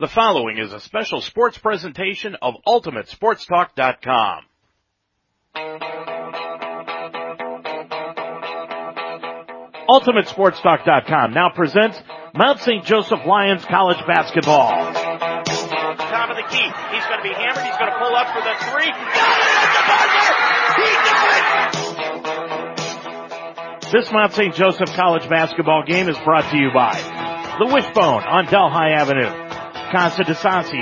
The following is a special sports presentation of UltimateSportsTalk.com. UltimateSportsTalk.com now presents Mount St. Joseph Lions College Basketball. Top of the key. He's going to be hammered. He's going to pull up for the three. Got it! He got it! This Mount St. Joseph College basketball game is brought to you by The Wishbone on Delhi Avenue. Casa de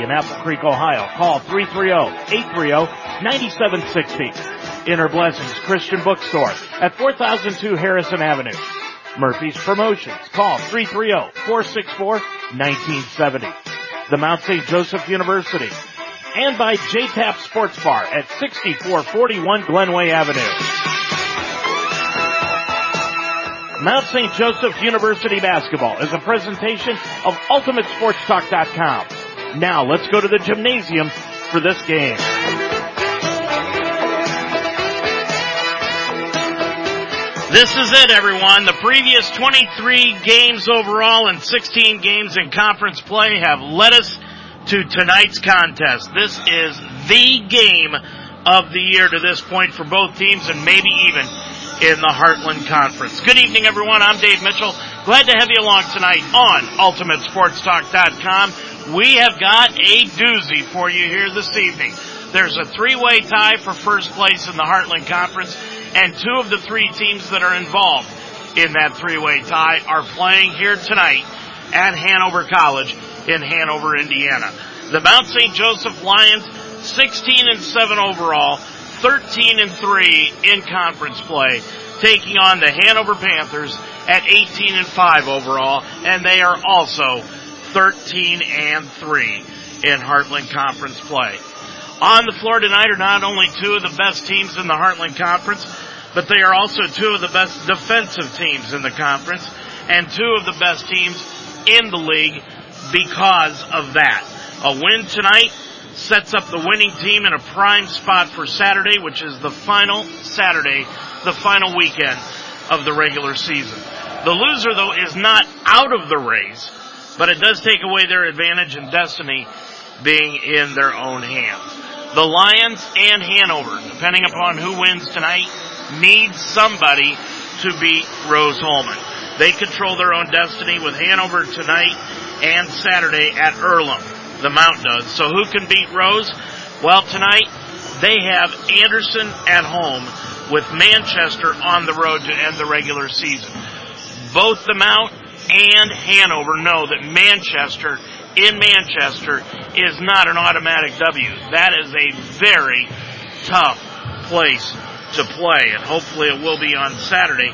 in Apple Creek, Ohio. Call 330-830-9760. Inner Blessings Christian Bookstore at 4002 Harrison Avenue. Murphy's Promotions. Call 330-464-1970. The Mount St. Joseph University. And by JTAP Sports Bar at 6441 Glenway Avenue. Mount St. Joseph University basketball is a presentation of UltimateSportsTalk.com. Now let's go to the gymnasium for this game. This is it, everyone. The previous 23 games overall and 16 games in conference play have led us to tonight's contest. This is the game of the year to this point for both teams and maybe even in the Heartland Conference. Good evening, everyone. I'm Dave Mitchell. Glad to have you along tonight on UltimateSportsTalk.com. We have got a doozy for you here this evening. There's a three-way tie for first place in the Heartland Conference, and two of the three teams that are involved in that three-way tie are playing here tonight at Hanover College in Hanover, Indiana. The Mount St. Joseph Lions, 16 and 7 overall, 13 and 3 in conference play, taking on the Hanover Panthers at 18 and 5 overall, and they are also 13 and 3 in Heartland Conference play. On the floor tonight are not only two of the best teams in the Heartland Conference, but they are also two of the best defensive teams in the conference and two of the best teams in the league because of that. A win tonight sets up the winning team in a prime spot for Saturday, which is the final Saturday, the final weekend of the regular season. The loser, though, is not out of the race, but it does take away their advantage and destiny being in their own hands. The Lions and Hanover, depending upon who wins tonight, need somebody to beat Rose-Hulman. They control their own destiny with Hanover tonight and Saturday at Earlham the Mount does. So who can beat Rose? Well, tonight they have Anderson at home with Manchester on the road to end the regular season. Both the Mount and Hanover know that Manchester in Manchester is not an automatic W. That is a very tough place to play and hopefully it will be on Saturday.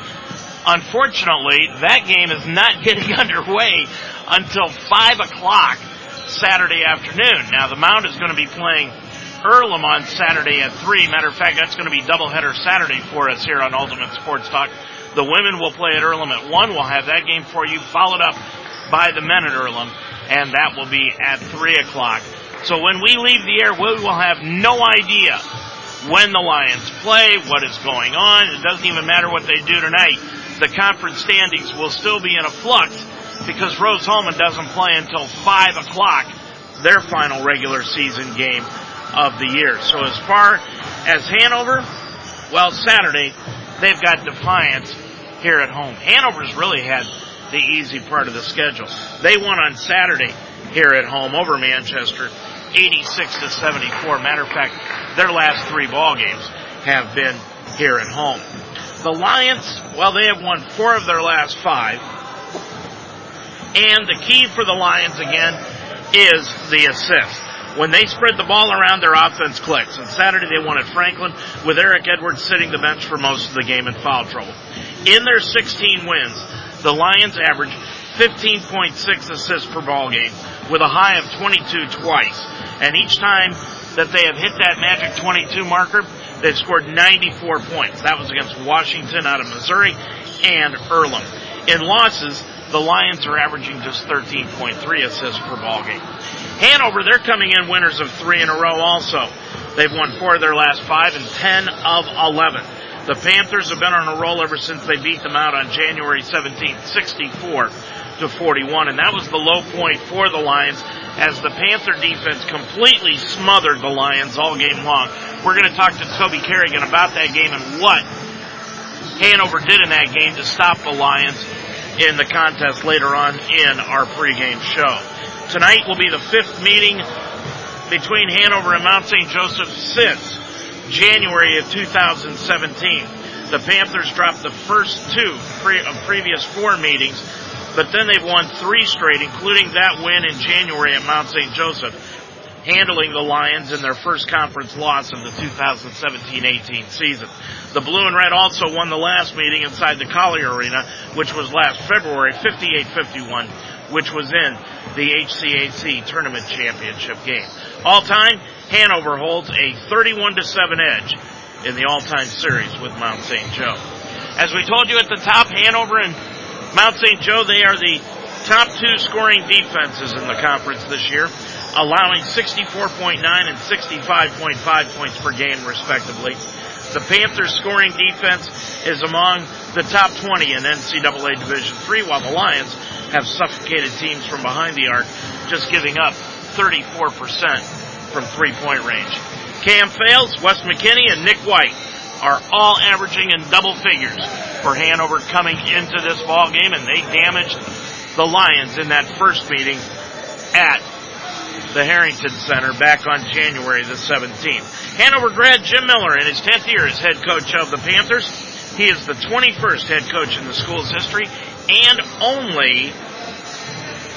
Unfortunately, that game is not getting underway until 5 o'clock Saturday afternoon. Now the Mound is going to be playing Earlham on Saturday at 3. Matter of fact, that's going to be doubleheader Saturday for us here on Ultimate Sports Talk. The women will play at Earlham at 1. We'll have that game for you, followed up by the men at Earlham, and that will be at 3 o'clock. So when we leave the air, we will have no idea when the Lions play, what is going on. It doesn't even matter what they do tonight. The conference standings will still be in a flux because Rose-Hulman doesn't play until 5 o'clock, their final regular season game of the year. So as far as Hanover, well, Saturday, they've got Defiance here at home. Hanover's really had the easy part of the schedule. They won on Saturday here at home over Manchester, 86 to 74. Matter of fact, their last three ball games have been here at home. The Lions, well, they have won four of their last five. And the key for the Lions again is the assist. When they spread the ball around, their offense clicks. And Saturday they won at Franklin with Eric Edwards sitting the bench for most of the game in foul trouble. In their 16 wins, the Lions averaged 15.6 assists per ball game with a high of 22 twice. And each time that they have hit that magic 22 marker, they've scored 94 points. That was against Washington out of Missouri and Earlham. In losses, the Lions are averaging just 13.3 assists per ball game. Hanover, they're coming in winners of three in a row also. They've won four of their last five and 10 of 11. The Panthers have been on a roll ever since they beat them out on January 17th, 64 to 41, and that was the low point for the Lions as the Panther defense completely smothered the Lions all game long. We're going to talk to Toby Kerrigan about that game and what Hanover did in that game to stop the Lions in the contest later on in our pregame show. Tonight will be the fifth meeting between Hanover and Mount St. Joseph since January of 2017. The Panthers dropped the first two pre- of previous four meetings, but then they've won three straight, including that win in January at Mount St. Joseph, handling the Lions in their first conference loss of the 2017-18 season. The Blue and Red also won the last meeting inside the Collier Arena, which was last February, 58-51, which was in the HCAC Tournament Championship game. All time, Hanover holds a 31 7 edge in the all-time series with Mount St. Joe. As we told you at the top, Hanover and Mount St. Joe, they are the top two scoring defenses in the conference this year, allowing 64.9 and 65.5 points per game respectively. The Panthers scoring defense is among the top 20 in NCAA Division III, while the Lions have suffocated teams from behind the arc, just giving up 34% from three point range. Cam Fales, Wes McKinney, and Nick White are all averaging in double figures for Hanover coming into this ball game, and they damaged the Lions in that first meeting at the Harrington Center back on January the 17th. Hanover grad Jim Miller in his 10th year as head coach of the Panthers. He is the 21st head coach in the school's history and only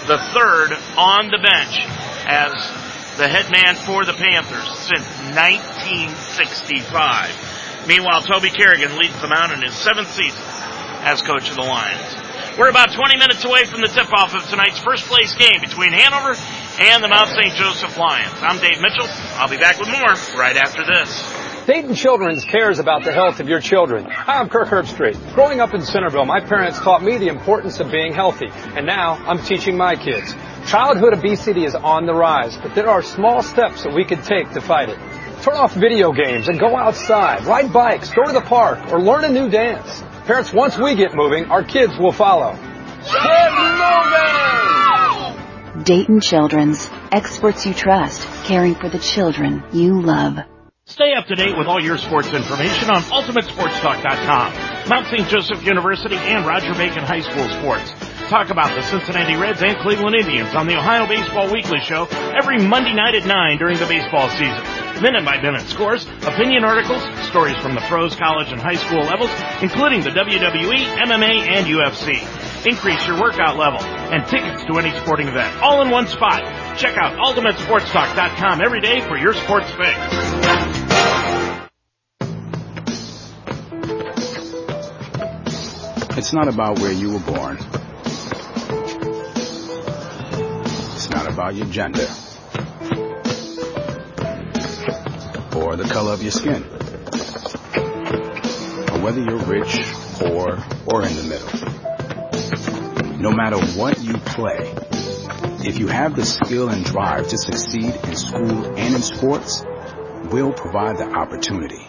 the third on the bench as the head man for the Panthers since 1965. Meanwhile, Toby Kerrigan leads them out in his seventh season as coach of the Lions. We're about 20 minutes away from the tip-off of tonight's first place game between Hanover and the Mount St. Joseph Lions. I'm Dave Mitchell. I'll be back with more right after this. Dayton Children's cares about the health of your children. Hi, I'm Kirk Herbstreit. Growing up in Centerville, my parents taught me the importance of being healthy, and now I'm teaching my kids. Childhood obesity is on the rise, but there are small steps that we can take to fight it. Turn off video games and go outside, ride bikes, go to the park, or learn a new dance. Parents, once we get moving, our kids will follow. Get moving! Dayton Children's, experts you trust, caring for the children you love. Stay up to date with all your sports information on UltimateSportsTalk.com, Mount St. Joseph University, and Roger Bacon High School sports. Talk about the Cincinnati Reds and Cleveland Indians on the Ohio Baseball Weekly Show every Monday night at 9 during the baseball season. Minute by minute scores, opinion articles, stories from the pros, college, and high school levels, including the WWE, MMA, and UFC. Increase your workout level and tickets to any sporting event, all in one spot. Check out UltimateSportsTalk.com every day for your sports fix. It's not about where you were born It's not about your gender or the color of your skin or whether you're rich, poor, or in the middle. No matter what you play, if you have the skill and drive to succeed in school and in sports, we'll provide the opportunity.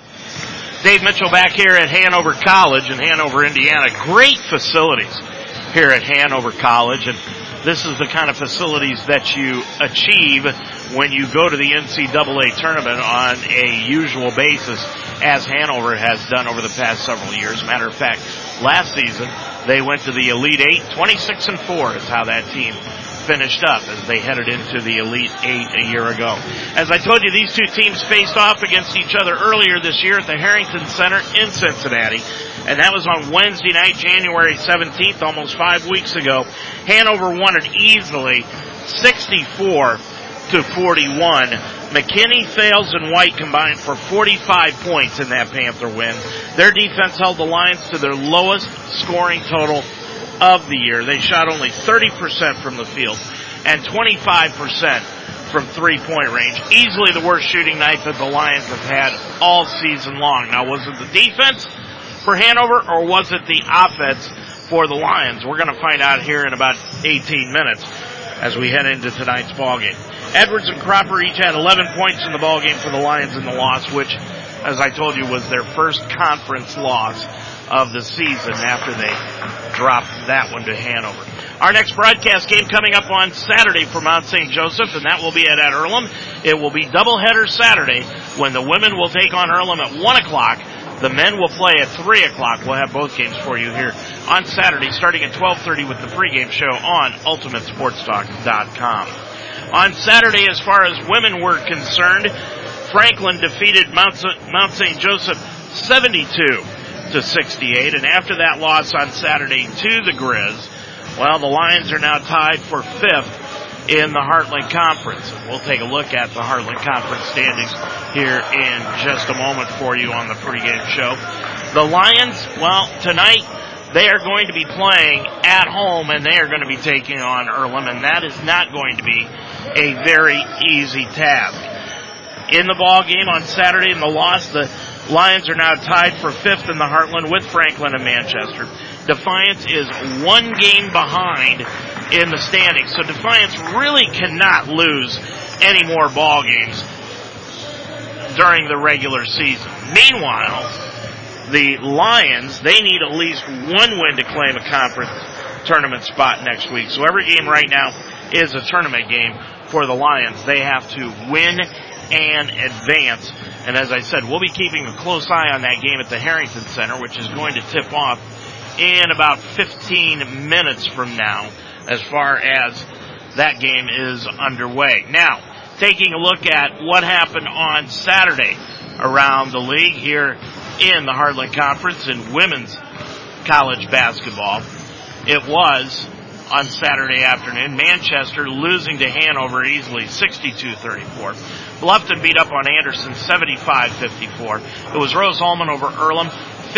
Dave Mitchell back here at Hanover College in Hanover, Indiana. Great facilities here at Hanover College and this is the kind of facilities that you achieve when you go to the NCAA tournament on a usual basis, as Hanover has done over the past several years. Matter of fact, last season they went to the Elite Eight, 26 and 4 is how that team finished up as they headed into the Elite Eight a year ago. As I told you, these two teams faced off against each other earlier this year at the Harrington Center in Cincinnati and that was on Wednesday night, January 17th, almost five weeks ago. Hanover won it easily, 64 to 41. McKinney, Fales, and White combined for 45 points in that Panther win. Their defense held the Lions to their lowest scoring total of the year. They shot only 30% from the field and 25% from three point range. Easily the worst shooting night that the Lions have had all season long. Now was it the defense? For Hanover, or was it the offense for the Lions? We're going to find out here in about 18 minutes as we head into tonight's ball game. Edwards and Cropper each had 11 points in the ball game for the Lions in the loss, which, as I told you, was their first conference loss of the season after they dropped that one to Hanover. Our next broadcast game coming up on Saturday for Mount St. Joseph, and that will be at, at Earlham. It will be doubleheader Saturday when the women will take on Earlham at 1 o'clock. The men will play at 3 o'clock. We'll have both games for you here on Saturday starting at 12.30 with the pregame show on UltimateSportsTalk.com. On Saturday, as far as women were concerned, Franklin defeated Mount, Mount St. Joseph 72 to 68, and after that loss on Saturday to the Grizz, well, the Lions are now tied for fifth in the Heartland Conference. We'll take a look at the Heartland Conference standings here in just a moment for you on the pregame show. The Lions, well, tonight they are going to be playing at home and they are going to be taking on Earlham and that is not going to be a very easy task. In the ball game on Saturday in the loss, the Lions are now tied for fifth in the Heartland with Franklin and Manchester. Defiance is one game behind in the standings, so Defiance really cannot lose any more ball games during the regular season. Meanwhile, the Lions, they need at least one win to claim a conference tournament spot next week. So every game right now is a tournament game for the Lions. They have to win and advance. And as I said, we'll be keeping a close eye on that game at the Harrington Center, which is going to tip off in about 15 minutes from now as far as that game is underway. Now, taking a look at what happened on Saturday around the league here in the Heartland Conference in women's college basketball. It was on Saturday afternoon. Manchester losing to Hanover easily 62-34. Bluffton beat up on Anderson 75-54. It was Rose-Hulman over Earlham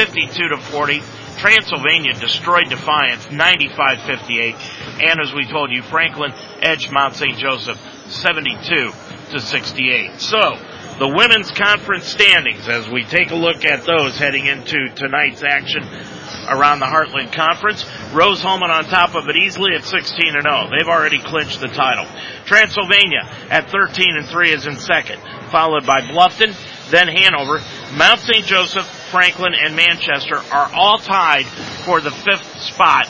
52 to 40. Transylvania destroyed Defiance 95-58. And as we told you, Franklin edged Mount St. Joseph 72 to 68. So, the women's conference standings as we take a look at those heading into tonight's action around the Heartland Conference. Rose-Hulman on top of it easily at 16 and 0. They've already clinched the title. Transylvania at 13 and 3 is in second, followed by Bluffton, then Hanover. Mount St. Joseph, Franklin, and Manchester are all tied for the fifth spot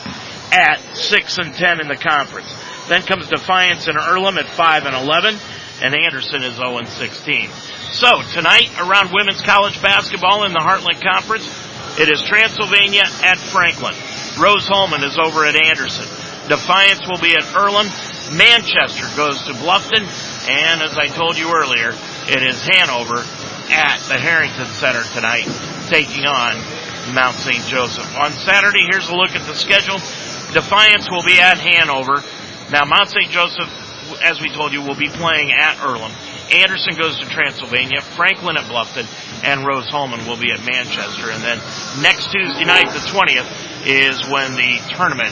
at 6 and 10 in the conference. Then comes Defiance and Earlham at 5 and 11, and Anderson is 0 and 16. So tonight around women's college basketball in the Heartland Conference, it is Transylvania at Franklin. Rose-Hulman is over at Anderson. Defiance will be at Earlham. Manchester goes to Bluffton. And as I told you earlier, it is Hanover at the Harrington Center tonight taking on Mount St. Joseph. On Saturday, here's a look at the schedule. Defiance will be at Hanover. Now Mount St. Joseph, as we told you, will be playing at Earlham. Anderson goes to Transylvania, Franklin at Bluffton, and Rose-Hulman will be at Manchester. And then next Tuesday night, the 20th, is when the tournament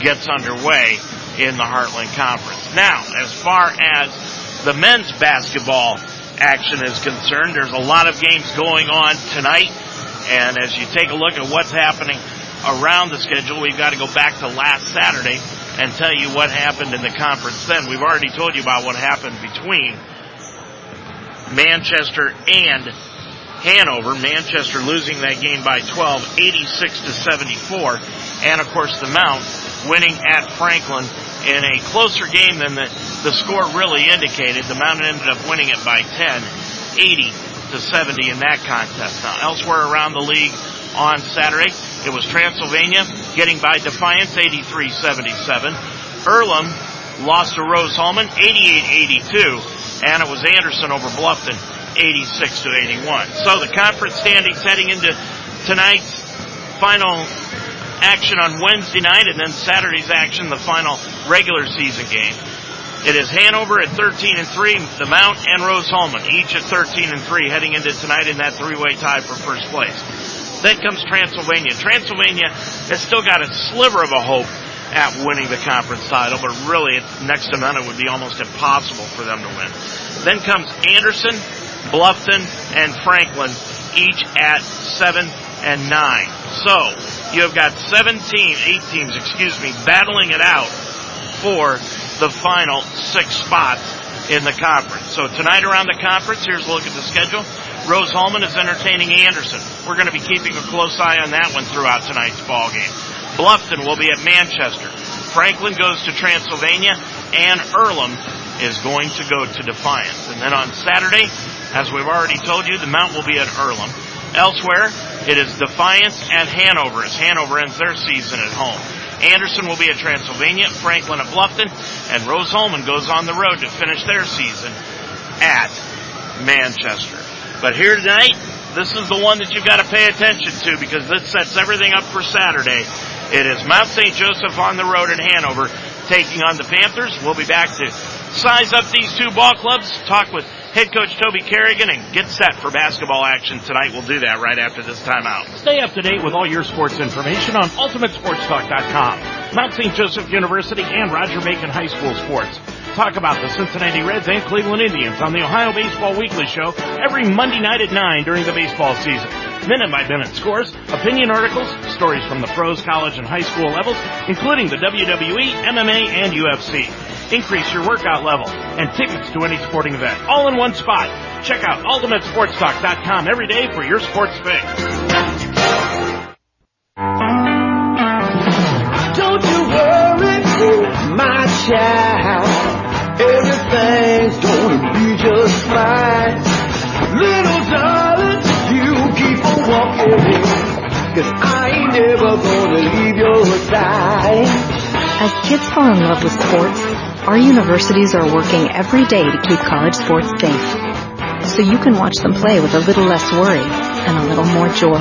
gets underway in the Heartland Conference. Now, as far as the men's basketball action is concerned, there's a lot of games going on tonight. And as you take a look at what's happening around the schedule, we've got to go back to last Saturday and tell you what happened in the conference then. We've already told you about what happened between Manchester and Hanover. Manchester losing that game by 12, 86 to 74. And of course the Mount winning at Franklin in a closer game than the, the score really indicated. The Mountain ended up winning it by 10, 80 to 70 in that contest. Now elsewhere around the league on Saturday, it was Transylvania getting by Defiance 83-77. Earlham lost to Rose-Hulman 88-82 and it was Anderson over Bluffton, 86 to 81. So the conference standings heading into tonight's final action on Wednesday night, and then Saturday's action, the final regular season game. It is Hanover at 13 and 3, the Mount and Rose-Hulman, each at 13 and 3, heading into tonight in that three-way tie for first place. Then comes Transylvania. Transylvania has still got a sliver of a hope at winning the conference title, but really next to none it would be almost impossible for them to win. Then comes Anderson, Bluffton, and Franklin, each at seven and nine. So you have got seven teams, eight teams, excuse me, battling it out for the final six spots in the conference. So tonight around the conference, here's a look at the schedule. Rose-Hulman is entertaining Anderson. We're going to be keeping a close eye on that one throughout tonight's ball game. Bluffton will be at Manchester. Franklin goes to Transylvania, and Earlham is going to go to Defiance. And then on Saturday, as we've already told you, the Mount will be at Earlham. Elsewhere, it is Defiance at Hanover as Hanover ends their season at home. Anderson will be at Transylvania, Franklin at Bluffton, and Rose-Hulman goes on the road to finish their season at Manchester. But here tonight, this is the one that you've got to pay attention to because this sets everything up for Saturday. It is Mount St. Joseph on the road at Hanover taking on the Panthers. We'll be back to size up these two ball clubs, talk with head coach Toby Kerrigan, and get set for basketball action tonight. We'll do that right after this timeout. Stay up to date with all your sports information on UltimateSportsTalk.com. Mount St. Joseph University and Roger Bacon High School sports. Talk about the Cincinnati Reds and Cleveland Indians on the Ohio Baseball Weekly Show every Monday night at 9 during the baseball season. Minute by minute scores, opinion articles, stories from the pros, college, and high school levels, including the WWE, MMA, and UFC. Increase your workout level and tickets to any sporting event all in one spot. Check out UltimateSportsTalk.com every day for your sports fix. Don't you worry, my child. Everything's gonna be just fine. Little darling, you keep on walking. Cause I ain't never gonna leave your side. As kids fall in love with sports, our universities are working every day to keep college sports safe. So you can watch them play with a little less worry and a little more joy.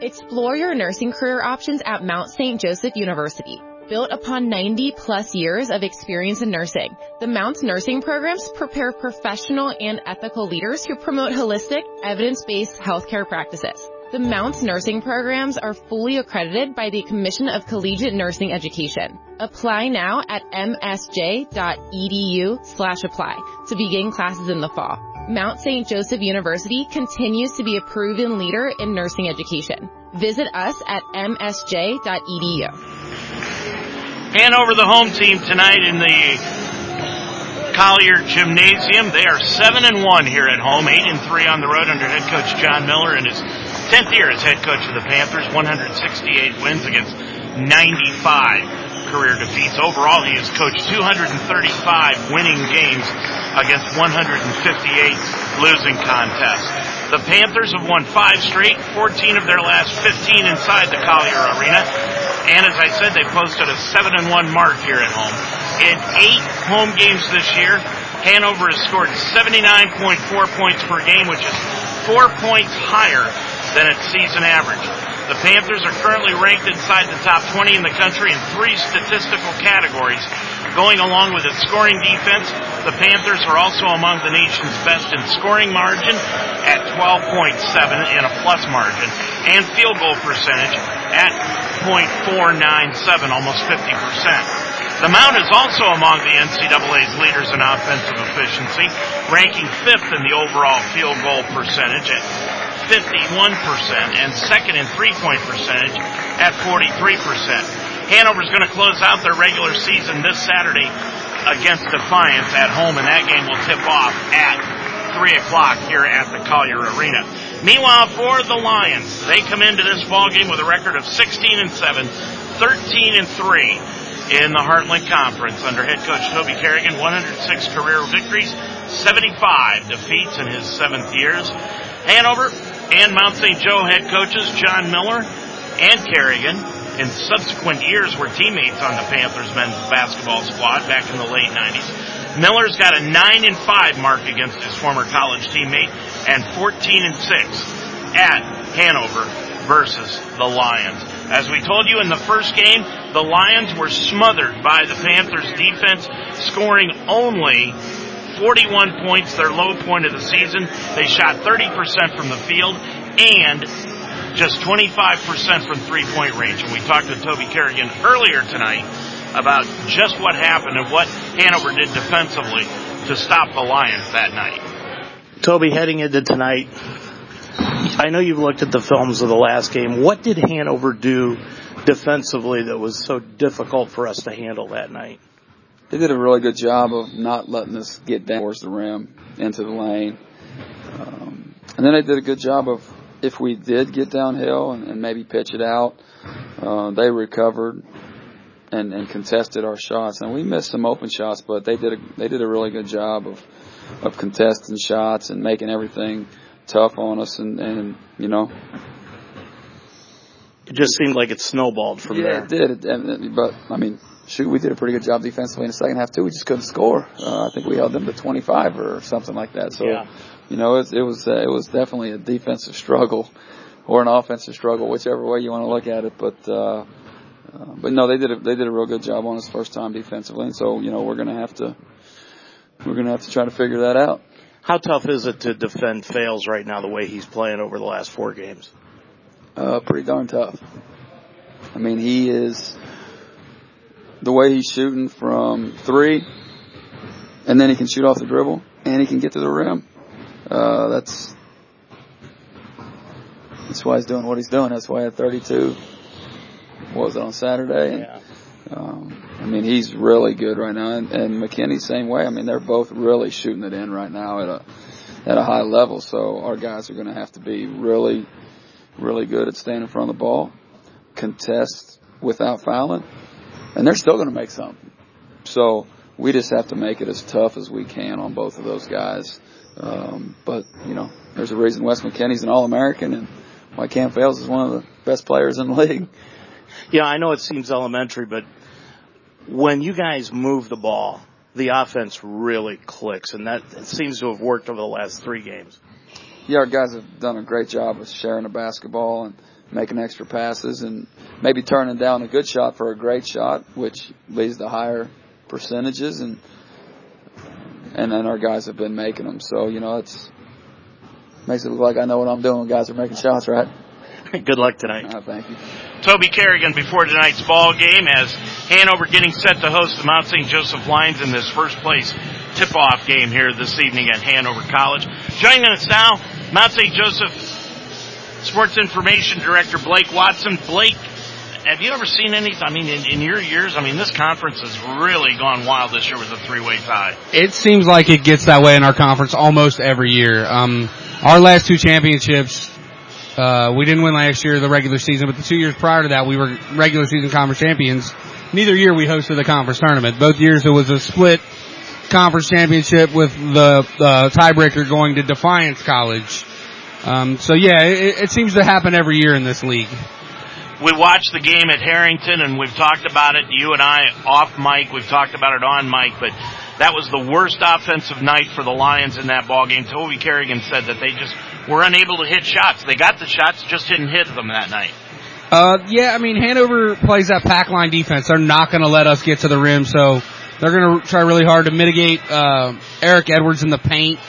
Explore your nursing career options at Mount St. Joseph University. Built upon 90 plus years of experience in nursing, the Mounts nursing programs prepare professional and ethical leaders who promote holistic, evidence-based healthcare practices. The Mounts nursing programs are fully accredited by the Commission of Collegiate Nursing Education. Apply now at msj.edu slash apply to begin classes in the fall. Mount St. Joseph University continues to be a proven leader in nursing education. Visit us at msj.edu. Hanover, the home team tonight in the Collier Gymnasium. They are seven and one here at home, eight and three on the road under head coach John Miller in his tenth year as head coach of the Panthers. 168 wins against 95 career defeats. Overall, he has coached 235 winning games against 158 losing contests. The Panthers have won five straight, 14 of their last 15 inside the Collier Arena. And as I said, they posted a 7 and 1 mark here at home. In eight home games this year, Hanover has scored 79.4 points per game, which is four points higher than its season average. The Panthers are currently ranked inside the top 20 in the country in three statistical categories. Going along with its scoring defense, the Panthers are also among the nation's best in scoring margin at 12.7 and a plus margin, and field goal percentage at .497, almost 50%. The Mount is also among the NCAA's leaders in offensive efficiency, ranking fifth in the overall field goal percentage at 51% and second in three-point percentage at 43%. Hanover's going to close out their regular season this Saturday against Defiance at home, and that game will tip off at 3 o'clock here at the Collier Arena. Meanwhile, for the Lions, they come into this ball game with a record of 16 and 7, 13 and 3 in the Heartland Conference under head coach Toby Kerrigan. 106 career victories, 75 defeats in his seventh years. Hanover and Mount St. Joe head coaches John Miller and Kerrigan in subsequent years were teammates on the Panthers men's basketball squad back in the late 90s. Miller's got a 9 and 5 mark against his former college teammate and 14 and 6 at Hanover versus the Lions. As we told you in the first game, the Lions were smothered by the Panthers defense, scoring only 41 points, their low point of the season. They shot 30% from the field and just 25% from three point range. And we talked to Toby Kerrigan earlier tonight about just what happened and what Hanover did defensively to stop the Lions that night. Toby, heading into tonight, I know you've looked at the films of the last game. What did Hanover do defensively that was so difficult for us to handle that night? They did a really good job of not letting us get down towards the rim into the lane. Um, and then they did a good job of if we did get downhill and, and maybe pitch it out, uh, they recovered and, and contested our shots. And we missed some open shots, but they did a, they did a really good job of of contesting shots and making everything tough on us. And, and you know, it just seemed like it snowballed from yeah, there. it did. It, and, but I mean, shoot, we did a pretty good job defensively in the second half too. We just couldn't score. Uh, I think we held them to 25 or something like that. So, Yeah. you know, it, it was uh, it was definitely a defensive struggle or an offensive struggle, whichever way you want to look at it. But uh, uh, but no, they did a, they did a real good job on us first time defensively, and so you know we're gonna have to we're gonna have to try to figure that out. How tough is it to defend Fales right now the way he's playing over the last four games? Uh, pretty darn tough. I mean, he is the way he's shooting from three, and then he can shoot off the dribble, and he can get to the rim. Uh, that's that's why he's doing what he's doing. That's why at 32, what was it on Saturday? And, Yeah. um, I mean, he's really good right now, and, and McKinney same way. I mean, they're both really shooting it in right now at a at a high level. So our guys are going to have to be really, really good at staying in front of the ball, contest without fouling, and they're still going to make some. So we just have to make it as tough as we can on both of those guys. Um, but you know, there's a reason Wes McKinney's an All-American, and why Cam Fales is one of the best players in the league. Yeah, I know it seems elementary, but when you guys move the ball, the offense really clicks, and that seems to have worked over the last three games. yeah, our guys have done a great job of sharing the basketball and making extra passes and maybe turning down a good shot for a great shot, which leads to higher percentages and and then our guys have been making them. So, you know, it's makes it look like I know what I'm doing guys are making shots, right? Good luck tonight. Uh, thank you. Toby Kerrigan before tonight's ball game as Hanover getting set to host the Mount St. Joseph Lions in this first place tip-off game here this evening at Hanover College. Joining us now, Mount St. Joseph Sports Information Director Blake Watson. Blake, have you ever seen any? I mean, in, in your years, I mean, this conference has really gone wild this year with a three-way tie. It seems like it gets that way in our conference almost every year. Um, our last two championships, uh, we didn't win last year, the regular season, but the two years prior to that, we were regular season conference champions. Neither year we hosted the conference tournament. Both years it was a split conference championship with the uh, tiebreaker going to Defiance College. Um, so yeah, it, it seems to happen every year in this league. We watched the game at Harrington and we've talked about it, you and I off mic, we've talked about it on mic, but that was the worst offensive night for the Lions in that ball game. Toby Kerrigan said that they just were unable to hit shots. They got the shots, just didn't hit them that night. Uh, yeah, I mean, Hanover plays that pack line defense. They're not going to let us get to the rim, so they're going to try really hard to mitigate uh, Eric Edwards in the paint,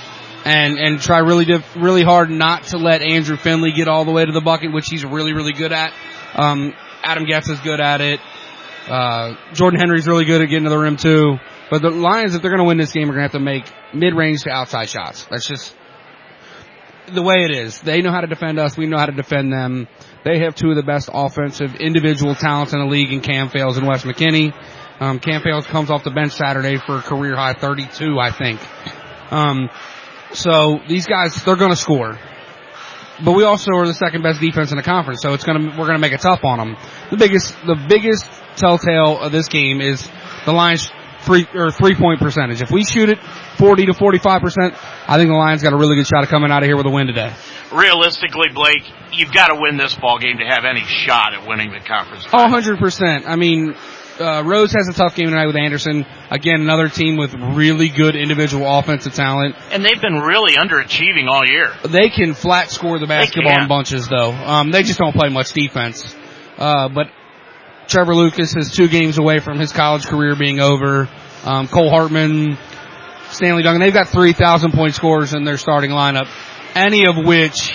and and try really really hard not to let Andrew Finley get all the way to the bucket, which he's really really good at. Um, Adam Getz is good at it. Uh, Jordan Henry's really good at getting to the rim too. But the Lions, if they're going to win this game, are going to have to make mid-range to outside shots. That's just the way it is. They know how to defend us. We know how to defend them. They have two of the best offensive individual talents in the league in Cam Fales and Wes McKinney. Um, Cam Fales comes off the bench Saturday for a career high 32, I think. Um, so these guys, they're going to score. But we also are the second best defense in the conference, so it's gonna we're gonna make it tough on them. The biggest the biggest telltale of this game is the Lions free or three point percentage. If we shoot it 40 to 45 percent, I think the Lions got a really good shot of coming out of here with a win today. Realistically, Blake, you've got to win this ball game to have any shot at winning the conference. Oh, 100 percent. I mean, uh, Rose has a tough game tonight with Anderson. Again, another team with really good individual offensive talent. And they've been really underachieving all year. They can flat score the basketball in bunches though. Um, they just don't play much defense. Uh, but Trevor Lucas is two games away from his college career being over. Um, Cole Hartman, Stanley Duncan, they've got 3,000 point scorers in their starting lineup, any of which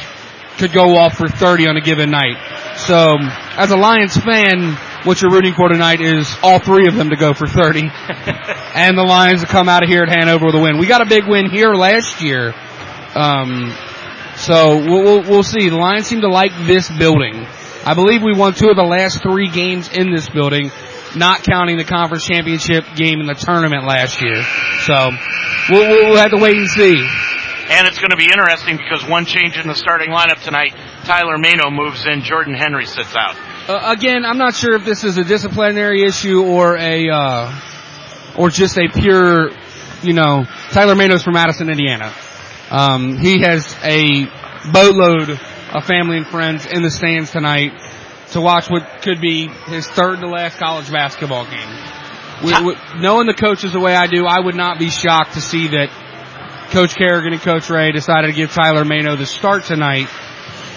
could go off for 30 on a given night. So, as a Lions fan, what you're rooting for tonight is all three of them to go for 30. and the Lions to come out of here at Hanover with a win. We got a big win here last year. Um, so we'll, we'll, we'll see. The Lions seem to like this building. I believe we won two of the last three games in this building, not counting the conference championship game in the tournament last year. So we'll, we'll, we'll have to wait and see. And it's going to be interesting because one change in the starting lineup tonight, Tyler Mano moves in, Jordan Henry sits out. Uh, again, I'm not sure if this is a disciplinary issue or a, uh, or just a pure, you know, Tyler Manos from Madison, Indiana. Um, he has a boatload of family and friends in the stands tonight to watch what could be his third to last college basketball game. With, with, knowing the coaches the way I do, I would not be shocked to see that Coach Kerrigan and Coach Ray decided to give Tyler Mano the start tonight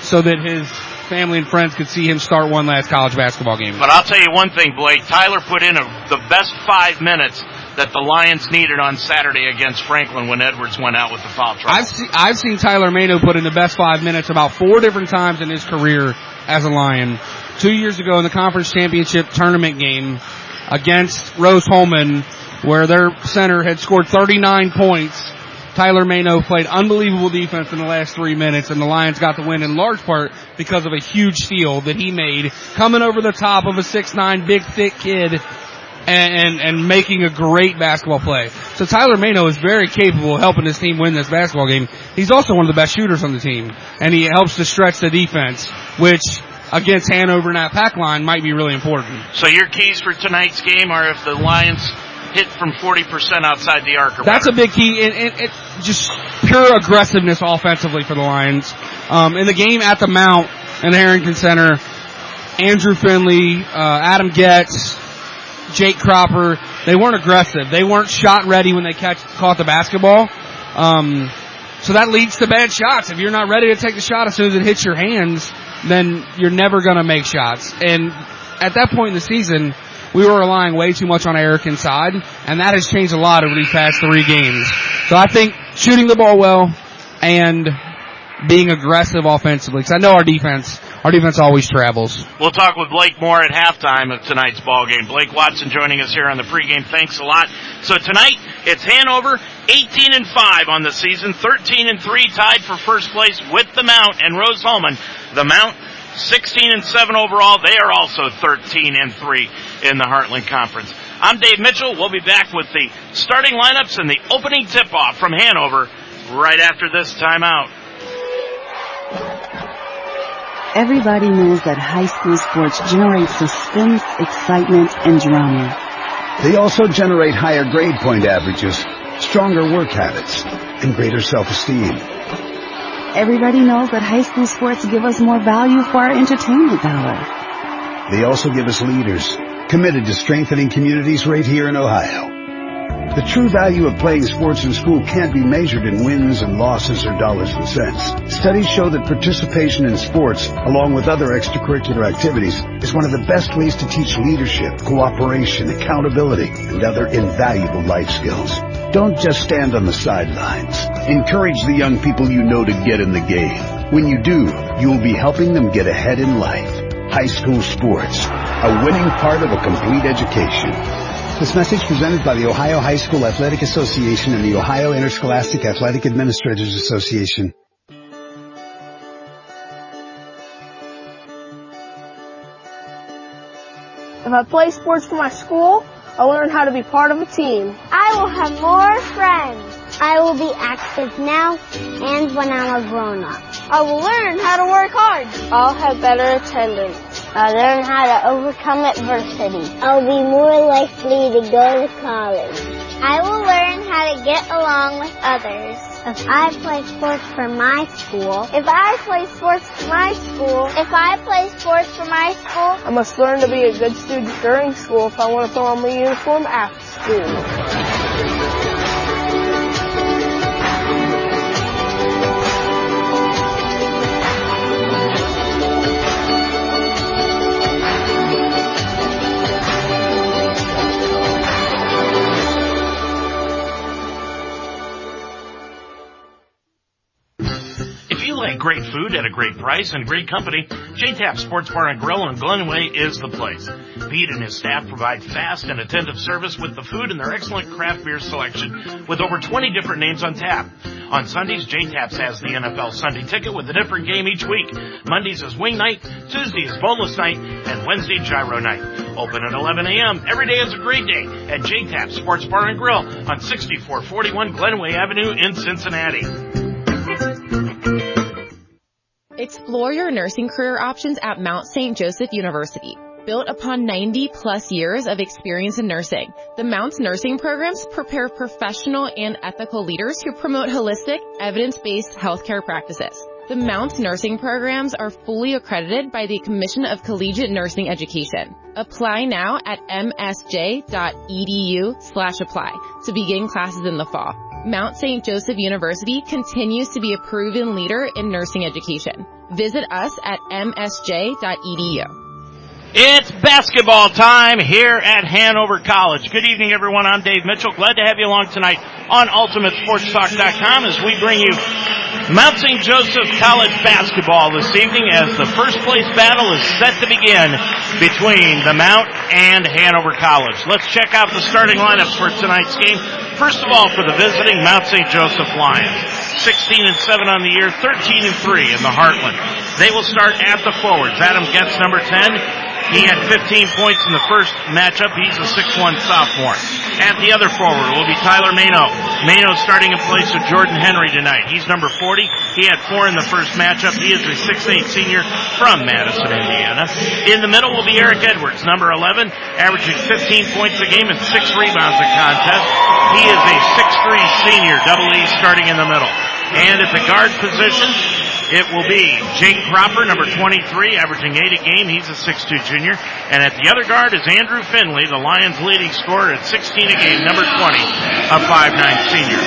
so that his family and friends could see him start one last college basketball game. But I'll tell you one thing, Blake. Tyler put in a, the best five minutes that the Lions needed on Saturday against Franklin when Edwards went out with the foul trouble. I've, see, I've seen Tyler Mano put in the best five minutes about four different times in his career as a Lion. Two years ago in the conference championship tournament game against Rose-Hulman, where their center had scored 39 points. Tyler Mano played unbelievable defense in the last three minutes and the Lions got the win in large part because of a huge steal that he made coming over the top of a 6'9 big thick kid and, and, and, making a great basketball play. So Tyler Mano is very capable of helping his team win this basketball game. He's also one of the best shooters on the team and he helps to stretch the defense, which against Hanover and that pack line might be really important. So your keys for tonight's game are if the Lions hit from 40% outside the arc. That's better. a big key. And, and, and, just pure aggressiveness offensively for the Lions. Um, in the game at the Mount and Harrington Center, Andrew Finley, uh, Adam Getz, Jake Cropper, they weren't aggressive. They weren't shot ready when they catch, caught the basketball. Um, so that leads to bad shots. If you're not ready to take the shot as soon as it hits your hands, then you're never gonna make shots. And at that point in the season, we were relying way too much on Eric inside, and that has changed a lot over these past three games. So I think shooting the ball well and being aggressive offensively, because I know our defense, our defense always travels. We'll talk with Blake more at halftime of tonight's ball game. Blake Watson joining us here on the pregame. Thanks a lot. So tonight it's Hanover, 18 and 5 on the season, 13 and 3 tied for first place with the Mount and Rose-Hulman. The Mount 16 and 7 overall. They are also 13 and 3 in the Heartland Conference. I'm Dave Mitchell. We'll be back with the starting lineups and the opening tip off from Hanover right after this timeout. Everybody knows that high school sports generate suspense, excitement, and drama. They also generate higher grade point averages, stronger work habits, and greater self-esteem. Everybody knows that high school sports give us more value for our entertainment dollar. They also give us leaders committed to strengthening communities right here in Ohio. The true value of playing sports in school can't be measured in wins and losses or dollars and cents. Studies show that participation in sports, along with other extracurricular activities, is one of the best ways to teach leadership, cooperation, accountability, and other invaluable life skills. Don't just stand on the sidelines. Encourage the young people you know to get in the game. When you do, you will be helping them get ahead in life. High school sports, a winning part of a complete education. This message presented by the Ohio High School Athletic Association and the Ohio Interscholastic Athletic Administrators Association. If I play sports for my school, I'll learn how to be part of a team. I will have more friends. I will be active now and when I'm a grown up. I will learn how to work hard. I'll have better attendance. I'll learn how to overcome adversity. I'll be more likely to go to college. I will learn how to get along with others. If I play sports for my school, if I play sports for my school, if I play sports for my school, I must learn to be a good student during school if I want to throw on my uniform after school. Great food at a great price and great company, J-Tap Sports Bar and Grill in Glenway is the place. Pete and his staff provide fast and attentive service with the food and their excellent craft beer selection with over 20 different names on tap. On Sundays, J-Taps has the NFL Sunday ticket with a different game each week. Mondays is wing night, Tuesday is boneless night, and Wednesday gyro night. Open at 11 a.m. Every day is a great day at J-Tap Sports Bar and Grill on 6441 Glenway Avenue in Cincinnati. Explore your nursing career options at Mount St. Joseph University. Built upon 90 plus years of experience in nursing, the Mounts nursing programs prepare professional and ethical leaders who promote holistic, evidence-based healthcare practices. The Mounts nursing programs are fully accredited by the Commission of Collegiate Nursing Education. Apply now at msj.edu slash apply to begin classes in the fall. Mount St. Joseph University continues to be a proven leader in nursing education. Visit us at msj.edu. It's basketball time here at Hanover College. Good evening, everyone. I'm Dave Mitchell. Glad to have you along tonight on UltimateSportsTalk.com as we bring you Mount St. Joseph College basketball this evening as the first place battle is set to begin between the Mount and Hanover College. Let's check out the starting lineups for tonight's game. First of all, for the visiting Mount St. Joseph Lions. 16 and 7 on the year, 13 and 3 in the Heartland. They will start at the forwards. Adam Getz, number 10. He had 15 points in the first matchup. He's a 6'1 sophomore. At the other forward will be Tyler Mano. Mano starting in place of Jordan Henry tonight. He's number 40. He had four in the first matchup. He is a 6'8 senior from Madison, Indiana. In the middle will be Eric Edwards, number 11, averaging 15 points a game and six rebounds a contest. He is a 6'3 senior, double E starting in the middle. And at the guard position, it will be Jake Cropper, number 23, averaging 8 a game. He's a 6'2 junior. And at the other guard is Andrew Finley, the Lions leading scorer at 16 a game, number 20, a 5'9 senior.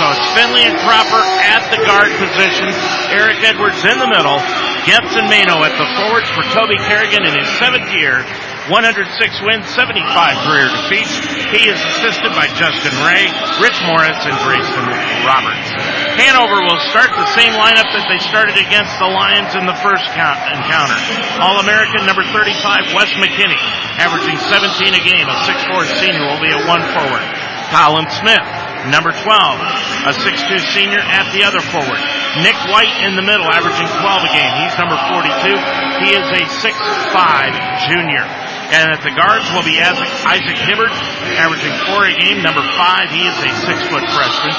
So it's Finley and Cropper at the guard position. Eric Edwards in the middle. Getz and Mano at the forwards for Toby Kerrigan in his seventh year 106 wins, 75 career defeats. He is assisted by Justin Ray, Rich Morris, and Grayson Roberts. Hanover will start the same lineup that they started against the Lions in the first count, encounter. All-American number 35, Wes McKinney, averaging 17 a game, a 6'4 senior, will be a one forward. Colin Smith, number 12, a 6'2 senior at the other forward. Nick White in the middle, averaging 12 a game. He's number 42. He is a 6'5 junior. And at the guards will be Isaac, Hibbert, averaging four a game, number five. He is a six foot freshman.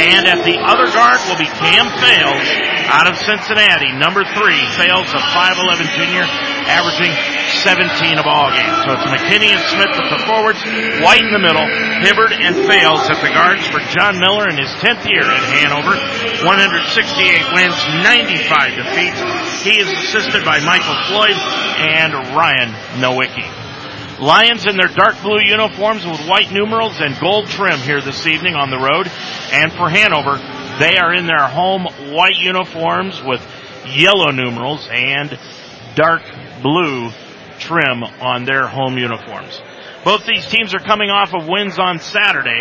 And at the other guard will be Cam Fales out of Cincinnati, number three. Fales, a 5'11 junior, averaging 17 of all games. So it's McKinney and Smith at the forwards, White in the middle, Hibbert and Fales at the guards for John Miller in his 10th year at Hanover. 168 wins, 95 defeats. He is assisted by Michael Floyd and Ryan Nowicki. Lions in their dark blue uniforms with white numerals and gold trim here this evening on the road. And for Hanover, they are in their home white uniforms with yellow numerals and dark blue trim on their home uniforms. Both these teams are coming off of wins on Saturday.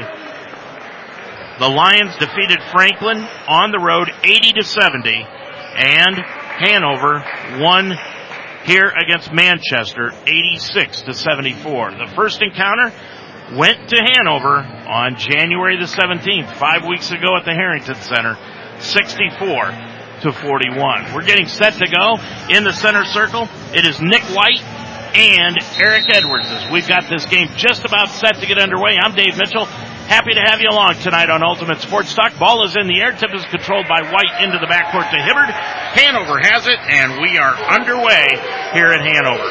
The Lions defeated Franklin on the road 80 to 70 and Hanover won here against Manchester 86 to 74. The first encounter went to Hanover on January the 17th, five weeks ago at the Harrington Center, 64 to 41. We're getting set to go in the center circle. It is Nick White and Eric Edwards. We've got this game just about set to get underway. I'm Dave Mitchell. Happy to have you along tonight on Ultimate Sports Talk. Ball is in the air. Tip is controlled by White into the backcourt to Hibbert. Hanover has it, and we are underway here at Hanover.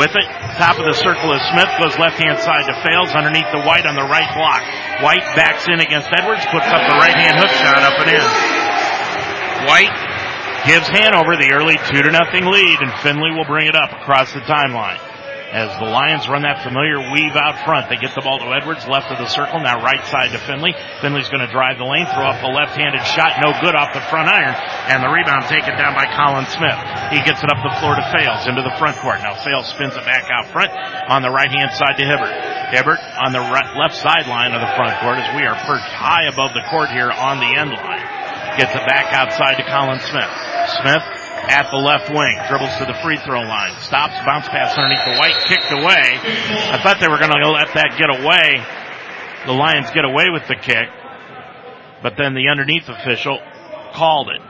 With it, top of the circle is Smith, goes left hand side to Fales, underneath the White on the right block. White backs in against Edwards, puts up the right hand hook shot up and in. White gives Hanover the early 2 to nothing lead, and Finley will bring it up across the timeline as the Lions run that familiar weave out front. They get the ball to Edwards, left of the circle, now right side to Finley. Finley's going to drive the lane, throw up a left-handed shot, no good off the front iron, and the rebound taken down by Colin Smith. He gets it up the floor to Fales into the front court. Now Fales spins it back out front on the right-hand side to Hibbert. Hibbert on the right, left sideline of the front court as we are perched high above the court here on the end line. Gets it back outside to Colin Smith. Smith at the left wing. Dribbles to the free throw line. Stops, bounce pass underneath the white, kicked away. I thought they were going to let that get away. The Lions get away with the kick. But then the underneath official called it.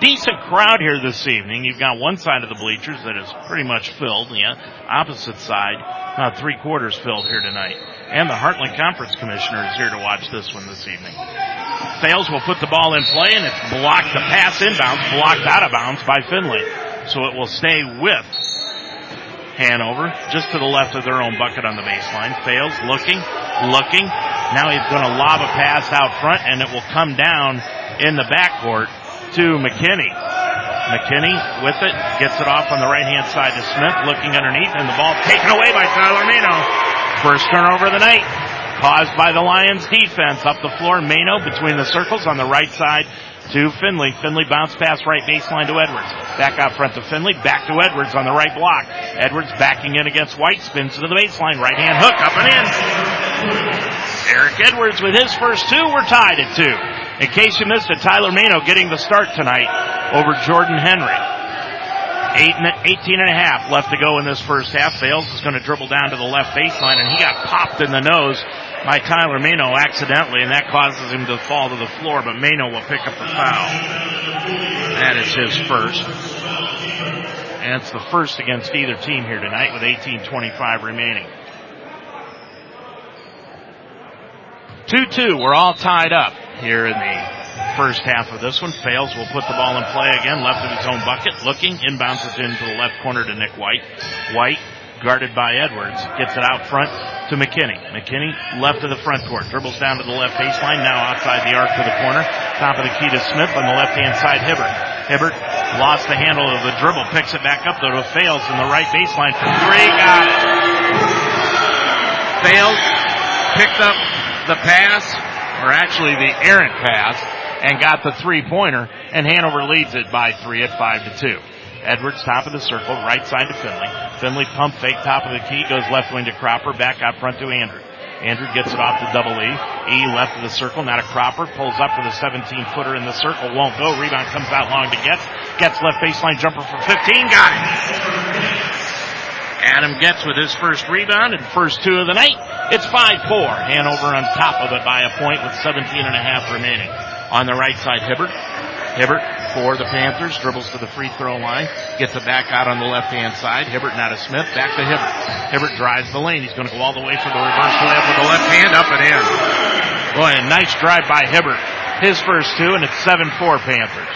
Decent crowd here this evening. You've got one side of the bleachers that is pretty much filled. The opposite side, about three quarters filled here tonight. And the Heartland Conference Commissioner is here to watch this one this evening. Fales will put the ball in play and it's blocked the pass inbounds, blocked out of bounds by Finley. So it will stay with Hanover, just to the left of their own bucket on the baseline. Fales, looking, looking. Now he's going to lob a pass out front and it will come down in the backcourt to McKinney. McKinney with it, gets it off on the right hand side to Smith, looking underneath, and the ball taken away by Tyler Mano. First turnover of the night, caused by the Lions defense. Up the floor, Mano between the circles on the right side to Finley. Finley bounce pass right baseline to Edwards. Back out front to Finley, back to Edwards on the right block. Edwards backing in against White, spins to the baseline, right hand hook up and in. Eric Edwards with his first two, we're tied at two. In case you missed it, Tyler Mano getting the start tonight over Jordan Henry. Eight and, 18 and a half left to go in this first half. Fales is going to dribble down to the left baseline and he got popped in the nose by Tyler Mano accidentally and that causes him to fall to the floor, but Mano will pick up the foul. That is his first. And it's the first against either team here tonight with 18.25 remaining. 2-2, we're all tied up here in the first half of this one. Fales will put the ball in play again, left of his own bucket, looking, inbounds it into the left corner to Nick White. White, guarded by Edwards, gets it out front to McKinney. McKinney, left of the front court, dribbles down to the left baseline, now outside the arc to the corner. Top of the key to Smith on the left hand side, Hibbert. Hibbert lost the handle of the dribble, picks it back up though to Fales in the right baseline for three, got it. Fales picked up the pass, or actually the errant pass, and got the three pointer, and Hanover leads it by three at five to two. Edwards top of the circle, right side to Finley. Finley pump fake top of the key, goes left wing to Cropper, back out front to Andrew. Andrew gets it off to double E. E left of the circle, now to Cropper, pulls up for the 17 footer in the circle, won't go. Rebound comes out long to Getz. Getz left baseline jumper for 15, got it. Adam Getz with his first rebound and first two of the night. It's 5-4. Hanover on top of it by a point with 17 and a half remaining. On the right side, Hibbert. Hibbert for the Panthers, dribbles to the free throw line, gets it back out on the left hand side. Hibbert now to Smith, back to Hibbert. Hibbert drives the lane. He's going to go all the way for the reverse layup with the left hand up and in. Boy, a nice drive by Hibbert. His first two, and it's 7-4 Panthers.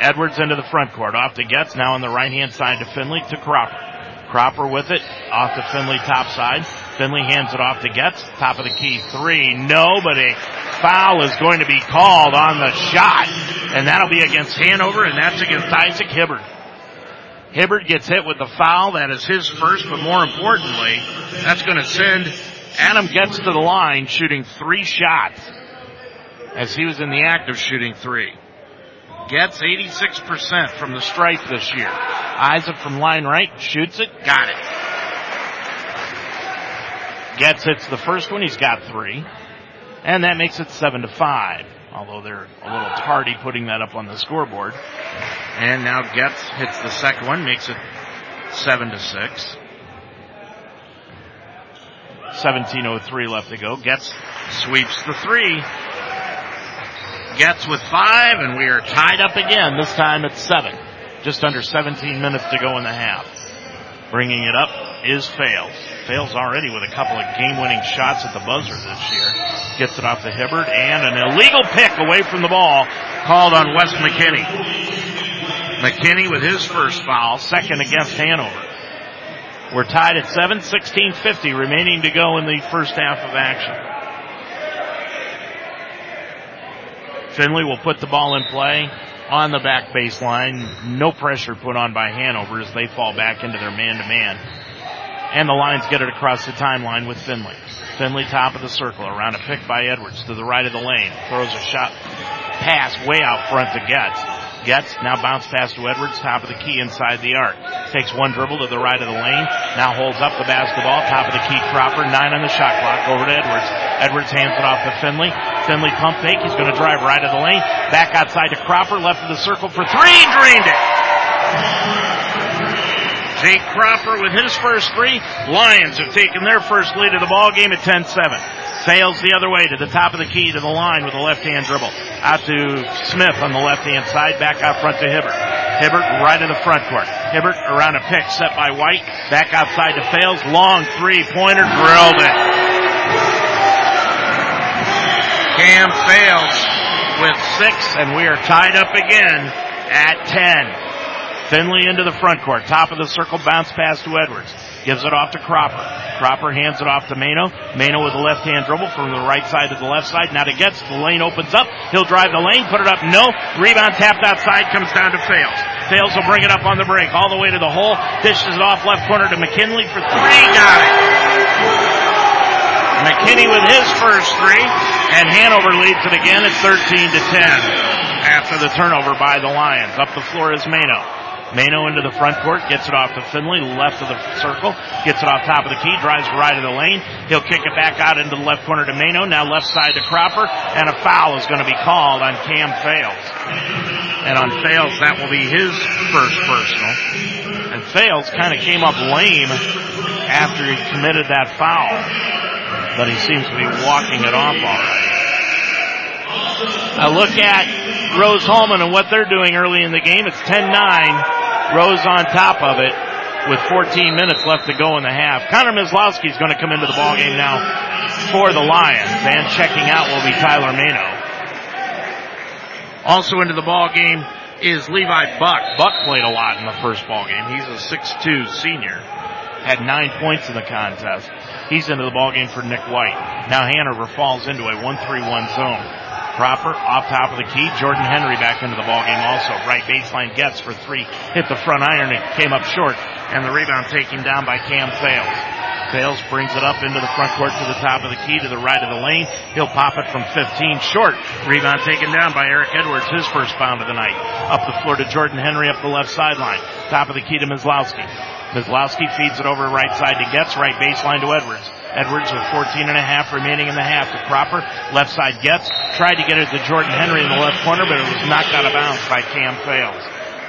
Edwards into the front court, off to Getz, now on the right hand side to Finley, to Cropper. Cropper with it, off to Finley top side. Finley hands it off to Getz, top of the key three. No, but a foul is going to be called on the shot, and that'll be against Hanover, and that's against Isaac Hibbert. Hibbert gets hit with the foul, that is his first, but more importantly, that's going to send Adam Getz to the line shooting three shots, as he was in the act of shooting three. Getz 86% from the stripe this year. Isaac from line right, shoots it, got it. Getz hits the first one, he's got three. And that makes it seven to five. Although they're a little tardy putting that up on the scoreboard. And now Getz hits the second one, makes it seven to six. 17.03 left to go. Getz sweeps the three. Getz with five, and we are tied up again. This time at seven. Just under 17 minutes to go in the half. Bringing it up is Fales. Fails already with a couple of game-winning shots at the buzzer this year. Gets it off to Hibbert, and an illegal pick away from the ball called on Wes McKinney. McKinney with his first foul, second against Hanover. We're tied at 7, 16.50 remaining to go in the first half of action. Finley will put the ball in play on the back baseline. No pressure put on by Hanover as they fall back into their man-to-man. And the Lions get it across the timeline with Finley. Finley top of the circle around a pick by Edwards to the right of the lane. Throws a shot pass way out front to Getz. Getz now bounce pass to Edwards, top of the key inside the arc. Takes one dribble to the right of the lane. Now holds up the basketball, top of the key Cropper, nine on the shot clock over to Edwards. Edwards hands it off to Finley. Finley pump fake. He's going to drive right of the lane. Back outside to Cropper, left of the circle for three, drained it. Jake Cropper with his first three. Lions have taken their first lead of the ball game at 10-7. Sails the other way to the top of the key to the line with a left-hand dribble. Out to Smith on the left-hand side, back out front to Hibbert. Hibbert right of the front court. Hibbert around a pick set by White. Back outside to Fales. Long three-pointer drilled it. Cam Fales with six, and we are tied up again at 10. Finley into the front court. Top of the circle, bounce pass to Edwards. Gives it off to Cropper. Cropper hands it off to Mano. Mano with a left hand dribble from the right side to the left side. Now to Getz the lane opens up. He'll drive the lane, put it up. No. Rebound tapped outside, comes down to Fales. Fales will bring it up on the break, all the way to the hole. Dishes it off left corner to McKinney for three. Got it. McKinney with his first three, and Hanover leads it again at 13 to 10 after the turnover by the Lions. Up the floor is Mano. Mano into the front court, gets it off to Finley, left of the circle, gets it off top of the key, drives right of the lane. He'll kick it back out into the left corner to Mano, now left side to Cropper, and a foul is going to be called on Cam Fales. And on Fales, that will be his first personal. And Fales kind of came up lame after he committed that foul. But he seems to be walking it off all right. Now look at Rose-Hulman and what they're doing early in the game. It's 10-9. Rose on top of it with 14 minutes left to go in the half. Connor Mislowski is going to come into the ballgame now for the Lions, and checking out will be Tyler Mano. Also into the ball game is Levi Buck. Buck played a lot in the first ball game. He's a 6'2 senior. Had nine points in the contest. He's into the ball game for Nick White. Now Hanover falls into a 1-3-1 zone. Cropper off top of the key. Jordan Henry back into the ballgame also. Right baseline Getz for three. Hit the front iron. It came up short. And the rebound taken down by Cam Fales. Fales brings it up into the front court to the top of the key to the right of the lane. He'll pop it from 15 short. Rebound taken down by Eric Edwards, his first bound of the night. Up the floor to Jordan Henry up the left sideline. Top of the key to Mislowski. Mislowski feeds it over right side to Getz, right baseline to Edwards. Edwards with 14 and a half remaining in the half to Cropper. Left side Getz. Tried to get it to Jordan Henry in the left corner, but it was knocked out of bounds by Cam Fales.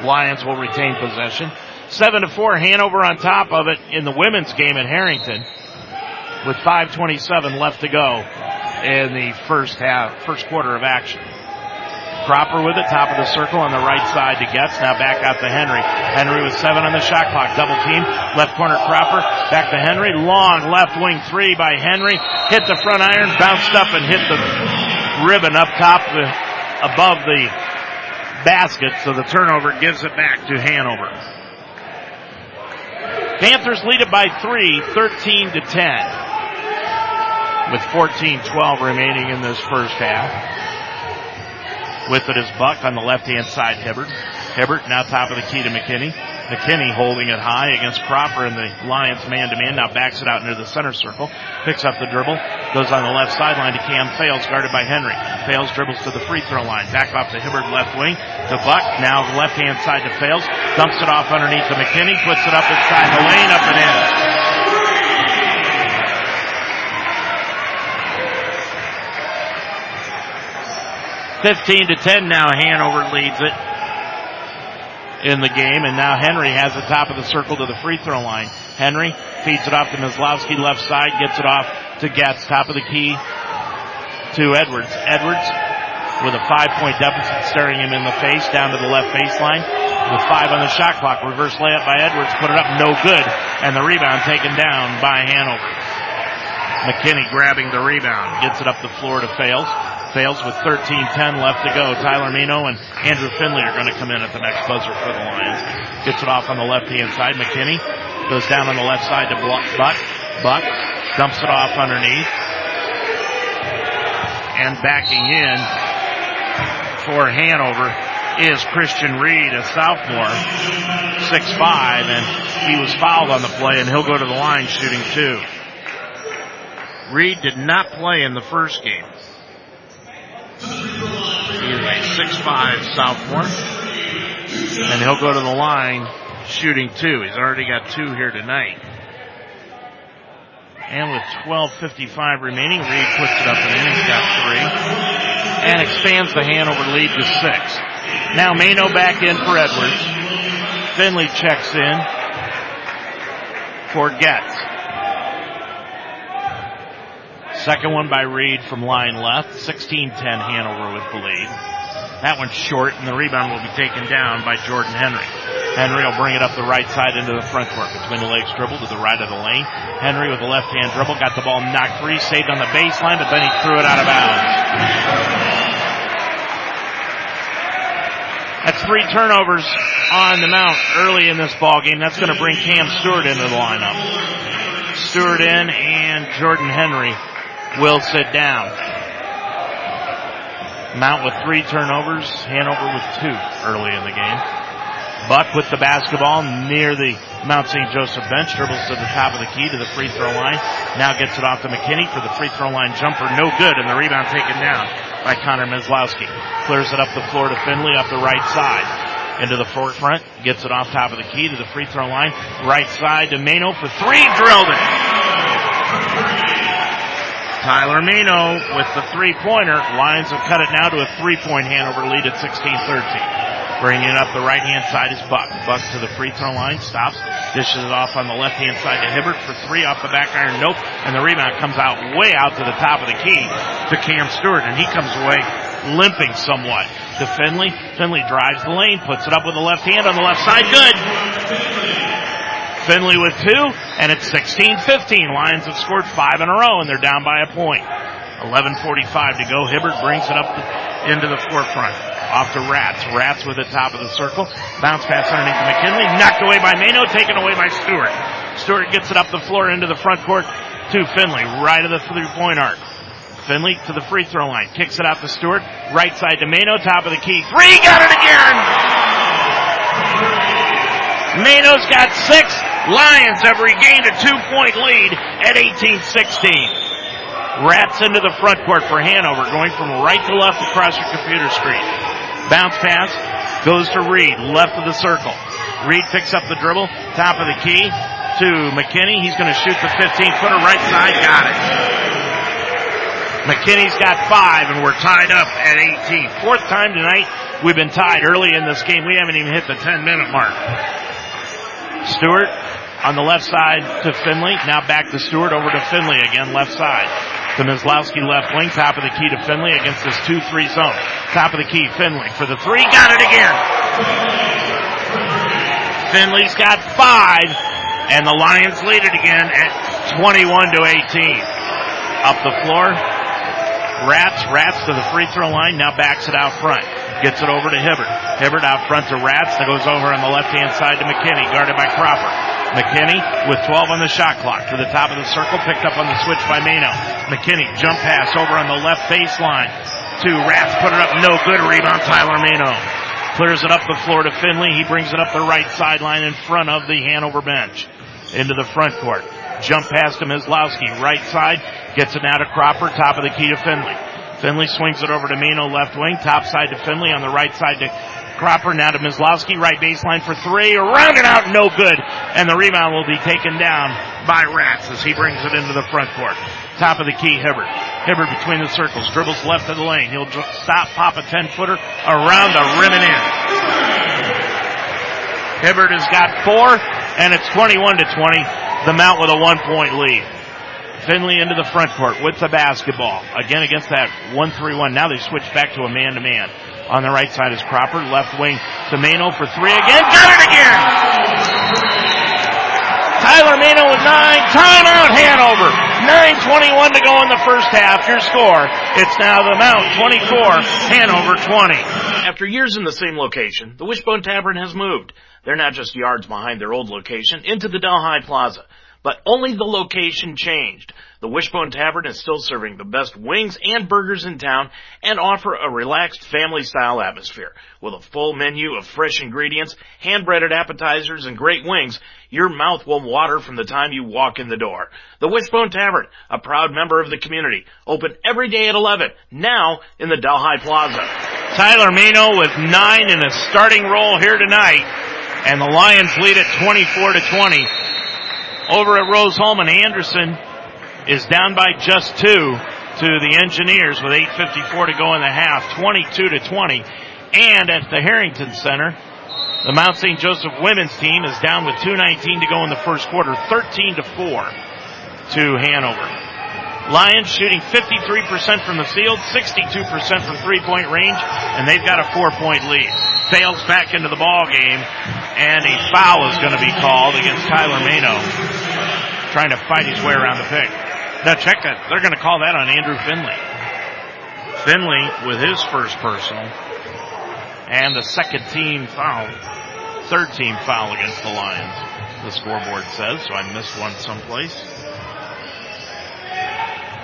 Lions will retain possession. 7 to 4, Hanover on top of it in the women's game at Harrington with 5.27 left to go in the first half, first quarter of action. Cropper with it, top of the circle on the right side to Getz. Now back out to Henry. Henry with seven on the shot clock. Double team. Left corner Cropper. Back to Henry. Long left wing three by Henry. Hit the front iron. Bounced up and hit the ribbon up top the, above the basket. So the turnover gives it back to Hanover. Panthers lead it by three, 13 to 10 with 14-12 remaining in this first half. With it is Buck on the left hand side, Hibbert. Hibbert now top of the key to McKinney. McKinney holding it high against Cropper in the Lions man to man. Now backs it out near the center circle. Picks up the dribble. Goes on the left sideline to Cam Fales, guarded by Henry. Fales dribbles to the free throw line. Back off to Hibbert left wing. To Buck. Now left hand side to Fales. Dumps it off underneath to McKinney. Puts it up inside the lane. Up and in. 15 to 10 now. Hanover leads it in the game, and now Henry has the top of the circle to the free throw line. Henry feeds it off to Mislowski left side, gets it off to Getz, top of the key to Edwards. Edwards with a five point deficit staring him in the face down to the left baseline with five on the shot clock. Reverse layup by Edwards, put it up, no good, and the rebound taken down by Hanover. McKinney grabbing the rebound, gets it up the floor to Fales. Fales with 13-10 left to go. Tyler Mano and Andrew Finley are going to come in at the next buzzer for the Lions. Gets it off on the left-hand side. McKinney goes down on the left side to block, Buck. Buck dumps it off underneath. And backing in for Hanover is Christian Reed, a sophomore, 6'5", and he was fouled on the play, and he'll go to the line shooting two. Reed did not play in the first game. He is a six-five sophomore. And he'll go to the line shooting two. He's already got two here tonight. And with 12.55 remaining, Reed puts it up and in. He's got three. And expands the Hanover lead to six. Now Mano back in for Edwards. Finley checks in for Getz. Second one by Reed from line left. 16-10 Hanover with the lead. That one's short and the rebound will be taken down by Jordan Henry. Henry will bring it up the right side into the front court between the legs dribble to the right of the lane. Henry with the left hand dribble got the ball knocked free, saved on the baseline, but then he threw it out of bounds. That's three turnovers on the mount early in this ball game. That's going to bring Cam Stewart into the lineup. Stewart in and Jordan Henry will sit down. Mount with three turnovers, Hanover with two early in the game. Buck with the basketball near the Mount St. Joseph bench, dribbles to the top of the key to the free throw line. Now gets it off to McKinney for the free throw line jumper, no good, and the rebound taken down by Connor Mislowski. Clears it up the floor to Finley up the right side. Into the forefront, gets it off top of the key to the free throw line. Right side to Mano for three, drilled it. Tyler Mano with the three pointer. Lions have cut it now to a three point Hanover lead at 16-13. Bringing it up the right hand side is Buck. Buck to the free throw line, stops, dishes it off on the left hand side to Hibbert for three off the back iron. Nope. And the rebound comes out way out to the top of the key to Cam Stewart and he comes away limping somewhat to Finley. Finley drives the lane, puts it up with the left hand on the left side. Good. Finley with two, and it's 16-15. Lions have scored five in a row, and they're down by a point. 11.45 to go. Hibbert brings it up into the forefront. Off to Rats. Rats with the top of the circle. Bounce pass underneath to McKinney. Knocked away by Mano. Taken away by Stewart. Stewart gets it up the floor into the front court to Finley. Right of the three-point arc. Finley to the free throw line. Kicks it out to Stewart. Right side to Mano. Top of the key. Three. Got it again. Mano's got six. Lions have regained a two-point lead at 18-16. Rats into the front court for Hanover, going from right to left across your computer screen. Bounce pass goes to Reed, left of the circle. Reed picks up the dribble, top of the key to McKinney. He's going to shoot the 15 footer right side. Got it. McKinney's got five, and we're tied up at 18. Fourth time tonight we've been tied early in this game. We haven't even hit the 10 minute mark. Stewart on the left side to Finley. Now back to Stewart over to Finley again, left side. To Mislowski left wing, top of the key to Finley against this 2-3 zone. Top of the key, Finley for the three, got it again. Finley's got five, and the Lions lead it again at 21 to 18. Up the floor, Rats, Rats to the free throw line, now backs it out front. Gets it over to Hibbert. Hibbert out front to Rats, that goes over on the left hand side to McKinney, guarded by Cropper. McKinney with 12 on the shot clock to the top of the circle, picked up on the switch by Mano. McKinney jump pass over on the left baseline to Rats, put it up, no good, rebound Tyler Mano. Clears it up the floor to Finley, he brings it up the right sideline in front of the Hanover bench. Into the front court. Jump pass to Mislowski, right side, gets it out to Cropper, top of the key to Finley. Finley swings it over to Mano, left wing, top side to Finley, on the right side to Cropper, now to Mislowski, right baseline for three, rounded out, no good, and the rebound will be taken down by Rats as he brings it into the front court. Top of the key, Hibbert. Hibbert between the circles, dribbles left of the lane. He'll stop, pop a 10 footer around the rim and in. Hibbert has got four, and it's 21 to 20. The Mount with a one point lead. Finley into the front court with the basketball. Again against that 1-3-1. Now they switch back to a man-to-man. On the right side is Cropper. Left wing to Mano for three again. Got it again! Tyler Mano with nine. Timeout Hanover. 9.21 to go in the first half. Your score. It's now the Mount 24, Hanover 20. After years in the same location, the Wishbone Tavern has moved. They're not just yards behind their old location into the Delhi Plaza. But only the location changed. The Wishbone Tavern is still serving the best wings and burgers in town and offer a relaxed family style atmosphere. With a full menu of fresh ingredients, hand breaded appetizers, and great wings, your mouth will water from the time you walk in the door. The Wishbone Tavern, a proud member of the community, open every day at 11, now in the Delhi Plaza. Tyler Mano with nine in a starting role here tonight, and the Lions lead at 24 to 20 over at Rose-Hulman, Anderson is down by just two to the Engineers with 8.54 to go in the half, 22 to 20. And at the Harrington Center, the Mount St. Joseph women's team is down with 2.19 to go in the first quarter, 13 to 4 to Hanover. Lions shooting 53% from the field, 62% from three point range, and they've got a four point lead. Fales back into the ball game, and a foul is going to be called against Tyler Mano, trying to fight his way around the pick. Now check that. They're going to call that on Andrew Finley. Finley with his first personal. And the second team foul, third team foul against the Lions, the scoreboard says, so I missed one someplace.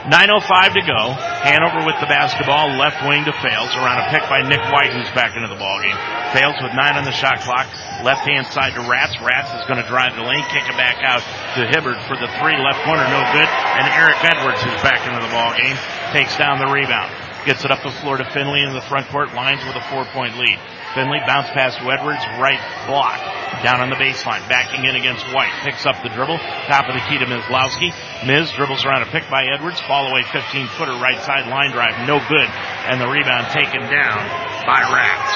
9.05 to go. Hanover with the basketball, left wing to Fales. Around a pick by Nick White, who's back into the ballgame. Fales with nine on the shot clock. Left hand side to Rats. Rats is going to drive the lane, kick it back out to Hibbert for the three. Left corner, no good. And Eric Edwards, who's back into the ballgame, takes down the rebound. Gets it up the floor to Finley in the front court. Lines with a four point lead. Finley bounce pass to Edwards, right block. Down on the baseline, backing in against White. Picks up the dribble. Top of the key to Mizlowski. Miz dribbles around a pick by Edwards. Fall away 15 footer right side line drive. No good. And the rebound taken down by Rats.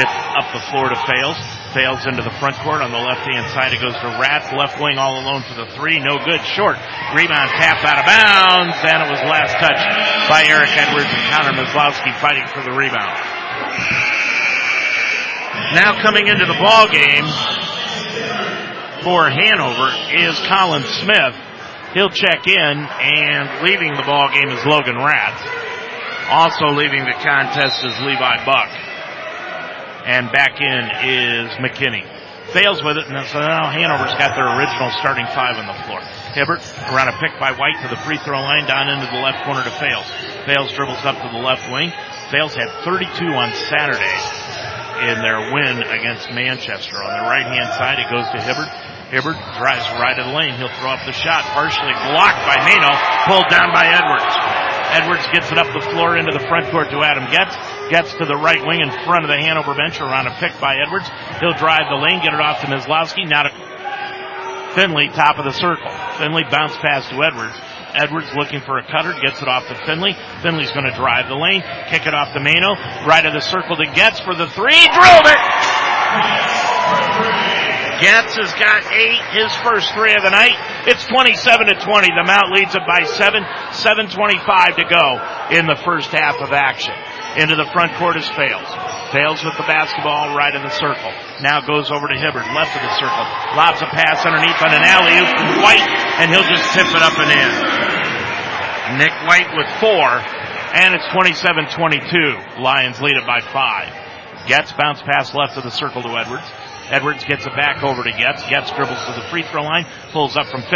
Gets up the floor to Fales. Fails into the front court on the left hand side. It goes to Rats. Left wing all alone for the three. No good. Short. Rebound tapped out of bounds. And it was last touch by Eric Edwards and Connor Mizlowski fighting for the rebound. Now coming into the ball game for Hanover is Colin Smith. He'll check in and leaving the ball game is Logan Rats. Also leaving the contest is Levi Buck. And back in is McKinney. Fales with it, and so now Hanover's got their original starting five on the floor. Hibbert around a pick by White to the free throw line, down into the left corner to Fales. Fales dribbles up to the left wing. Fales had 32 on Saturday in their win against Manchester. On the right hand side, it goes to Hibbert. Hibbert drives right of the lane. He'll throw up the shot, partially blocked by Mano, pulled down by Edwards. Edwards gets it up the floor into the front court to Adam Getz. Gets to the right wing in front of the Hanover bench around a pick by Edwards. He'll drive the lane, get it off to Mizlowski. Now to Finley, top of the circle. Finley bounce pass to Edwards. Edwards looking for a cutter, gets it off to Finley. Finley's going to drive the lane, kick it off to Mano, right of the circle to Getz for the three, drilled it! Getz has got eight, his first three of the night. It's 27 to 20. The Mount leads it by seven, 7.25 to go in the first half of action. Into the front court is Fales. Fales with the basketball right in the circle. Now goes over to Hibbert, left of the circle. Lobs a pass underneath on an alley oop White, and he'll just tip it up and in. Nick White with four, and it's 27-22. Lions lead it by five. Getz bounce pass left of the circle to Edwards. Edwards gets it back over to Getz. Getz dribbles to the free throw line, pulls up from 15,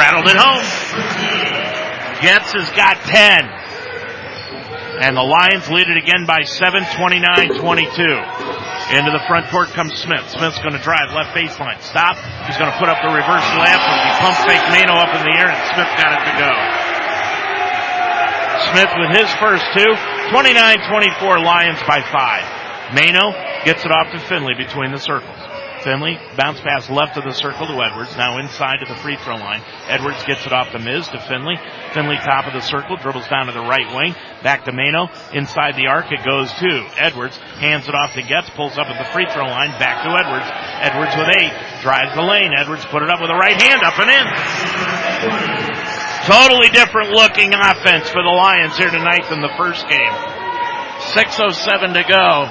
rattled it home. Getz has got 10. And the Lions lead it again by 7, 29-22. Into the front court comes Smith. Smith's going to drive left baseline. Stop. He's going to put up the reverse layup. He pump fake Mano up in the air, and Smith got it to go. Smith with his first two. 29-24 Lions by five. Mano gets it off to Finley between the circles. Finley bounce pass left of the circle to Edwards. Now inside to the free throw line. Edwards gets it off to Miz to Finley. Finley top of the circle dribbles down to the right wing. Back to Mano. Inside the arc it goes to Edwards. Hands it off to Getz. Pulls up at the free throw line. Back to Edwards. Edwards with eight. Drives the lane. Edwards put it up with a right hand up and in. Totally different looking offense for the Lions here tonight than the first game. 6.07 to go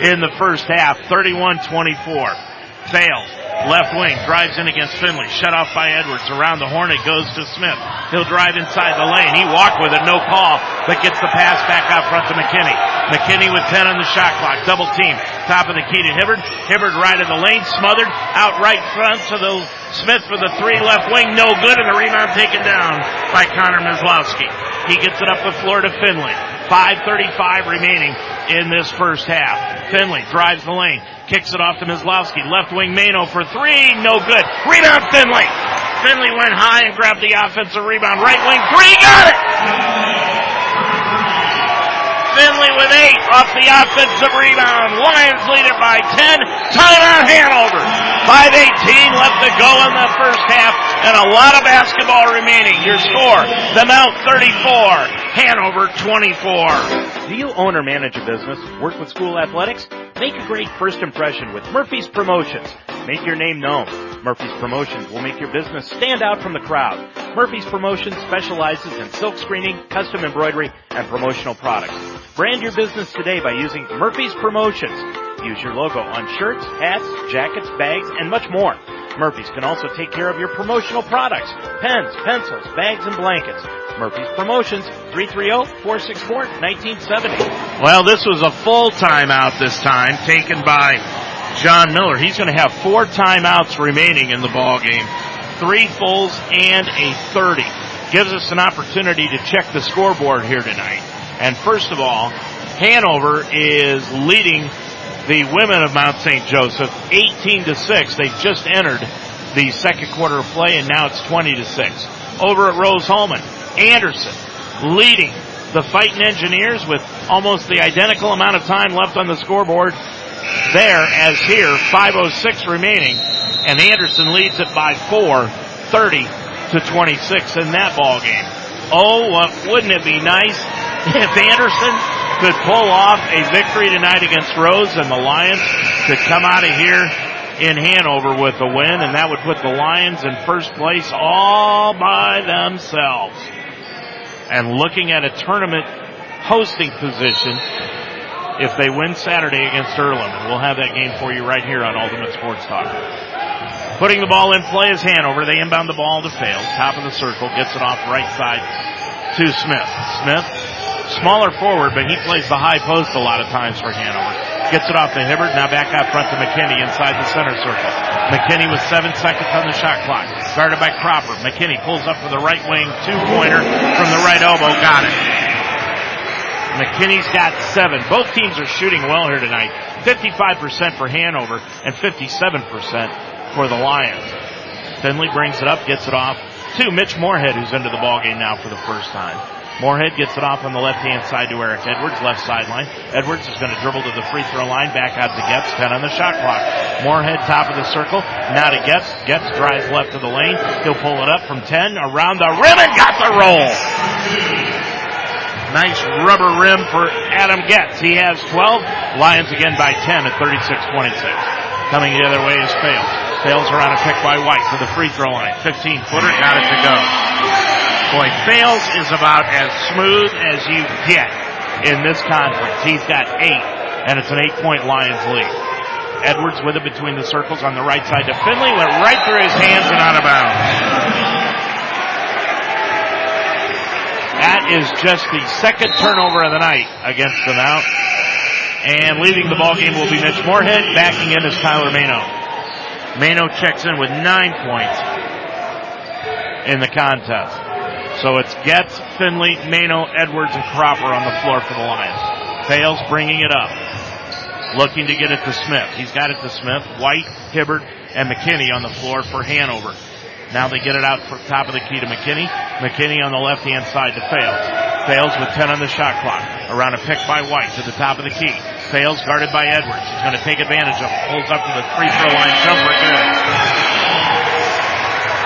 in the first half. 31-24. Fales. Left wing drives in against Finley. Shut off by Edwards. Around the horn it goes to Smith. He'll drive inside the lane. He walked with it, no call, but gets the pass back out front to McKinney. McKinney with 10 on the shot clock. Double team. Top of the key to Hibbert. Hibbert right in the lane. Smothered. Out right front to the Smith for the three left wing. No good and the rebound taken down by Connor Mizlowski. He gets it up the floor to Finley. 5.35 remaining in this first half. Finley drives the lane, kicks it off to Mizlowski. Left wing Mano for three, no good. Rebound Finley. Finley went high and grabbed the offensive rebound. Right wing three, got it! Finley with eight off the offensive rebound. Lions lead it by 10. Timeout Hanover. 5.18 left to go in the first half and a lot of basketball remaining. Your score, the Mount 34, Hanover 24. Do you own or manage a business? Work with school athletics? Make a great first impression with Murphy's Promotions. Make your name known. Murphy's Promotions will make your business stand out from the crowd. Murphy's Promotions specializes in silk screening, custom embroidery, and promotional products. Brand your business today by using Murphy's Promotions. Use your logo on shirts, hats, jackets, bags, and much more. Murphy's can also take care of your promotional products, pens, pencils, bags, and blankets. Murphy's Promotions, 330-464-1970. Well, this was a full timeout this time, taken by John Miller. He's going to have four timeouts remaining in the ball game. Three fulls and a 30. Gives us an opportunity to check the scoreboard here tonight. And first of all, Hanover is leading the women of Mount St. Joseph 18 to 6. They just entered the second quarter of play and now it's 20 to 6. Over at Rose Hulman, Anderson leading the fighting engineers with almost the identical amount of time left on the scoreboard there as here, 506 remaining, and Anderson leads it by four, 30 to 26 in that ball game. Oh, what, wouldn't it be nice if Anderson could pull off a victory tonight against Rose and the Lions could come out of here in Hanover with a win, and that would put the Lions in first place all by themselves. And looking at a tournament hosting position, if they win Saturday against Earlham. And we'll have that game for you right here on Ultimate Sports Talk. Putting the ball in play is Hanover. They inbound the ball to fail. Top of the circle. Gets it off right side to Smith. Smith, smaller forward, but he plays the high post a lot of times for Hanover. Gets it off to Hibbert. Now back out front to McKinney inside the center circle. McKinney with seven seconds on the shot clock. Guarded by Cropper. McKinney pulls up for the right wing two pointer from the right elbow. Got it. McKinney's got seven. Both teams are shooting well here tonight. 55% for Hanover and 57% for the Lions. Finley brings it up, gets it off to Mitch Moorhead, who's into the ballgame now for the first time. Moorhead gets it off on the left-hand side to Eric Edwards, left sideline. Edwards is going to dribble to the free throw line, back out to Getz, 10 on the shot clock. Moorhead top of the circle, now to Getz. Getz drives left of the lane. He'll pull it up from 10, around the rim, and got the roll. Nice rubber rim for Adam Getz. He has 12. Lions again by 10 at 36-26. Coming the other way is Fales. Fales around a pick by White to the free throw line. 15 footer, got it to go. Boy, Fales is about as smooth as you get in this conference. He's got eight, and it's an eight point Lions lead. Edwards with it between the circles on the right side to Finley, went right through his hands and out of bounds. That is just the second turnover of the night against them out. And leading the ball game will be Mitch Moorhead. Backing in is Tyler Mano. Mano checks in with nine points in the contest. So it's Getz, Finley, Mano, Edwards, and Cropper on the floor for the Lions. Fales bringing it up. Looking to get it to Smith. He's got it to Smith, White, Hibbert, and McKinney on the floor for Hanover. Now they get it out for top of the key to McKinney. McKinney on the left hand side to Fales. Fales with 10 on the shot clock. Around a pick by White to the top of the key. Fales guarded by Edwards. He's going to take advantage of it. Pulls up to the free throw line jumper. Good.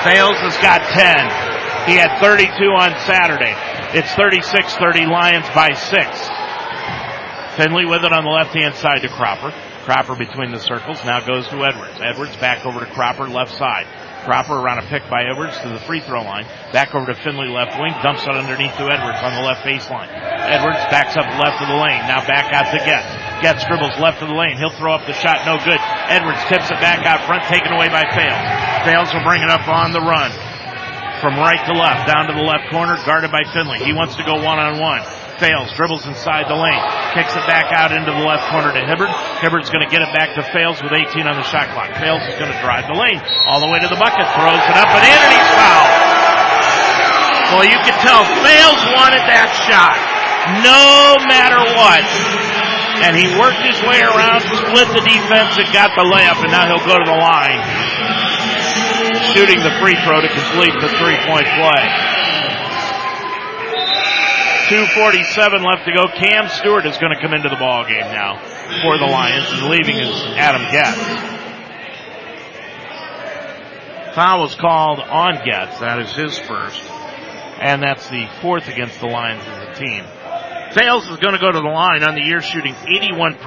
Fales has got 10. He had 32 on Saturday. It's 36-30 Lions by 6. Finley with it on the left hand side to Cropper. Cropper between the circles. Now goes to Edwards. Edwards back over to Cropper left side. Cropper around a pick by Edwards to the free throw line. Back over to Finley left wing. Dumps it underneath to Edwards on the left baseline. Edwards backs up left of the lane. Now back out to Getz. Getz dribbles left of the lane. He'll throw up the shot. No good. Edwards tips it back out front. Taken away by Fales. Fales will bring it up on the run. From right to left. Down to the left corner. Guarded by Finley. He wants to go one on one Fales, dribbles inside the lane, kicks it back out into the left corner to Hibbert. Hibbert's going to get it back to Fales with 18 on the shot clock. Fales is going to drive the lane all the way to the bucket, throws it up and in, and he's fouled. Well, you can tell Fales wanted that shot, no matter what. And he worked his way around, split the defense, and got the layup, and now he'll go to the line, shooting the free throw to complete the three-point play. 247 left to go. Cam Stewart is going to come into the ball game now for the Lions, and leaving is Adam Getz. Foul was called on Getz. That is his first, and that's the fourth against the Lions as a team. Fales is going to go to the line on the year shooting 81%.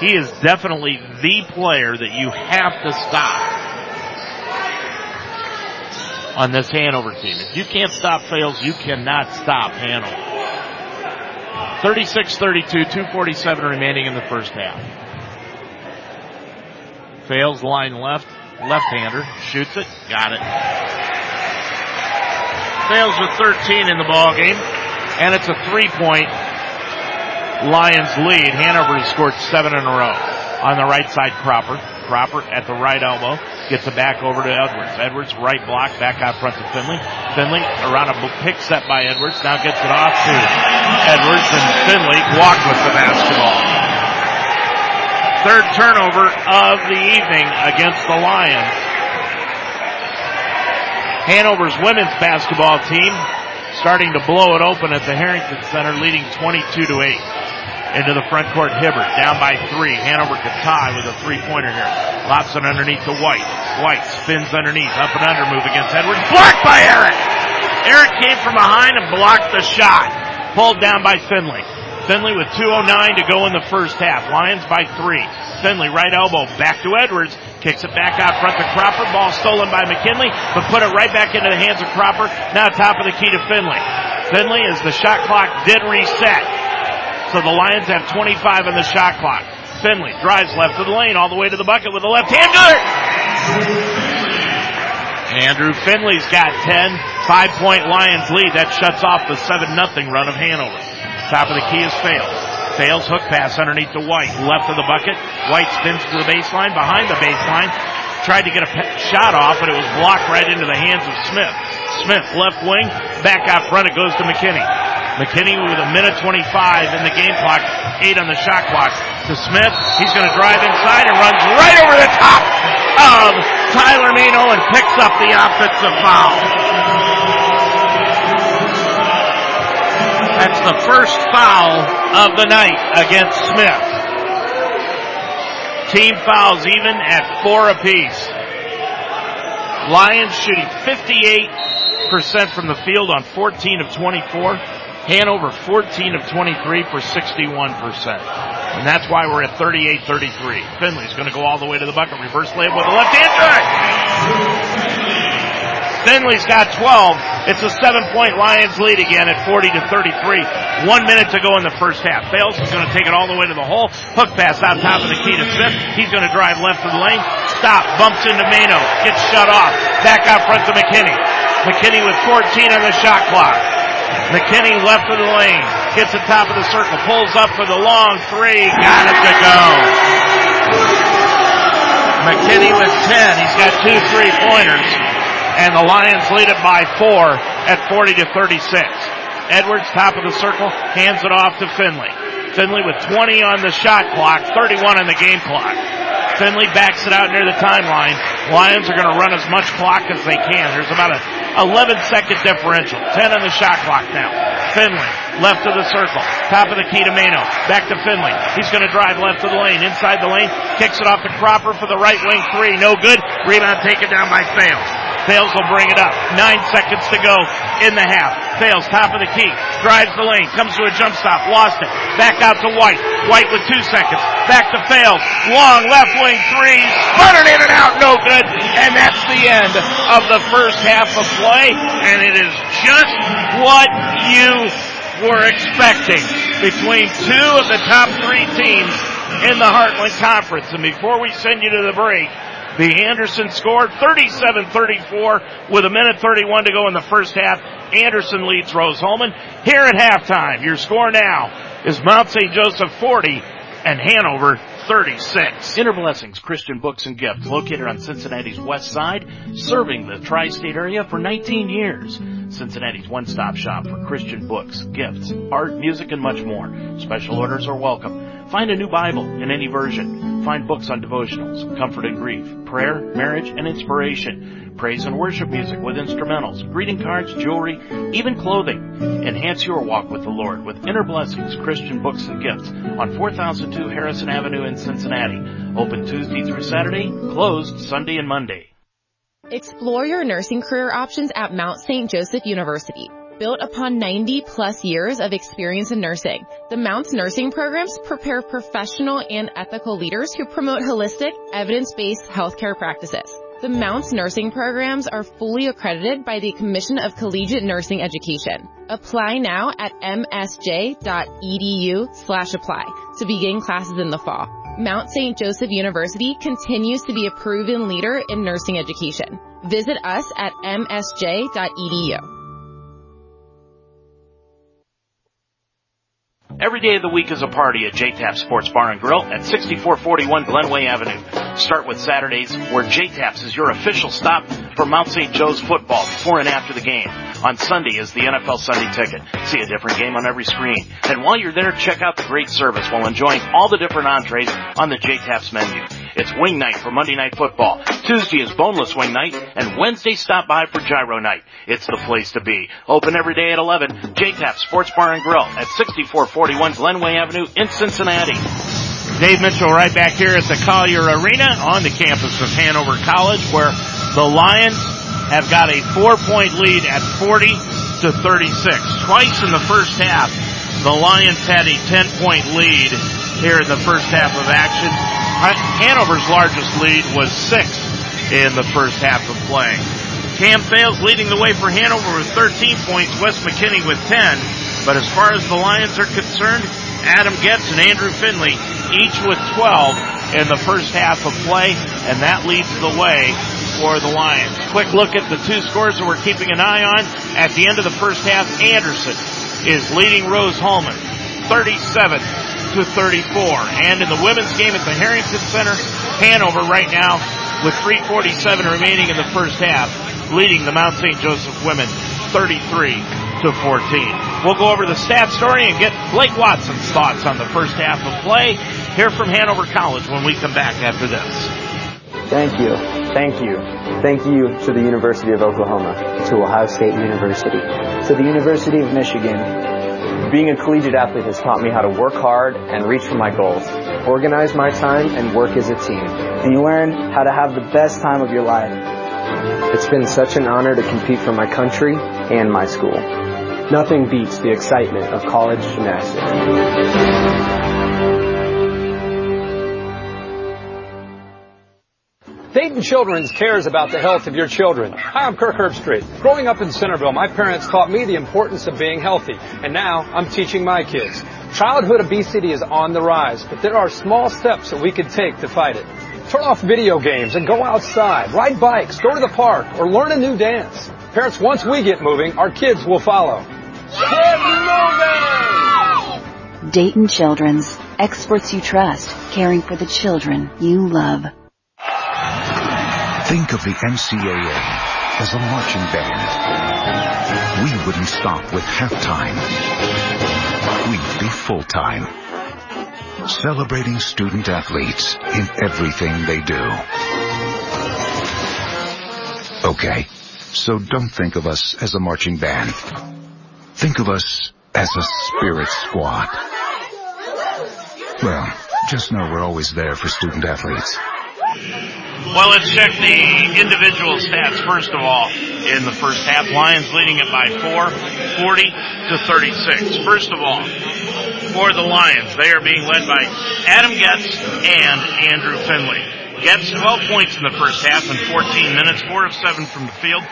He is definitely the player that you have to stop on this Hanover team. If you can't stop Fales, you cannot stop Hanover. 36-32, 247 remaining in the first half. Fales line left, left-hander, shoots it, got it. Fales with 13 in the ball game, and it's a three-point Lions lead. Hanover has scored seven in a row. On the right side, Cropper. Cropper at the right elbow gets it back over to Edwards. Edwards right block back out front to Finley. Finley around a pick set by Edwards. Now gets it off to Edwards and Finley walked with the basketball. Third turnover of the evening against the Lions. Hanover's women's basketball team starting to blow it open at the Harrington Center, leading 22 to 8 into the front court. Hibbert down by three. Hanover could tie with a three pointer here. Lobs it underneath to White. White spins underneath. Up and under move against Edwards. Blocked by Eric. Eric came from behind and blocked the shot. Pulled down by Finley. Finley with 2.09 to go in the first half. Lions by three. Finley right elbow back to Edwards. Kicks it back out front to Cropper. Ball stolen by McKinney, but put it right back into the hands of Cropper. Now top of the key to Finley. Finley as the shot clock did reset. So the Lions have 25 on the shot clock. Finley drives left of the lane all the way to the bucket with a left hander. Andrew Finley's got 10. Five point Lions lead. That shuts off the 7 nothing run of Hanover. Top of the key is Fales. Fales hook pass underneath to White. Left of the bucket. White spins to the baseline. Behind the baseline. Tried to get a shot off, but it was blocked right into the hands of Smith. Smith left wing. Back out front. It goes to McKinney. McKinney with a minute 25 in the game clock, eight on the shot clock. To Smith, he's going to drive inside and runs right over the top of Tyler Mano and picks up the offensive foul. That's the first foul of the night against Smith. Team fouls even at four apiece. Lions shooting 58% from the field on 14 of 24. Hanover 14 of 23 for 61%. And that's why we're at 38-33. Finley's going to go all the way to the bucket. Reverse layup with a left hand drive. Finley's got 12. It's a seven point Lions lead again at 40 to 33. One minute to go in the first half. Fales is going to take it all the way to the hole. Hook pass out top of the key to Smith. He's going to drive left of the lane. Stop. Bumps into Mano. Gets shut off. Back out front to McKinney. McKinney with 14 on the shot clock. McKinney left of the lane, gets the top of the circle, pulls up for the long three, got it to go. McKinney with 10, he's got two three pointers, and the Lions lead it by four at 40 to 36. Edwards, top of the circle, hands it off to Finley. Finley with 20 on the shot clock, 31 on the game clock. Finley backs it out near the timeline. Lions are going to run as much clock as they can. There's about a 11 second differential. 10 on the shot clock now. Finley, left of the circle. Top of the key to Mano. Back to Finley. He's going to drive left of the lane. Inside the lane. Kicks it off to Cropper for the right wing three. No good. Rebound taken down by Fales. Fales will bring it up. Nine seconds to go in the half. Fales top of the key. Drives the lane. Comes to a jump stop. Lost it. Back out to White. White with two seconds. Back to Fales. Long left wing three. Spun in and out. No good. And that's the end of the first half of play. And it is just what you were expecting between two of the top three teams in the Heartland Conference. And before we send you to the break, the Anderson scored 37-34 with a minute 31 to go in the first half. Anderson leads Rose-Hulman. Here at halftime, your score now is Mount St. Joseph 40 and Hanover 36. Inner Blessings Christian Books and Gifts, located on Cincinnati's west side, serving the tri-state area for 19 years. Cincinnati's one-stop shop for Christian books, gifts, art, music, and much more. Special orders are welcome. Find a new Bible in any version. Find books on devotionals, comfort and grief, prayer, marriage, and inspiration. Praise and worship music with instrumentals, greeting cards, jewelry, even clothing. Enhance your walk with the Lord with Inner Blessings Christian Books and Gifts on 4002 Harrison Avenue in Cincinnati. Open Tuesday through Saturday, closed Sunday and Monday. Explore your nursing career options at Mount St. Joseph University. Built upon 90 plus years of experience in nursing, the Mounts nursing programs prepare professional and ethical leaders who promote holistic, evidence-based healthcare practices. The Mounts nursing programs are fully accredited by the Commission of Collegiate Nursing Education. Apply now at msj.edu slash apply to begin classes in the fall. Mount St. Joseph University continues to be a proven leader in nursing education. Visit us at msj.edu. Every day of the week is a party at JTAP Sports Bar and Grill at 6441 Glenway Avenue. Start with Saturdays where JTAPS is your official stop for Mount St. Joe's football before and after the game. On Sunday is the NFL Sunday Ticket. See a different game on every screen. And while you're there, check out the great service while enjoying all the different entrees on the JTAPS menu. It's wing night for Monday Night Football. Tuesday is boneless wing night, and Wednesday stop by for gyro night. It's the place to be. Open every day at 11. JTAP Sports Bar and Grill at 6441 Glenway Avenue in Cincinnati. Dave Mitchell right back here at the Collier Arena on the campus of Hanover College where the Lions have got a four point lead at 40 to 36. Twice in the first half, the Lions had a 10 point lead here in the first half of action. Uh, Hanover's largest lead was six in the first half of play. Cam Fales leading the way for Hanover with 13 points, Wes McKinney with 10. But as far as the Lions are concerned, Adam Getz and Andrew Finley each with 12 in the first half of play, and that leads the way for the Lions. Quick look at the two scores that we're keeping an eye on. At the end of the first half, Anderson is leading Rose Hulman 37 to 34. And in the women's game at the Harrington Center, Hanover right now with 347 remaining in the first half, leading the Mount St. Joseph women 33 to 14. We'll go over the stat story and get Blake Watson's thoughts on the first half of play. here from Hanover College when we come back after this. Thank you. Thank you. Thank you to the University of Oklahoma, to Ohio State University, to the University of Michigan. Being a collegiate athlete has taught me how to work hard and reach for my goals, organize my time, and work as a team. And you learn how to have the best time of your life. It's been such an honor to compete for my country and my school. Nothing beats the excitement of college gymnastics. Dayton Children's cares about the health of your children. Hi, I'm Kirk Herbstreit. Growing up in Centerville, my parents taught me the importance of being healthy, and now I'm teaching my kids. Childhood obesity is on the rise, but there are small steps that we can take to fight it. Turn off video games and go outside, ride bikes, go to the park, or learn a new dance. Parents, once we get moving, our kids will follow. Get moving! Dayton Children's, experts you trust, caring for the children you love. Think of the NCAA as a marching band. We wouldn't stop with halftime. We'd be full-time. Celebrating student athletes in everything they do. Okay, so don't think of us as a marching band. Think of us as a spirit squad. Well, just know we're always there for student athletes. Well, let's check the individual stats first of all. In the first half, Lions leading it by four, 40 to 36. First of all, for the Lions, they are being led by Adam Getz and Andrew Finley. Getz 12 points in the first half in 14 minutes, 4 of 7 from the field,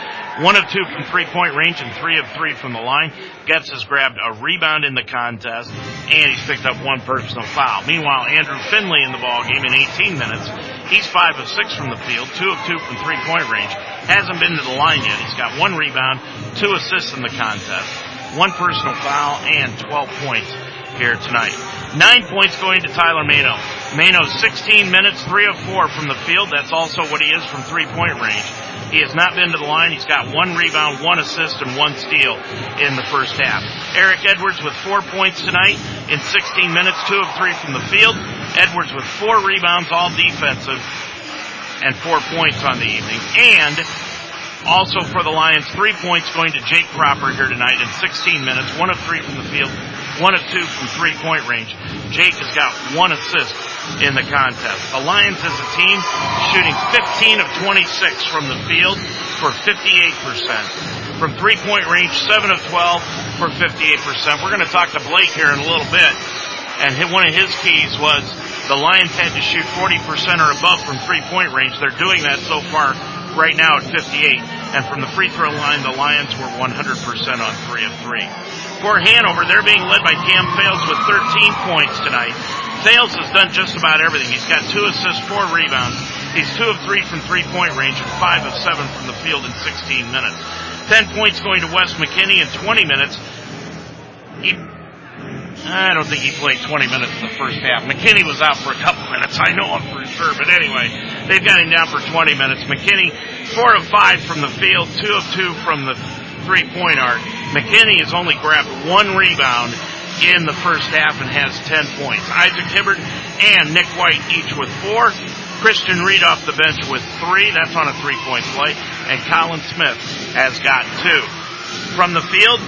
one of two from three point range and three of three from the line. Getz has grabbed a rebound in the contest and he's picked up one personal foul. Meanwhile, Andrew Finley in the ball game in 18 minutes. He's five of six from the field, two of two from three point range. Hasn't been to the line yet. He's got one rebound, two assists in the contest, one personal foul, and 12 points here tonight. Nine points going to Tyler Mano. Mano 16 minutes, three of four from the field. That's also what he is from three point range. He has not been to the line. He's got one rebound, one assist, and one steal in the first half. Eric Edwards with four points tonight in 16 minutes, two of three from the field. Edwards with four rebounds, all defensive, and four points on the evening. And also for the Lions, three points going to Jake Cropper here tonight in 16 minutes, one of three from the field, one of two from three point range. Jake has got one assist in the contest. The Lions as a team shooting 15 of 26 from the field for 58%. From three point range, 7 of 12 for 58%. We're going to talk to Blake here in a little bit. And one of his keys was the Lions had to shoot 40% or above from three point range. They're doing that so far right now at 58. And from the free throw line, the Lions were 100% on three of three. For Hanover, they're being led by Cam Fales with 13 points tonight. Fales has done just about everything. He's got two assists, four rebounds. He's two of three from three point range and five of seven from the field in 16 minutes. 10 points going to Wes McKinney in 20 minutes. He, I don't think he played 20 minutes in the first half. McKinney was out for a couple minutes. I know him for sure. But anyway, they've got him down for 20 minutes. McKinney, four of five from the field, two of two from the three point arc. McKinney has only grabbed one rebound in the first half and has 10 points. Isaac Hibbert and Nick White each with four. Christian Reed off the bench with three. That's on a three point play. And Colin Smith has got two. From the field,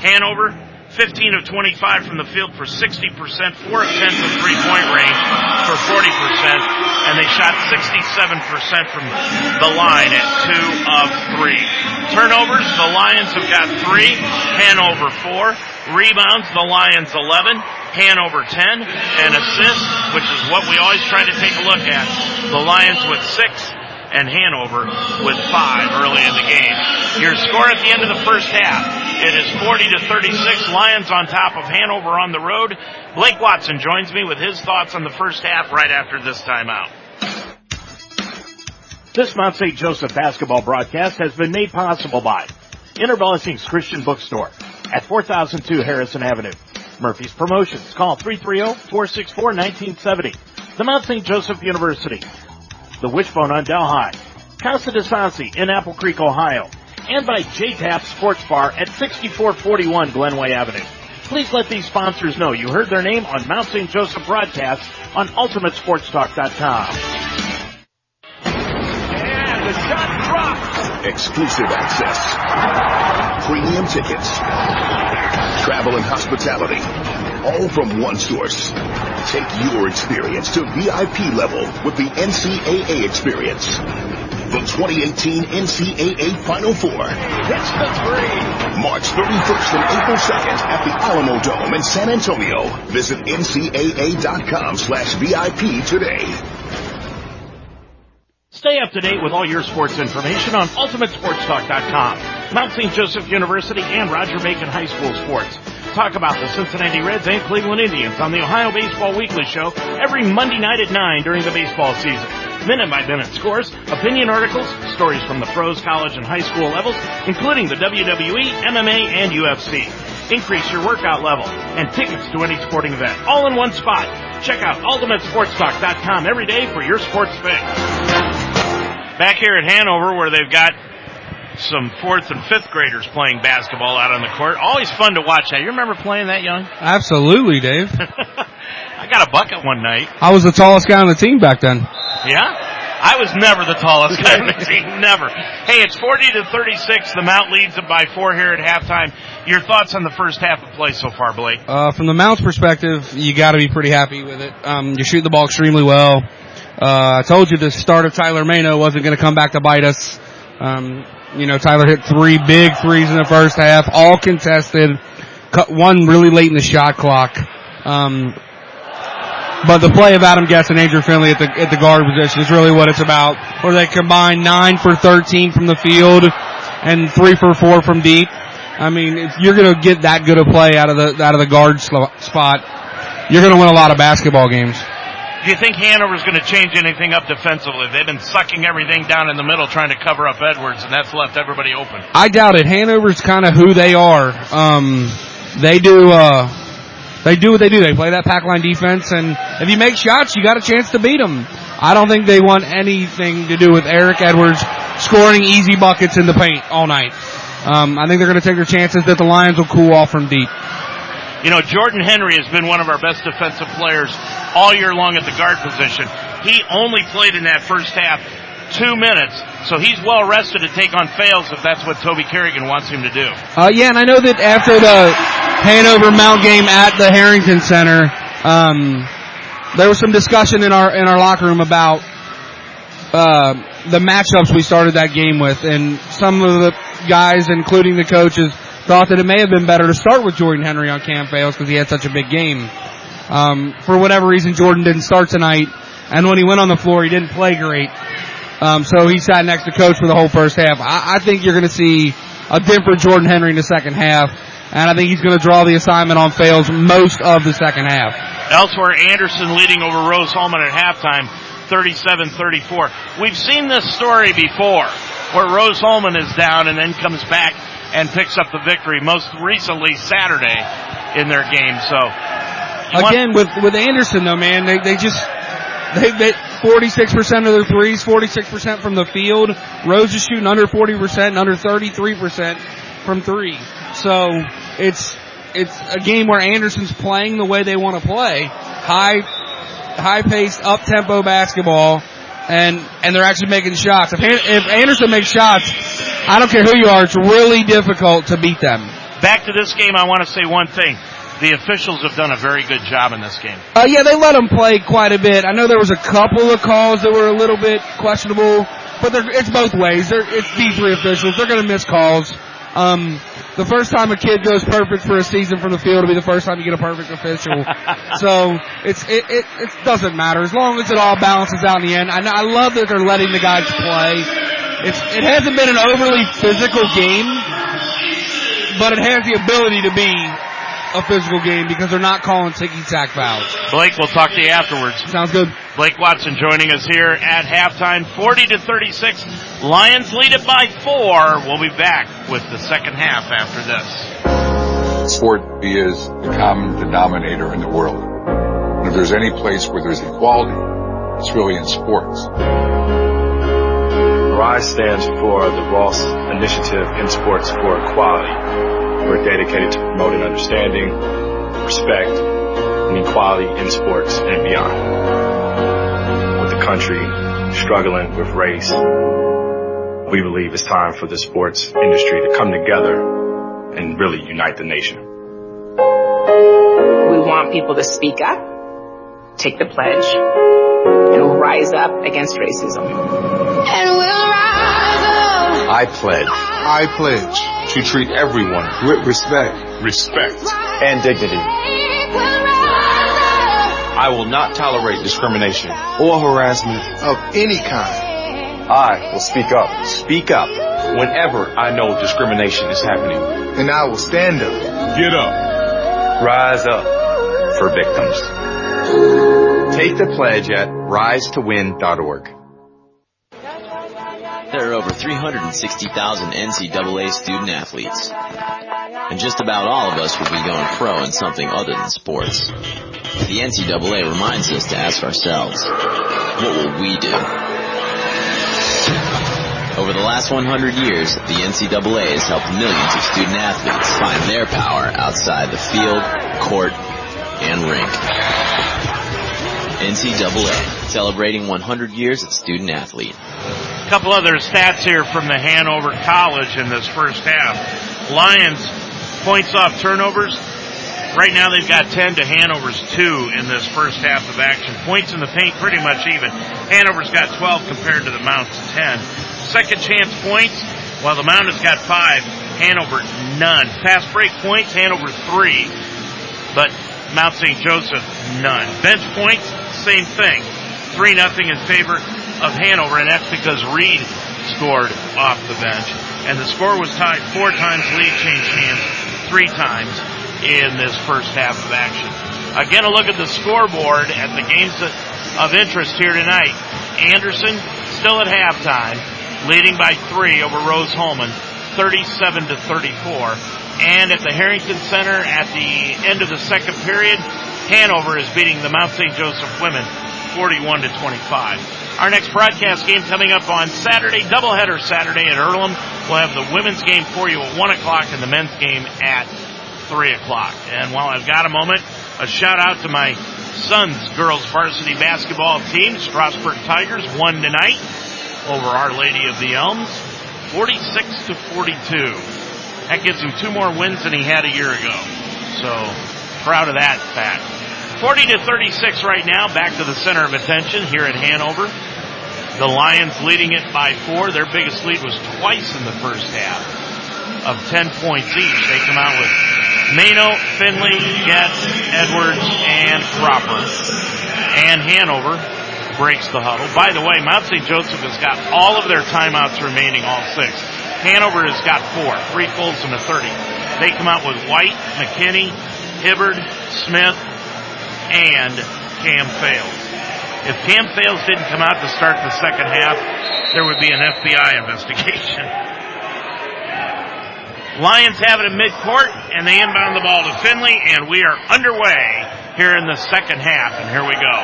Hanover, 15 of 25 from the field for 60%, 4 of 10 from three point range for 40%, and they shot 67% from the line at two of three. Turnovers, the Lions have got three, Hanover four. Rebounds, the Lions 11, Hanover 10, and assists, which is what we always try to take a look at. The Lions with six, and Hanover with five early in the game. Your score at the end of the first half, it is 40 to 36, Lions on top of Hanover on the road. Blake Watson joins me with his thoughts on the first half right after this timeout. This Mount St. Joseph basketball broadcast has been made possible by Inner Christian Bookstore at 4002 Harrison Avenue. Murphy's Promotions. Call 330-464-1970. The Mount St. Joseph University. The Wishbone on Delhi. Casa de Sansi in Apple Creek, Ohio. And by J-Tap Sports Bar at 6441 Glenway Avenue. Please let these sponsors know you heard their name on Mount St. Joseph broadcast on UltimateSportsTalk.com. And the shot drops. Exclusive access. Premium tickets. Travel and hospitality. All from one source. Take your experience to VIP level with the NCAA experience. The 2018 NCAA Final Four. Hits the three. March 31st and April 2nd at the Alamodome in San Antonio. Visit ncaa.com slash VIP today. Stay up to date with all your sports information on UltimateSportsTalk.com, Mount St. Joseph University and Roger Bacon High School sports. Talk about the Cincinnati Reds and Cleveland Indians on the Ohio Baseball Weekly Show every Monday night at 9 during the baseball season. Minute by minute scores, opinion articles, stories from the pros, college, and high school levels, including the WWE, MMA, and UFC. Increase your workout level and tickets to any sporting event, all in one spot. Check out UltimateSportsTalk.com every day for your sports fix. Back here at Hanover where they've got some fourth and fifth graders playing basketball out on the court. Always fun to watch that. You remember playing that young? Absolutely, Dave. I got a bucket one night. I was the tallest guy on the team back then. Yeah? I was never the tallest guy on the team. Never. Hey, it's 40 to 36. The Mount leads it by four here at halftime. Your thoughts on the first half of play so far, Blake? Uh, from the Mount's perspective, you got to be pretty happy with it. Um, you shoot the ball extremely well. Uh, I told you the start of Tyler Mano wasn't going to come back to bite us. Um, you know, Tyler hit three big threes in the first half, all contested. Cut one really late in the shot clock. Um, but the play of Adam Getz and Andrew Finley at the at the guard position is really what it's about. Where they combine nine for thirteen from the field and three for four from deep. I mean, if you're going to get that good a play out of the out of the guard spot, you're going to win a lot of basketball games. Do you think Hanover's going to change anything up defensively? They've been sucking everything down in the middle trying to cover up Edwards, and that's left everybody open. I doubt it. Hanover's kind of who they are. Um, they do, uh, they do what they do. They play that pack line defense, and if you make shots, you got a chance to beat them. I don't think they want anything to do with Eric Edwards scoring easy buckets in the paint all night. Um, I think they're going to take their chances that the Lions will cool off from deep. You know, Jordan Henry has been one of our best defensive players all year long at the guard position. He only played in that first half two minutes, so he's well rested to take on Fales if that's what Toby Kerrigan wants him to do. Uh, yeah, and I know that after the Hanover Mount game at the Harrington Center, um, there was some discussion in our in our locker room about uh, the matchups we started that game with, and some of the guys, including the coaches, thought that it may have been better to start with Jordan Henry on Cam Fales because he had such a big game. Um, for whatever reason, Jordan didn't start tonight, and when he went on the floor, he didn't play great. Um, so he sat next to coach for the whole first half. I, I think you're going to see a different Jordan Henry in the second half, and I think he's going to draw the assignment on Fales most of the second half. Elsewhere, Anderson leading over Rose-Hulman at halftime, 37-34. We've seen this story before, where Rose-Hulman is down and then comes back and picks up the victory. Most recently Saturday in their game. So again with with Anderson though, man, they they just they they 46% of their threes, 46% from the field. Rose is shooting under 40%, and under 33% from three. So it's it's a game where Anderson's playing the way they want to play, high high paced, up tempo basketball, and and they're actually making shots. If if Anderson makes shots, I don't care who you are, it's really difficult to beat them. Back to this game, I want to say one thing. The officials have done a very good job in this game. Uh, yeah, they let them play quite a bit. I know there was a couple of calls that were a little bit questionable, but it's both ways. They're, it's D3 officials. They're going to miss calls. Um, the first time a kid goes perfect for a season from the field will be the first time you get a perfect official. so it's it, it it doesn't matter as long as it all balances out in the end. I, I love that they're letting the guys play. It's it hasn't been an overly physical game, but it has the ability to be a physical game because they're not calling ticky tack fouls. Blake, we'll talk to you afterwards. Sounds good. Blake Watson joining us here at halftime, 40 to 36. Lions lead it by four. We'll be back with the second half after this. Sport is the common denominator in the world. And if there's any place where there's equality, it's really in sports. RISE stands for the Ross Initiative in Sports for Equality. We're dedicated to promoting understanding, respect, and equality in sports and beyond. With the country struggling with race, we believe it's time for the sports industry to come together and really unite the nation. We want people to speak up, take the pledge, and rise up against racism. And we'll rise up. I pledge. I pledge to treat everyone with respect, respect, and dignity. I will not tolerate discrimination or harassment of any kind. I will speak up. Speak up whenever I know discrimination is happening. And I will stand up. Get up. Rise up for victims. Take the pledge at risetowin.org. There are over 360,000 NCAA student athletes. And just about all of us will be going pro in something other than sports. The NCAA reminds us to ask ourselves, what will we do? Over the last 100 years, the NCAA has helped millions of student athletes find their power outside the field, court, and rink. NCAA, celebrating 100 years of student athlete. A couple other stats here from the Hanover College in this first half. Lions points off turnovers. Right now they've got 10 to Hanover's 2 in this first half of action. Points in the paint pretty much even. Hanover's got 12 compared to the Mount's 10. Second chance points, while the Mount has got 5. Hanover none. Fast break points, Hanover 3. But Mount St. Joseph none. Bench points, same thing. 3 nothing in favor of Hanover, and that's because Reed scored off the bench. And the score was tied four times, lead changed hands three times in this first half of action. Again, a look at the scoreboard at the games of interest here tonight. Anderson still at halftime, leading by three over Rose-Hulman, 37 to 34. And at the Harrington Center at the end of the second period, Hanover is beating the Mount St. Joseph women 41 to 25. Our next broadcast game coming up on Saturday, doubleheader Saturday at Earlham. We'll have the women's game for you at 1 o'clock and the men's game at 3 o'clock. And while I've got a moment, a shout out to my son's girls varsity basketball team, Strasburg Tigers, won tonight over Our Lady of the Elms, 46 to 42. That gives him two more wins than he had a year ago. So proud of that fact. 40 to 36 right now, back to the center of attention here at Hanover. The Lions leading it by four. Their biggest lead was twice in the first half of 10 points each. They come out with Mano, Finley, Getz, Edwards, and Cropper. And Hanover breaks the huddle. By the way, Mount St. Joseph has got all of their timeouts remaining, all six. Hanover has got four, three fulls and a 30. They come out with White, McKinney, Hibbert, Smith, and Cam Fales. If Cam Fales didn't come out to start the second half, there would be an FBI investigation. Lions have it in midcourt, and they inbound the ball to Finley, and we are underway here in the second half, and here we go.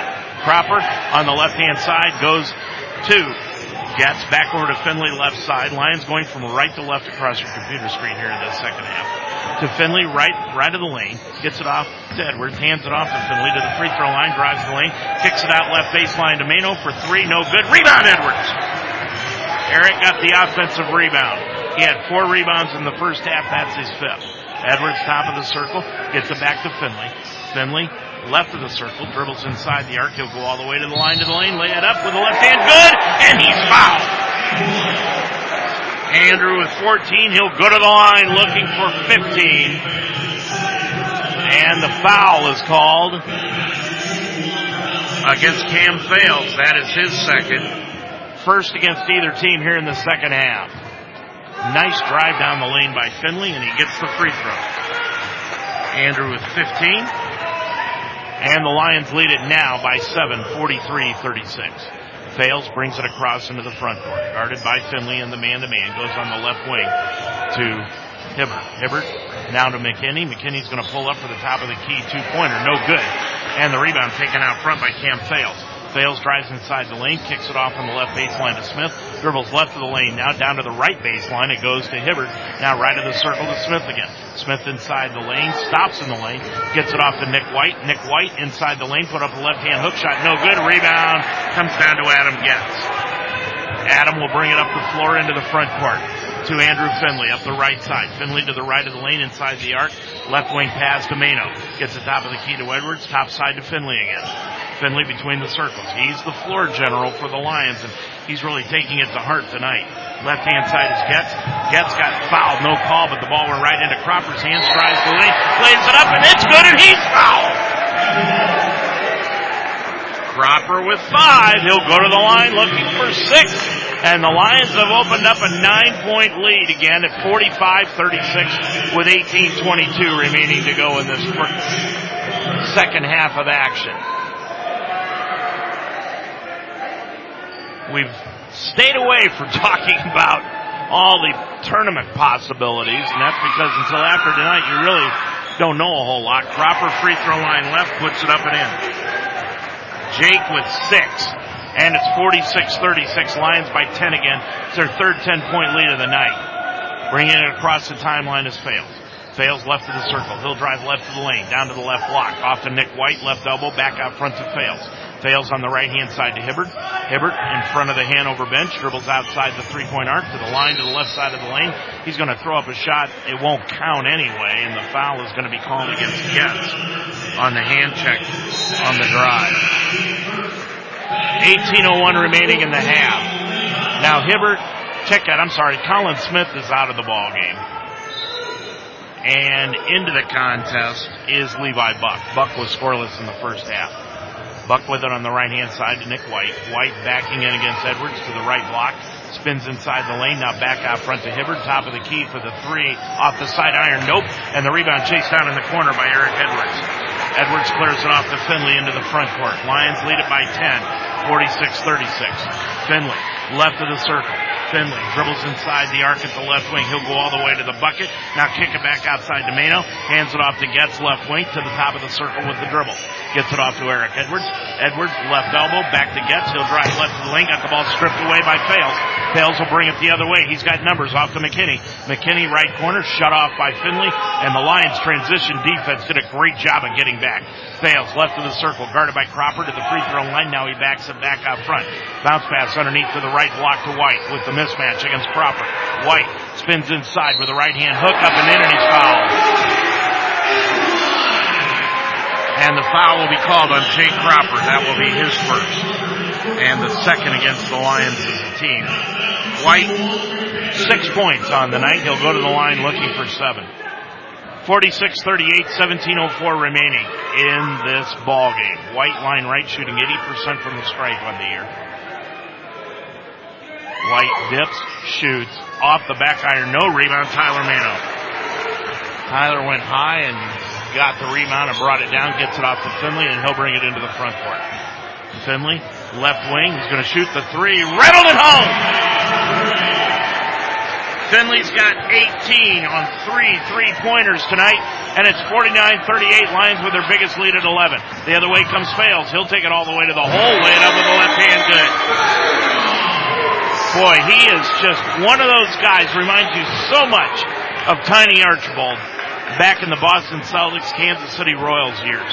Cropper on the left-hand side goes to Getz back over to Finley left side. Lions going from right to left across your computer screen here in the second half. To Finley, right, right of the lane. Gets it off to Edwards. Hands it off to Finley to the free throw line. Drives the lane. Kicks it out left baseline to Mano for three. No good. Rebound Edwards. Eric got the offensive rebound. He had four rebounds in the first half. That's his fifth. Edwards, top of the circle, gets it back to Finley. Finley left of the circle, dribbles inside the arc. He'll go all the way to the line to the lane, lay it up with the left hand, good, and he's fouled. Andrew with 14, he'll go to the line looking for 15. And the foul is called against Cam Fales. That is his second. First against either team here in the second half. Nice drive down the lane by Finley, and he gets the free throw. Andrew with 15. And the Lions lead it now by 7, 43-36. Fales, brings it across into the front court. Guarded by Finley and the man-to-man. Goes on the left wing to Hibbert. Hibbert now to McKinney. McKinney's going to pull up for the top of the key two-pointer. No good. And the rebound taken out front by Cam Fales. Fales drives inside the lane, kicks it off on the left baseline to Smith, dribbles left of the lane, now down to the right baseline, it goes to Hibbert, now right of the circle to Smith again. Smith inside the lane, stops in the lane, gets it off to Nick White, Nick White inside the lane, put up a left hand hook shot, no good, rebound, comes down to Adam Getz. Adam will bring it up the floor into the front court to Andrew Finley up the right side. Finley to the right of the lane inside the arc. Left wing pass to Mano. Gets the top of the key to Edwards. Top side to Finley again. Finley between the circles. He's the floor general for the Lions, and he's really taking it to heart tonight. Left hand side is Getz. Getz got fouled, no call, but the ball went right into Cropper's hands, drives the lane, lays it up, and it's good, and he's fouled. Cropper with five. He'll go to the line looking for six. And the Lions have opened up a nine point lead again at 45-36 with 18-22 remaining to go in this second half of action. We've stayed away from talking about all the tournament possibilities, and that's because until after tonight you really don't know a whole lot. Cropper free throw line left puts it up and in. Jake with six. And it's 46-36 Lions by 10 again. It's their third 10 point lead of the night. Bringing it across the timeline is Fales. Fails left of the circle. He'll drive left of the lane, down to the left block. Off to Nick White, left elbow, back out front to Fales. Fales on the right hand side to Hibbert. Hibbert in front of the Hanover bench, dribbles outside the three point arc to the line to the left side of the lane. He's going to throw up a shot. It won't count anyway, and the foul is going to be called against Getz on the hand check on the drive. 18.01 remaining in the half. Now Hibbert, check that, I'm sorry, Colin Smith is out of the ball game. And into the contest is Levi Buck. Buck was scoreless in the first half. Buck with it on the right hand side to Nick White. White backing in against Edwards to the right block. Spins inside the lane. Now back out front to Hibbert. Top of the key for the three. Off the side iron. Nope. And the rebound chased down in the corner by Eric Edwards. Edwards clears it off to Finley into the front court. Lions lead it by 10. 46-36. Finley, left of the circle. Finley dribbles inside the arc at the left wing. He'll go all the way to the bucket. Now kick it back outside to Mano. Hands it off to Getz left wing to the top of the circle with the dribble. Gets it off to Eric Edwards. Edwards left elbow back to Getz. He'll drive left to the lane. Got the ball stripped away by Fales. Fales will bring it the other way. He's got numbers off to McKinney. McKinney right corner shut off by Finley and the Lions transition defense did a great job of getting back. Fales left of the circle guarded by Cropper to the free throw line. Now he backs it back out front. Bounce pass underneath to the right block to White with the mismatch against Cropper. White spins inside with a right hand hook up and in and he's fouled. And the foul will be called on Jake Cropper. That will be his first. And the second against the Lions as a team. White, six points on the night. He'll go to the line looking for seven. 46-38, 17.04 remaining in this ball game. White line right shooting 80% from the stripe on the year. White dips, shoots, off the back iron, no rebound, Tyler Mano. Tyler went high and got the rebound and brought it down, gets it off to Finley, and he'll bring it into the front court. Finley, left wing, he's going to shoot the three, rattled it home! Finley's got 18 on three three-pointers tonight, and it's 49-38 Lions with their biggest lead at 11. The other way comes Fales. He'll take it all the way to the hole, lay it up with the left hand good. Boy, he is just one of those guys, reminds you so much of Tiny Archibald back in the Boston Celtics, Kansas City Royals years.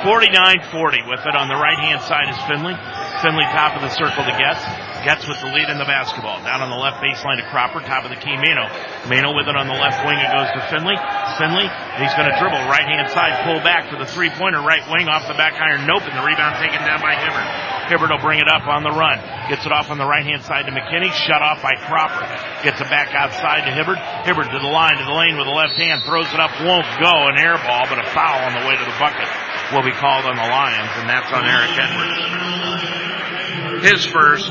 49-40 with it on the right hand side is Finley. Finley top of the circle to Getz. Getz with the lead in the basketball. Down on the left baseline to Cropper, top of the key Mano. Mano with it on the left wing. It goes to Finley. Finley, he's going to dribble right hand side, pull back for the three pointer right wing off the back iron. Nope, and the rebound taken down by Hibbert. Hibbert will bring it up on the run. Gets it off on the right hand side to McKinney. Shut off by Cropper. Gets it back outside to Hibbert. Hibbert to the line, to the lane with the left hand. Throws it up. Won't go. An air ball, but a foul on the way to the bucket will be called on the Lions, and that's on Eric Edwards. His first,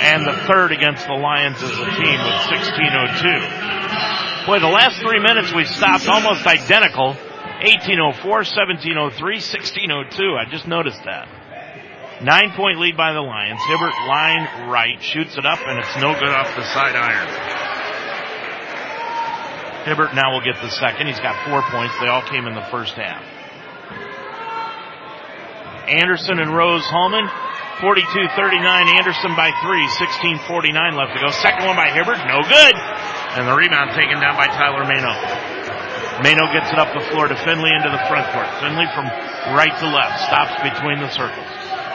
and the third against the Lions as a team with 16.02. Boy, the last three minutes we stopped almost identical. 1804, 1703, 1602. I just noticed that. Nine point lead by the Lions. Hibbert line right, shoots it up, and it's no good off the side iron. Hibbert now will get the second. He's got four points. They all came in the first half. Anderson and Rose-Hulman. 42-39, Anderson by three, 16-49 left to go. Second one by Hibbert, no good. And the rebound taken down by Tyler Mano. Mano gets it up the floor to Finley into the front court. Finley from right to left, stops between the circles.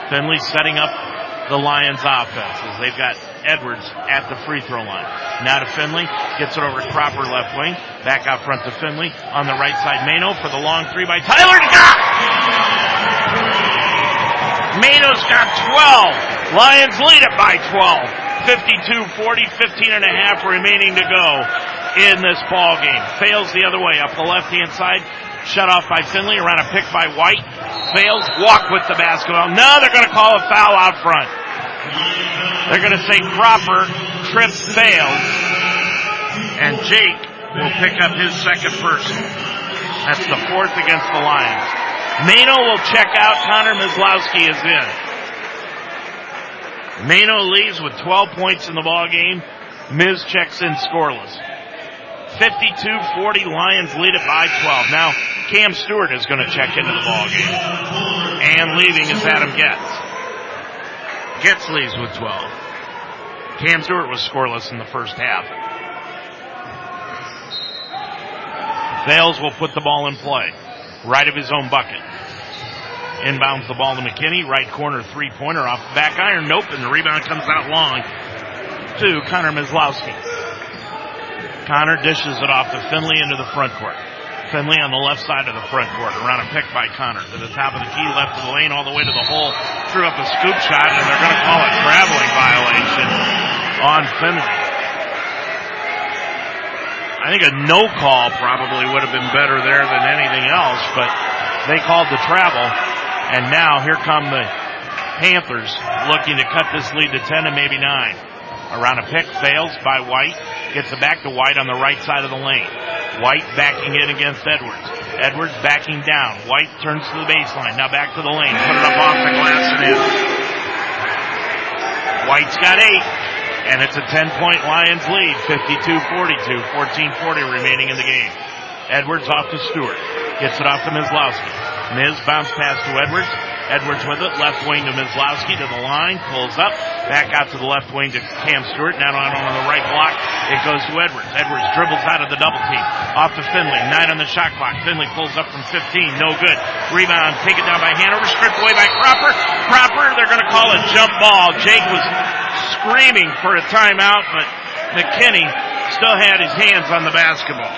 Finley setting up the Lions offense as they've got Edwards at the free throw line. Now to Finley, gets it over to Cropper left wing, back out front to Finley. On the right side, Mano for the long three by Tyler. Mano's got 12. Lions lead it by 12. 52-40, 15 and a half remaining to go in this ball game. Fales the other way up the left hand side. Shut off by Finley around a pick by White. Fales, walk with the basketball. No, they're going to call a foul out front. They're going to say Cropper trip Fales. And Jake will pick up his second person. That's the fourth against the Lions. Mano will check out. Connor Mislowski is in. Mano leaves with 12 points in the ball game. Miz checks in scoreless. 52-40 Lions lead it by 12. Now Cam Stewart is going to check into the ball game. And leaving is Adam Getz. Getz leaves with 12. Cam Stewart was scoreless in the first half. Fales will put the ball in play. Right of his own bucket. Inbounds the ball to McKinney. Right corner three pointer off the back iron. Nope. And the rebound comes out long to Connor Mislowski. Connor dishes it off to Finley into the front court. Finley on the left side of the front court. Around a pick by Connor. To the top of the key, left of the lane, all the way to the hole. Threw up a scoop shot, and they're going to call a traveling violation on Finley. I think a no call probably would have been better there than anything else, but they called the travel. And now here come the Panthers looking to cut this lead to 10 and maybe 9. Around a pick, Fales by White. Gets it back to White on the right side of the lane. White backing in against Edwards. Edwards backing down. White turns to the baseline. Now back to the lane. Put it up off the glass and in. White's got eight. And it's a 10 point Lions lead. 52-42. 14-40 remaining in the game. Edwards off to Stewart. Gets it off to Mislowski. Miz bounce pass to Edwards. Edwards with it, left wing to Mislowski to the line, pulls up, back out to the left wing to Cam Stewart, now on, on the right block, it goes to Edwards. Edwards dribbles out of the double team, off to Finley, nine on the shot clock, Finley pulls up from 15, no good. Rebound, taken down by Hanover, stripped away by Cropper. Cropper, they're gonna call a jump ball. Jake was screaming for a timeout, but McKinney still had his hands on the basketball.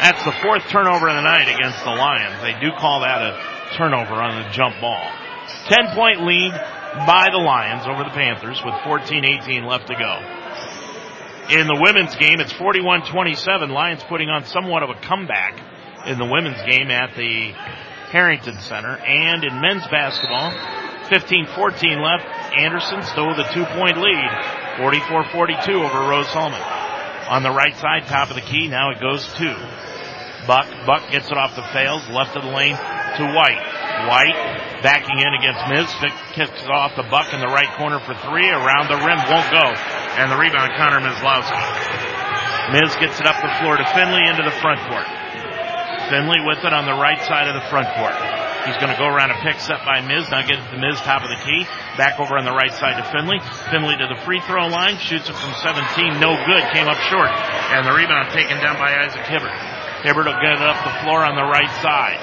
That's the fourth turnover of the night against the Lions. They do call that a turnover on the jump ball. 10 point lead by the Lions over the Panthers with 14-18 left to go. In the women's game, it's 41-27. Lions putting on somewhat of a comeback in the women's game at the Harrington Center. And in men's basketball, 15-14 left. Anderson still with a two point lead. 44-42 over Rose-Hulman. On the right side, top of the key, now it goes to Buck. Buck gets it off the Fales, left of the lane to White. White backing in against Miz, kicks it off the Buck in the right corner for three, around the rim, won't go. And the rebound, Connor Mizlowski. Miz gets it up the floor to Finley into the front court. Finley with it on the right side of the front court. He's going to go around a pick set by Miz. Now get the Miz top of the key. Back over on the right side to Finley. Finley to the free throw line. Shoots it from 17. No good. Came up short. And the rebound taken down by Isaac Hibbert. Hibbert will get it up the floor on the right side.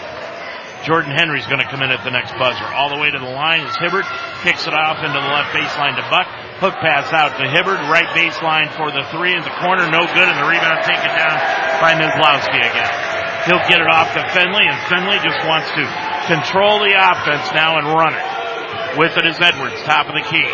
Jordan Henry's going to come in at the next buzzer. All the way to the line is Hibbert. Kicks it off into the left baseline to Buck. Hook pass out to Hibbert. Right baseline for the three in the corner. No good. And the rebound taken down by Mizlowski again. He'll get it off to Finley and Finley just wants to control the offense now and run it. With it is Edwards, top of the key.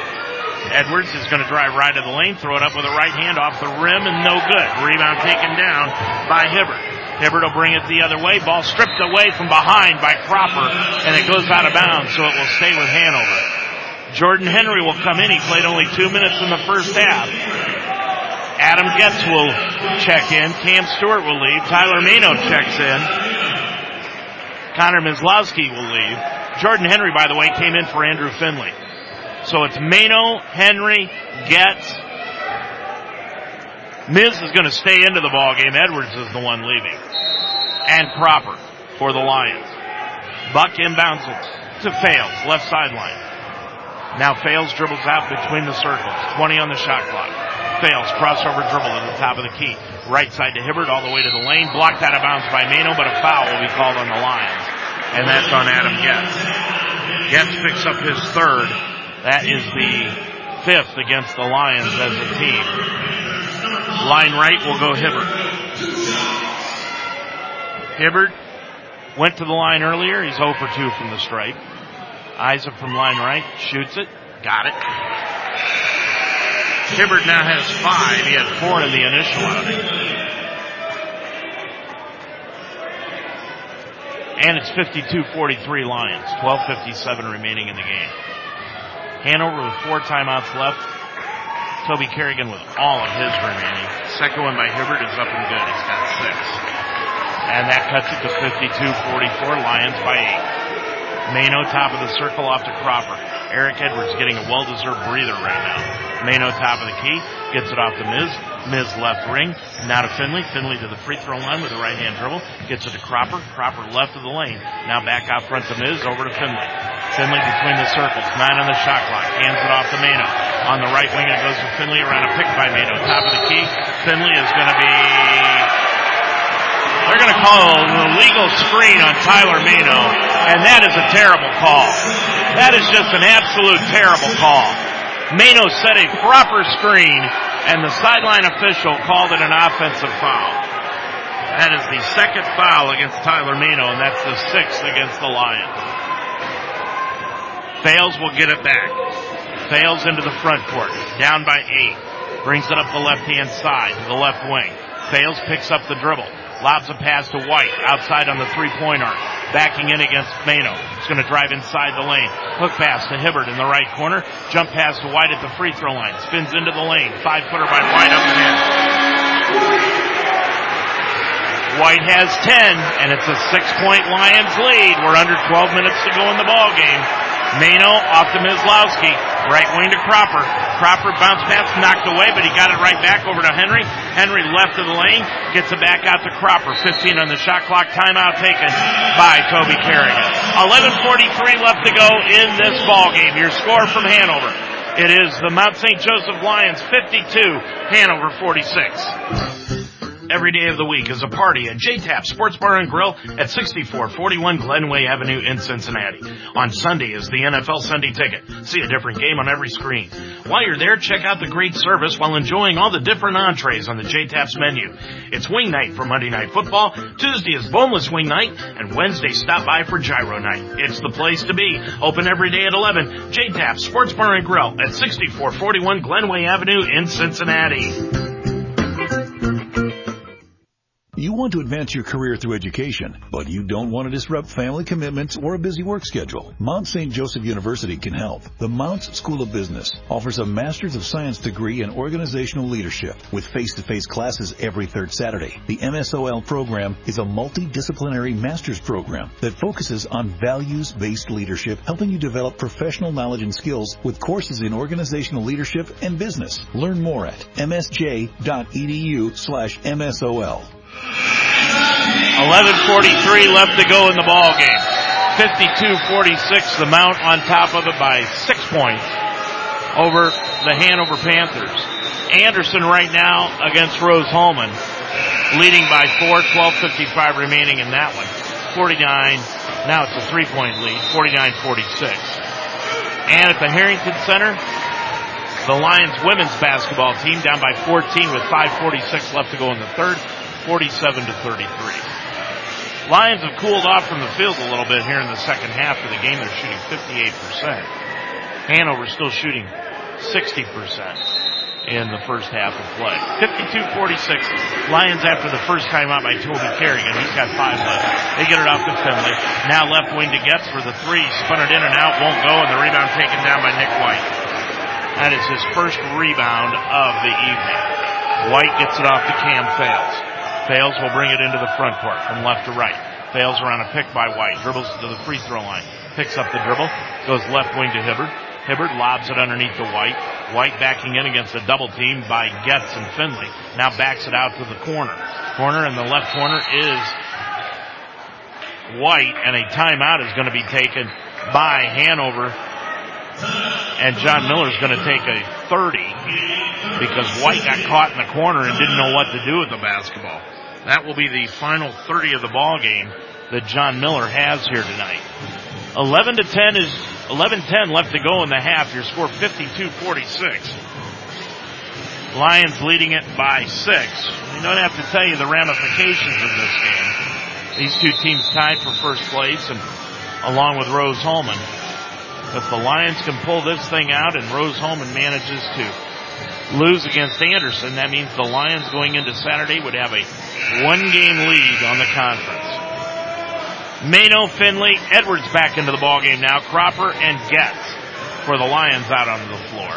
Edwards is going to drive right to the lane, throw it up with a right hand off the rim, and no good. Rebound taken down by Hibbert. Hibbert will bring it the other way. Ball stripped away from behind by Cropper, and it goes out of bounds, so it will stay with Hanover. Jordan Henry will come in. He played only two minutes in the first half. Adam Getz will check in. Cam Stewart will leave. Tyler Mano checks in. Connor Mizlowski will leave. Jordan Henry, by the way, came in for Andrew Finley. So it's Mano, Henry, Getz. Miz is going to stay into the ball game. Edwards is the one leaving. And Cropper for the Lions. Buck inbounds to Fales, left sideline. Now Fales dribbles out between the circles. 20 on the shot clock. Fales crossover dribble at the top of the key. Right side to Hibbert all the way to the lane. Blocked out of bounds by Mano, but a foul will be called on the Lions. And that's on Adam Getz. Getz picks up his third. That is the fifth against the Lions as a team. Line right will go Hibbert. Hibbert went to the line earlier. He's 0 for 2 from the stripe. Isaac from line right shoots it. Got it. Hibbert now has five. He had four in the initial outing. And it's 52-43 Lions. 12.57 remaining in the game. Hanover with four timeouts left. Toby Kerrigan with all of his remaining. Second one by Hibbert is up and good. He's got six. And that cuts it to 52-44 Lions by eight. Mano top of the circle off to Cropper. Eric Edwards getting a well-deserved breather right now. Mano top of the key, gets it off to Miz. Miz left ring, now to Finley. Finley to the free throw line with a right hand dribble. Gets it to Cropper. Cropper left of the lane. Now back out front to Miz, over to Finley. Finley between the circles, nine on the shot clock. Hands it off to Mano. On the right wing it goes to Finley around a pick by Mano. Top of the key. Finley is going to be they're going to call an illegal screen on Tyler Mano, and that is a terrible call. That is just an absolute terrible call. Mano set a proper screen, and the sideline official called it an offensive foul. That is the second foul against Tyler Mano, and that's the sixth against the Lions. Fales will get it back. Fales into the front court, down by eight. Brings it up the left hand side to the left wing. Fales picks up the dribble. Lobs a pass to White outside on the three point arc. Backing in against Mano. He's going to drive inside the lane. Hook pass to Hibbert in the right corner. Jump pass to White at the free throw line. Spins into the lane. Five footer by White up and in. White has 10 and it's a six point Lions lead. We're under 12 minutes to go in the ball game. Mano off to Mizlowski. Right wing to Cropper. Cropper bounce pass knocked away, but he got it right back over to Henry. Henry left of the lane. Gets it back out to Cropper. 15 on the shot clock. Timeout taken by Toby Kerrigan. 11.43 left to go in this ball game. Your score from Hanover. It is the Mount St. Joseph Lions 52, Hanover 46 every day of the week is a party at J-Tap Sports Bar and Grill at 6441 Glenway Avenue in Cincinnati. On Sunday is the NFL Sunday Ticket. See a different game on every screen. While you're there, check out the great service while enjoying all the different entrees on the J-Tap's menu. It's wing night for Monday Night Football, Tuesday is boneless wing night, and Wednesday stop by for gyro night. It's the place to be. Open every day at 11. J-Tap Sports Bar and Grill at 6441 Glenway Avenue in Cincinnati. You want to advance your career through education, but you don't want to disrupt family commitments or a busy work schedule. Mount St. Joseph University can help. The Mounts School of Business offers a Master's of Science degree in organizational leadership with face-to-face classes every third Saturday. The MSOL program is a multidisciplinary master's program that focuses on values-based leadership, helping you develop professional knowledge and skills with courses in organizational leadership and business. Learn more at msj.edu slash MSOL. 11:43 left to go in the ball game. 52-46, the Mount on top of it by six points over the Hanover Panthers. Anderson right now against Rose-Hulman, leading by four, 12.55 remaining in that one. 49, now it's a three point lead, 49-46. And at the Harrington Center, the Lions women's basketball team down by 14 with 5.46 left to go in the third, 47 to 33. Lions have cooled off from the field a little bit here in the second half of the game. They're shooting 58%. Hanover still shooting 60% in the first half of play. 52-46. Lions after the first time out by Toby Kerrigan. He's got five left. They get it off to Finley. Now left wing to Getz for the three. Spun it in and out. Won't go. And the rebound taken down by Nick White. That is his first rebound of the evening. White gets it off to Cam Fales. Fales will bring it into the front court from left to right. Fales around a pick by White. Dribbles to the free throw line. Picks up the dribble. Goes left wing to Hibbert. Hibbert lobs it underneath the White. White backing in against a double team by Getz and Finley. Now backs it out to the corner. Corner in the left corner is White and a timeout is going to be taken by Hanover. And John Miller is going to take a 30 because White got caught in the corner and didn't know what to do with the basketball. That will be the final 30 of the ball game that John Miller has here tonight. 11 to 10 is 11-10 left to go in the half. Your score 52-46. Lions leading it by six. We don't have to tell you the ramifications of this game. These two teams tied for first place and along with Rose-Hulman. If the Lions can pull this thing out and Rose-Hulman manages to lose against Anderson, that means the Lions going into Saturday would have a one game lead on the conference. Mano, Finley, Edwards back into the ball game now. Cropper and Getz for the Lions out on the floor.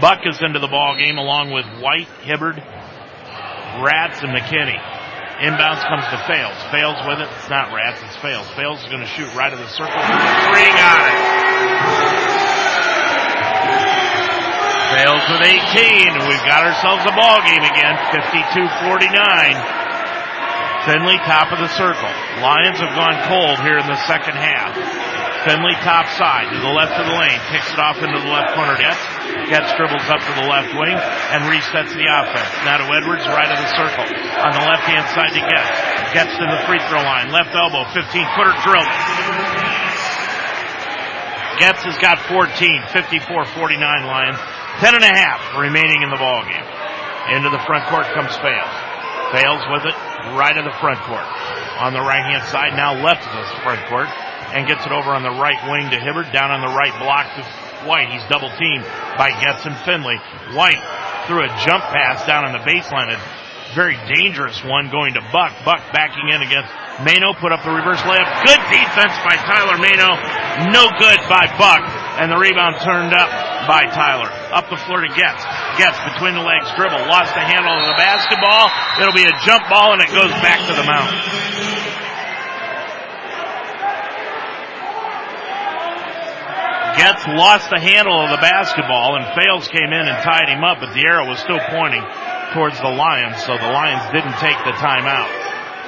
Buck is into the ball game along with White, Hibbert, Ratz, and McKinney. Inbounds comes to Fales. Fails with it. It's not Ratz, it's Fales. Fales is going to shoot right of the circle. Three, got it. Fales with 18. We've got ourselves a ball game again. 52-49. Finley top of the circle. Lions have gone cold here in the second half. Finley top side to the left of the lane. Kicks it off into the left corner. Getz. Getz dribbles up to the left wing and resets the offense. Now to Edwards, right of the circle. On the left hand side to Getz. Getz to the free throw line. Left elbow, 15 footer drill. Getz has got 14. 54-49 Lions. Ten and a half remaining in the ball game. Into the front court comes Fales. Fales with it right of the front court. On the right hand side, now left of the front court, and gets it over on the right wing to Hibbert. down on the right block to White. He's double teamed by Getz and Finley. White threw a jump pass down on the baseline, a very dangerous one going to Buck. Buck backing in against Mano, put up the reverse layup. Good defense by Tyler Mano, no good by Buck, and the rebound turned up by Tyler. Up the floor to Getz. Getz between the legs, dribble, lost the handle of the basketball. It'll be a jump ball and it goes back to the mound. Getz lost the handle of the basketball and Fales came in and tied him up, but the arrow was still pointing towards the Lions, so the Lions didn't take the timeout.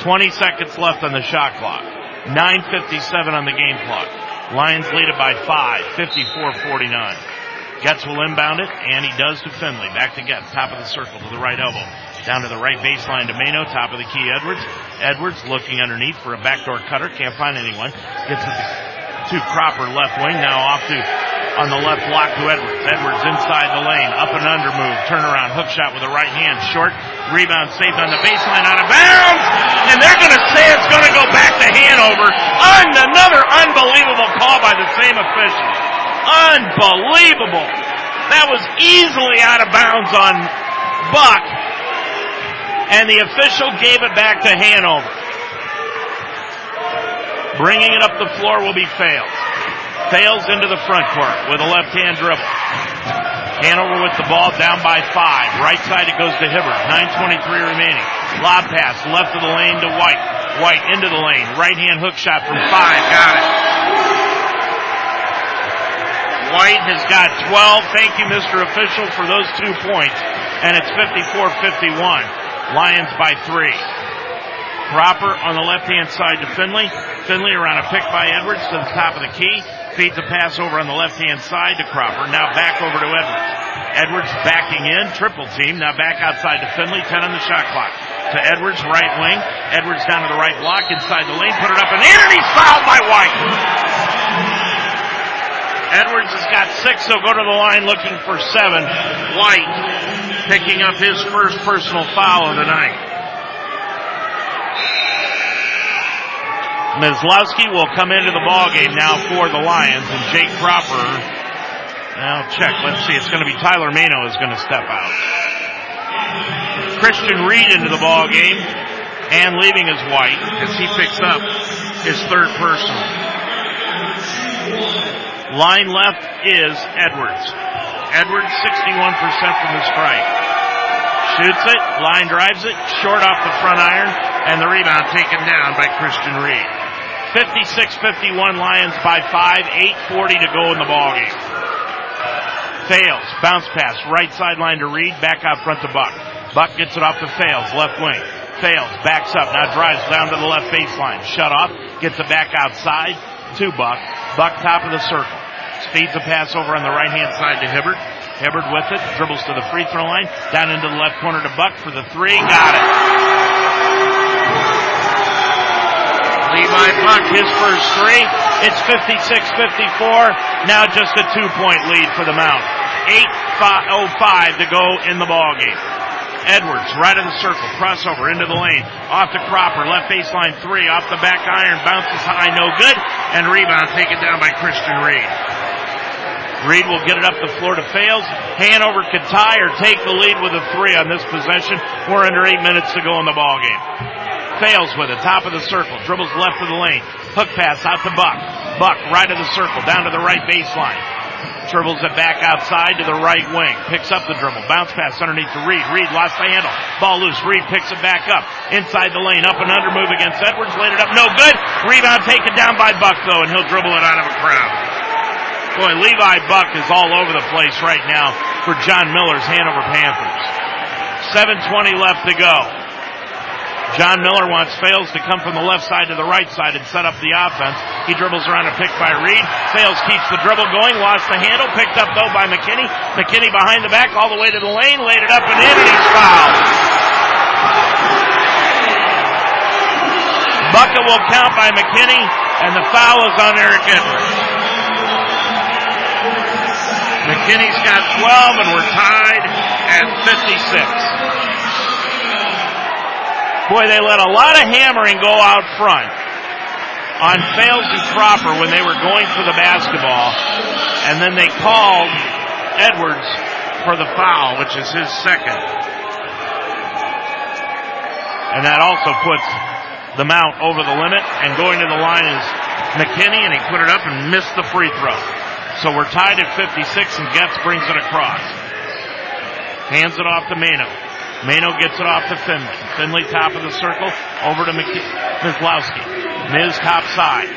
20 seconds left on the shot clock. 9.57 on the game clock. Lions lead it by 5, 54-49. Getz will inbound it, and he does to Finley. Back to Getz, top of the circle to the right elbow. Down to the right baseline to Mano, top of the key Edwards. Edwards looking underneath for a backdoor cutter, can't find anyone. Gets it to Cropper left wing, now off to on the left block to Edwards. Edwards inside the lane, up and under move, turnaround, hook shot with the right hand, short, rebound saved on the baseline, out of bounds, and they're gonna say it's gonna go back to Hanover. On another unbelievable call by the same official. Unbelievable. That was easily out of bounds on Buck. and the official gave it back to Hanover. Bringing it up the floor will be Fales. Fails into the front court with a left hand dribble. Hanover with the ball down by five. Right side it goes to Hibbert. 9.23 remaining. Lob pass left of the lane to White. White into the lane. Right hand hook shot from five. Got it. White has got 12. Thank you, Mr. Official, for those two points. And it's 54-51. Lions by three. Cropper on the left-hand side to Finley. Finley around a pick by Edwards to the top of the key. Feeds a pass over on the left-hand side to Cropper. Now back over to Edwards. Edwards backing in, triple team. Now back outside to Finley, 10 on the shot clock. To Edwards, right wing. Edwards down to the right block, inside the lane, put it up and in, and he's fouled by White. Edwards has got six. He'll go to the line looking for seven. White picking up his first personal foul of the night. Mislowski will come into the ball game now for the Lions, and Jake Cropper. Now check. Let's see. It's going to be Tyler Mano is going to step out. Christian Reed into the ball game, and leaving is White as he picks up his third personal. Line left is Edwards. Edwards 61% from the strike. Shoots it, line drives it, short off the front iron, and the rebound taken down by Christian Reed. 56-51 Lions by 5, 8.40 to go in the ball game. Fales, bounce pass, right sideline to Reed, back out front to Buck. Buck gets it off to Fales, left wing. Fales, backs up, now drives down to the left baseline. Shut off, gets it back outside to Buck. Buck top of the circle. Speeds a pass over on the right hand side to Hibbert. Hibbert with it, dribbles to the free throw line, down into the left corner to Buck for the three, got it. Levi Buck, his first three. It's 56-54. Now just a two-point lead for the Mount. 8.05 to go in the ball game. Edwards, right of the circle, crossover into the lane, off to Cropper, left baseline three, off the back iron, bounces high, no good, and rebound taken down by Christian Reed. Reed will get it up the floor to Fales. Hanover could tie or take the lead with a three on this possession. We're under eight minutes to go in the ball game. Fales with it, top of the circle, dribbles left of the lane, hook pass out to Buck. Buck right of the circle, down to the right baseline. Dribbles it back outside to the right wing. Picks up the dribble. Bounce pass underneath to Reed. Reed lost the handle. Ball loose. Reed picks it back up. Inside the lane. Up and under move against Edwards. Laid it up. No good. Rebound taken down by Buck though, and he'll dribble it out of a crowd. Boy, Levi Buck is all over the place right now for John Miller's Hanover Panthers. 7.20 left to go. John Miller wants Fales to come from the left side to the right side and set up the offense. He dribbles around a pick by Reed. Fales keeps the dribble going, lost the handle, picked up though by McKinney. McKinney behind the back all the way to the lane, laid it up and in, and he's fouled. Bucket will count by McKinney, and the foul is on Eric Edwards. McKinney's got 12, and we're tied at 56. Boy, they let a lot of hammering go out front on Fales and Cropper when they were going for the basketball, and then they called Edwards for the foul, which is his second. And that also puts the Mount over the limit, and going to the line is McKinney, and he put it up and missed the free throw. So we're tied at 56, and Getz brings it across. Hands it off to Mano. Mano gets it off to Finley. Finley top of the circle, over to Mislowski. Miz top side.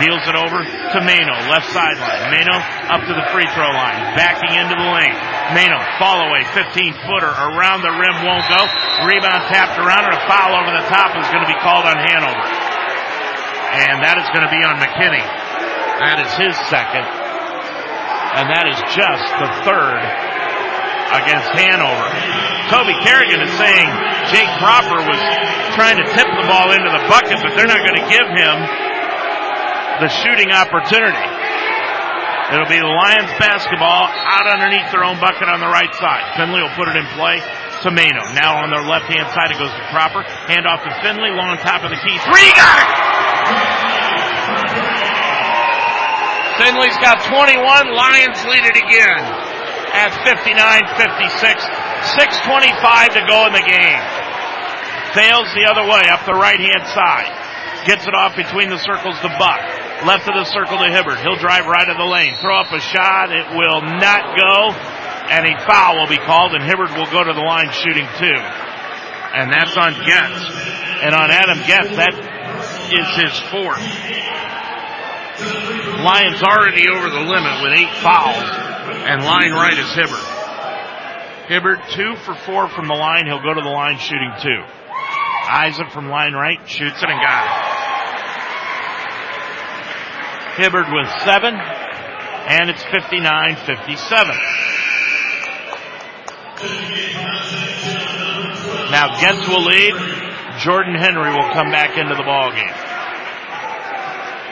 Deals it over to Mano, left sideline. Mano up to the free throw line, backing into the lane. Mano, fall away, 15 footer, around the rim, won't go. Rebound tapped around, and a foul over the top is going to be called on Hanover. And that is going to be on McKinney. That is his second. And that is just the third against Hanover. Toby Kerrigan is saying Jake Cropper was trying to tip the ball into the bucket, but they're not going to give him the shooting opportunity. It'll be the Lions basketball out underneath their own bucket on the right side. Finley will put it in play to Mano. Now on their left hand side it goes to Cropper. Hand off to Finley, long top of the key. Three, got it! Finley's got 21, Lions lead it again at 59-56. 6.25 to go in the game. Fales the other way up the right hand side. Gets it off between the circles to Buck. Left of the circle to Hibbert. He'll drive right of the lane. Throw up a shot. It will not go. And a foul will be called and Hibbert will go to the line shooting two. And that's on Getz. And on Adam Getz, that is his fourth. Lions already over the limit with eight fouls. And line right is Hibbert. Hibbert two for four from the line. He'll go to the line shooting two. Isaac from line right shoots it and got it. Hibbert with seven, and it's 59-57. Now Getz will lead. Jordan Henry will come back into the ball game.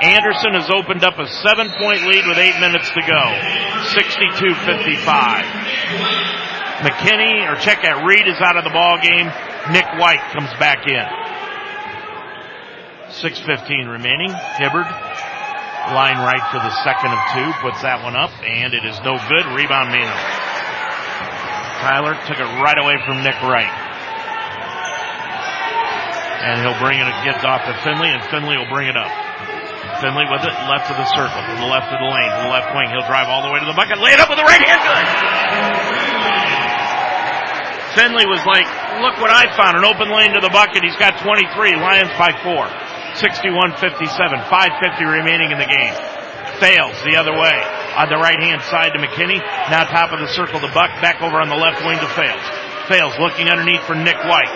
Anderson has opened up a seven point lead with eight minutes to go. 62-55. McKinney or check out Reed is out of the ball game. Nick White comes back in. 6.15 remaining. Hibbert, line right for the second of two, puts that one up, and it is no good. Rebound Mano. Tyler took it right away from Nick Wright. And he'll bring it, gets off to Finley, and Finley will bring it up. Finley with it, left of the circle, to the left of the lane, to the left wing. He'll drive all the way to the bucket, lay it up with the right hand, good! Finley was like, look what I found, an open lane to the bucket. He's got 23, Lions by four. 61-57, 5.50 remaining in the game. Fales the other way on the right hand side to McKinney. Now top of the circle to Buck, back over on the left wing to Fales. Fales looking underneath for Nick White.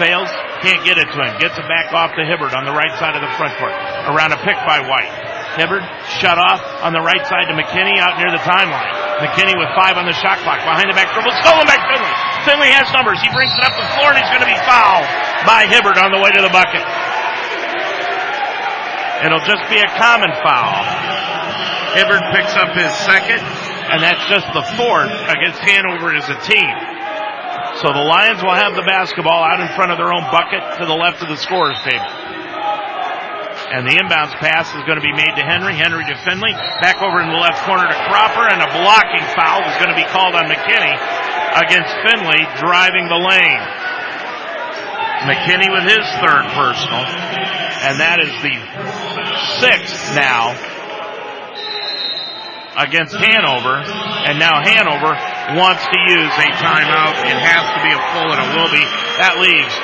Fales, can't get it to him. Gets it back off to Hibbert on the right side of the front court. Around a pick by White. Hibbert shut off on the right side to McKinney out near the timeline. McKinney with five on the shot clock. Behind the back dribble. Stolen back Finley. Finley has numbers. He brings it up the floor and he's going to be fouled by Hibbert on the way to the bucket. It'll just be a common foul. Hibbert picks up his second, and that's just the fourth against Hanover as a team. So the Lions will have the basketball out in front of their own bucket to the left of the scorer's table. And the inbounds pass is going to be made to Henry. Henry to Finley. Back over in the left corner to Cropper. And a blocking foul is going to be called on McKinney against Finley driving the lane. McKinney with his third personal. And that is the sixth now against Hanover. And now Hanover wants to use a timeout. It has to be a full and it will be. That leaves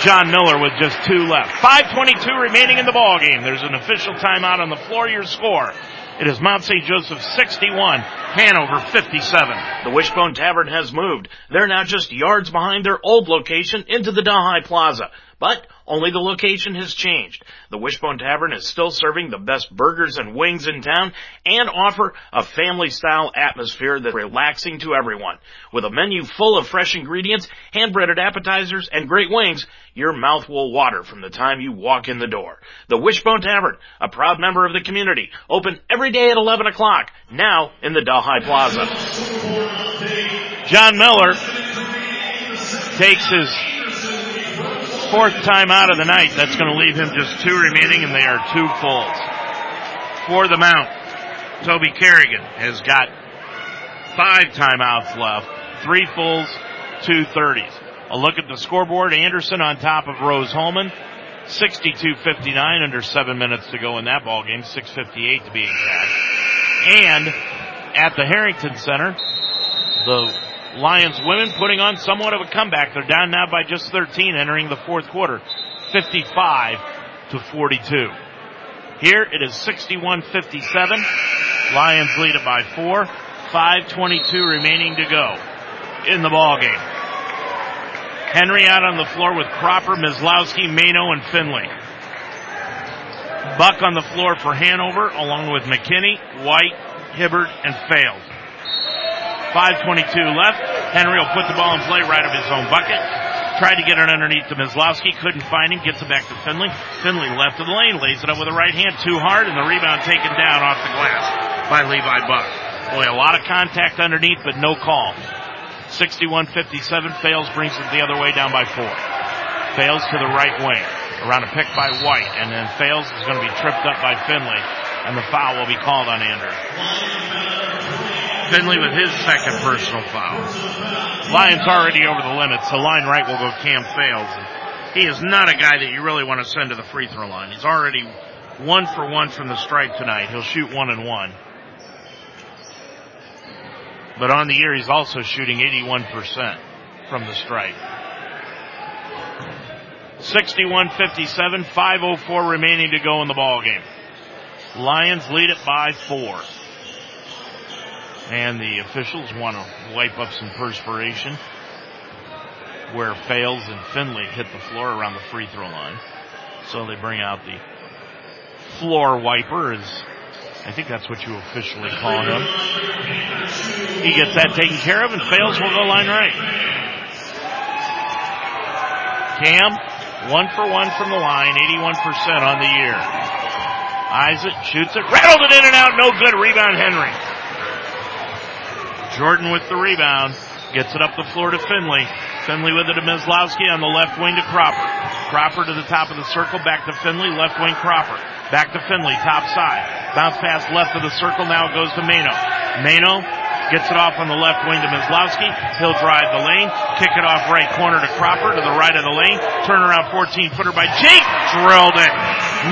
John Miller with just two left. 5.22 remaining in the ball game. There's an official timeout on the floor. Your score. It is Mount St. Joseph 61, Hanover 57. The Wishbone Tavern has moved. They're now just yards behind their old location into the Delhi Plaza. But only the location has changed. The Wishbone Tavern is still serving the best burgers and wings in town and offer a family style atmosphere that's relaxing to everyone. With a menu full of fresh ingredients, hand breaded appetizers, and great wings, your mouth will water from the time you walk in the door. The Wishbone Tavern, a proud member of the community, open every day at 11 o'clock, now in the Delhi Plaza. John Miller takes his fourth time out of the night. That's going to leave him just two remaining, and they are two fulls. For the Mount, Toby Kerrigan has got five timeouts left, three fulls, two thirties. A look at the scoreboard. Anderson on top of Rose-Hulman. 62-59 under seven minutes to go in that ball game. 6.58 to be exact. And at the Harrington Center, the Lions women putting on somewhat of a comeback. They're down now by just 13 entering the fourth quarter. 55 to 42. Here it is 61-57. Lions lead it by four. 5.22 remaining to go in the ball game. Henry out on the floor with Cropper, Mislowski, Mano, and Finley. Buck on the floor for Hanover, along with McKinney, White, Hibbert, and Fales. 5.22 left. Henry will put the ball in play right of his own bucket. Tried to get it underneath to Mislowski, couldn't find him, gets it back to Finley. Finley left of the lane, lays it up with the right hand too hard, and the rebound taken down off the glass by Levi Buck. Boy, a lot of contact underneath, but no call. 61-57, Fales brings it the other way down by four. Fales to the right wing. Around a pick by White, and then Fales is going to be tripped up by Finley, and the foul will be called on Andrew. Finley with his second personal foul. Lions already over the limits. The line right will go Cam Fales. He is not a guy that you really want to send to the free throw line. He's already one for one from the stripe tonight. He'll shoot one and one. But on the year, he's also shooting 81% from the stripe. 61-57, 5.04 remaining to go in the ball game. Lions lead it by four. And the officials want to wipe up some perspiration where Fales and Finley hit the floor around the free throw line. So they bring out the floor wiper as I think that's what you officially call him. He gets that taken care of and Fales will go line right. Cam, one for one from the line, 81% on the year. Isaac shoots it, rattled it in and out, no good. Rebound Henry. Jordan with the rebound. Gets it up the floor to Finley. Finley with it to Mislowski on the left wing to Cropper. Cropper to the top of the circle, back to Finley, left wing Cropper. Back to Finley, top side. Bounce pass left of the circle, now it goes to Mano. Mano gets it off on the left wing to Mislowski. He'll drive the lane, kick it off right corner to Cropper to the right of the lane. Turn around 14 footer by Jake. Drilled it.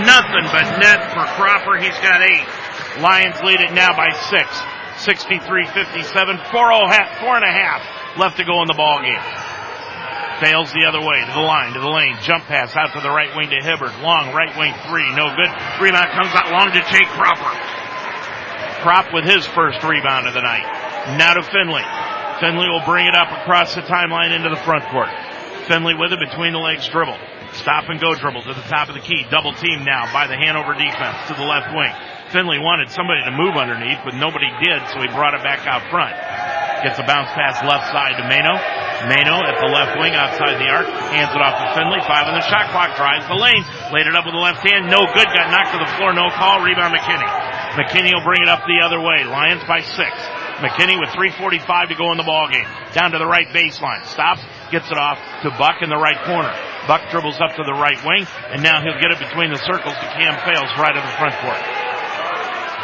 Nothing but net for Cropper. He's got eight. Lions lead it now by six. 63-57, four, oh, four and a half left to go in the ball game. Fales the other way to the line, to the lane, jump pass out to the right wing to Hibbert. Long right wing three, no good. Rebound comes out long to Jake Cropper. Crop with his first rebound of the night. Now to Finley. Finley will bring it up across the timeline into the front court. Finley with it between the legs dribble. Stop and go dribble to the top of the key. Double team now by the Hanover defense to the left wing. Finley wanted somebody to move underneath, but nobody did, so he brought it back out front. Gets a bounce pass left side to Mano. Mano at the left wing outside the arc. Hands it off to Finley. Five on the shot clock. Drives the lane. Laid it up with the left hand. No good. Got knocked to the floor. No call. Rebound McKinney. McKinney will bring it up the other way. Lions by six. McKinney with 3.45 to go in the ball game. Down to the right baseline. Stops. Gets it off to Buck in the right corner. Buck dribbles up to the right wing. And now he'll get it between the circles to Cam Fales right in the front court.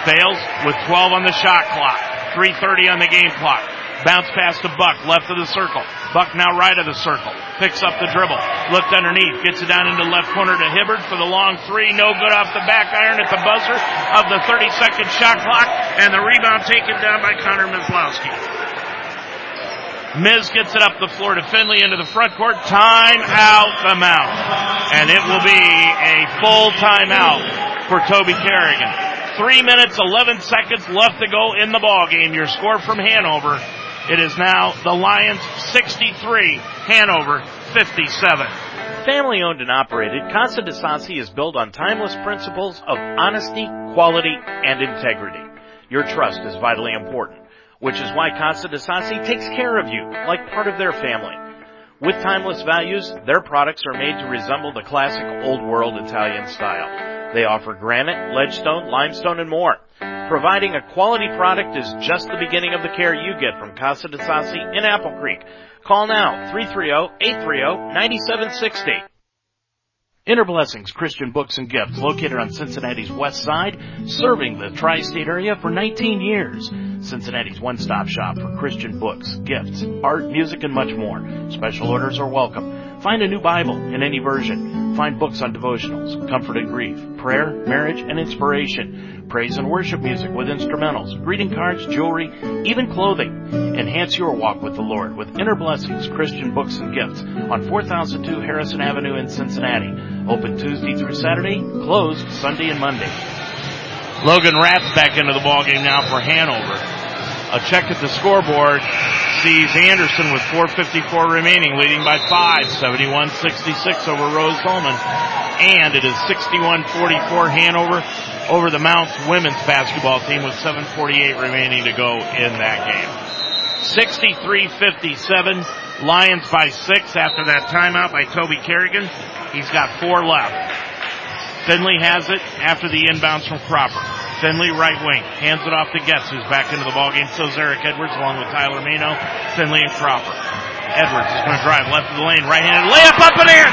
Fales with 12 on the shot clock. 3.30 on the game clock. Bounce pass to Buck, left of the circle. Buck now right of the circle. Picks up the dribble. Looked underneath. Gets it down into left corner to Hibbert for the long three. No good off the back iron at the buzzer of the 30 second shot clock. And the rebound taken down by Connor Mislowski. Miz gets it up the floor to Finley into the front court. Time out the mount. And it will be a full timeout for Toby Kerrigan. Three minutes, 11 seconds left to go in the ball game. Your score from Hanover. It is now the Lions 63, Hanover 57. Family owned and operated, Casa de Sassi is built on timeless principles of honesty, quality, and integrity. Your trust is vitally important, which is why Casa de Sassi takes care of you like part of their family. With timeless values, their products are made to resemble the classic old world Italian style. They offer granite, ledgestone, limestone, and more. Providing a quality product is just the beginning of the care you get from Casa de Sassi in Apple Creek. Call now, 330-830-9760. Inner Blessings Christian Books and Gifts, located on Cincinnati's west side, serving the tri-state area for 19 years. Cincinnati's one-stop shop for Christian books, gifts, art, music, and much more. Special orders are welcome. Find a new Bible in any version. Find books on devotionals, comfort and grief, prayer, marriage, and inspiration. Praise and worship music with instrumentals, greeting cards, jewelry, even clothing. Enhance your walk with the Lord with Inner Blessings Christian Books and Gifts on 4002 Harrison Avenue in Cincinnati. Open Tuesday through Saturday, closed Sunday and Monday. Logan Ratz back into the ballgame now for Hanover. A check at the scoreboard sees Anderson with 4.54 remaining, leading by 5, 71-66 over Rose Hulman. And it is 61-44 Hanover over the Mounts women's basketball team with 7.48 remaining to go in that game. 63-57, Lions by 6 after that timeout by Toby Kerrigan. He's got four left. Finley has it after the inbounds from Cropper. Finley right wing hands it off to Getz, who's back into the ballgame. So Eric Edwards along with Tyler Mano, Finley and Cropper. Edwards is going to drive left of the lane, right-handed layup up and in.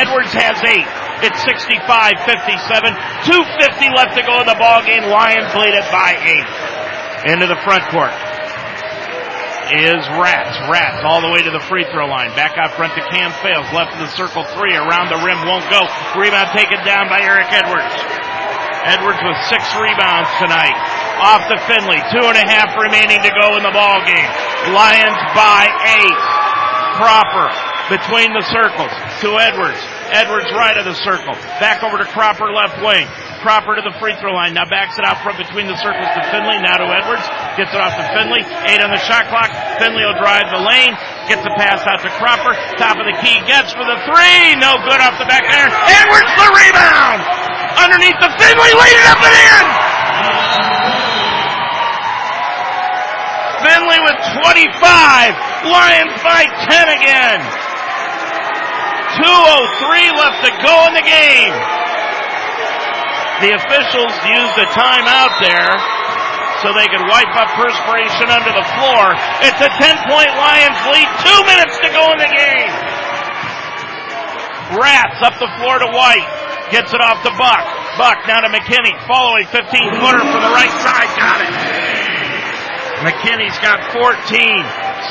Edwards has eight. It's 65-57. 250 left to go in the ball game. Lions lead it by eight. Into the front court is Ratz. Ratz all the way to the free throw line. Back out front to Cam Fales. Left of the circle three. Around the rim won't go. Rebound taken down by Eric Edwards. Edwards with six rebounds tonight. Off to Finley. Two and a half remaining to go in the ball game. Lions by eight. Cropper between the circles to Edwards. Edwards right of the circle. Back over to Cropper left wing. Cropper to the free throw line. Now backs it out from between the circles to Finley. Now to Edwards. Gets it off to Finley. Eight on the shot clock. Finley will drive the lane. Gets the pass out to Cropper. Top of the key. Gets for the three. No good off the back iron. Edwards the rebound. Underneath the Finley. Laid it up and in. Finley with 25. Lions by 10 again. 2.03 left to go in the game. The officials used a timeout there so they could wipe up perspiration under the floor. It's a 10 point Lions lead. Two minutes to go in the game. Ratz up the floor to White. Gets it off to Buck. Buck down to McKinney. Following 15 footer from the right side. Got it. McKinney's got 14.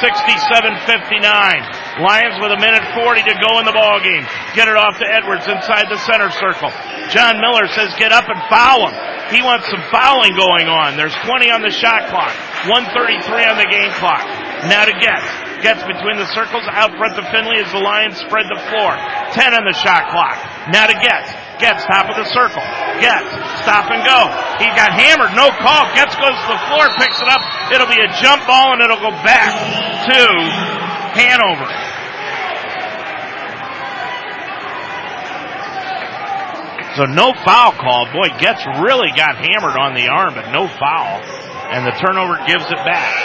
67-59. Lions with a minute 40 to go in the ball game. Get it off to Edwards inside the center circle. John Miller says get up and foul him. He wants some fouling going on. There's 20 on the shot clock. 133 on the game clock. Now to Getz. Getz between the circles. Out front to Finley as the Lions spread the floor. 10 on the shot clock. Now to Getz. Getz top of the circle. Getz stop and go. He got hammered. No call. Getz goes to the floor, picks it up. It'll be a jump ball and it'll go back to Hanover. So no foul call. Boy, Getz really got hammered on the arm, but no foul. And the turnover gives it back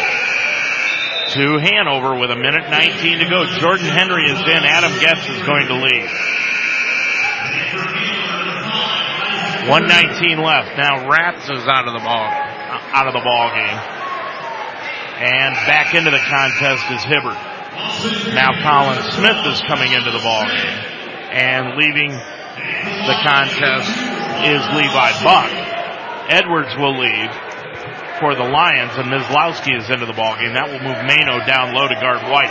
to Hanover with a minute 19 to go. Jordan Henry is in. Adam Getz is going to leave. 119 left. Now Ratz is out of the ball, out of the ball game. And back into the contest is Hibbert. Now Colin Smith is coming into the ball game. And leaving the contest is Levi Buck. Edwards will leave for the Lions and Mislowski is into the ball game. That will move Mano down low to guard White.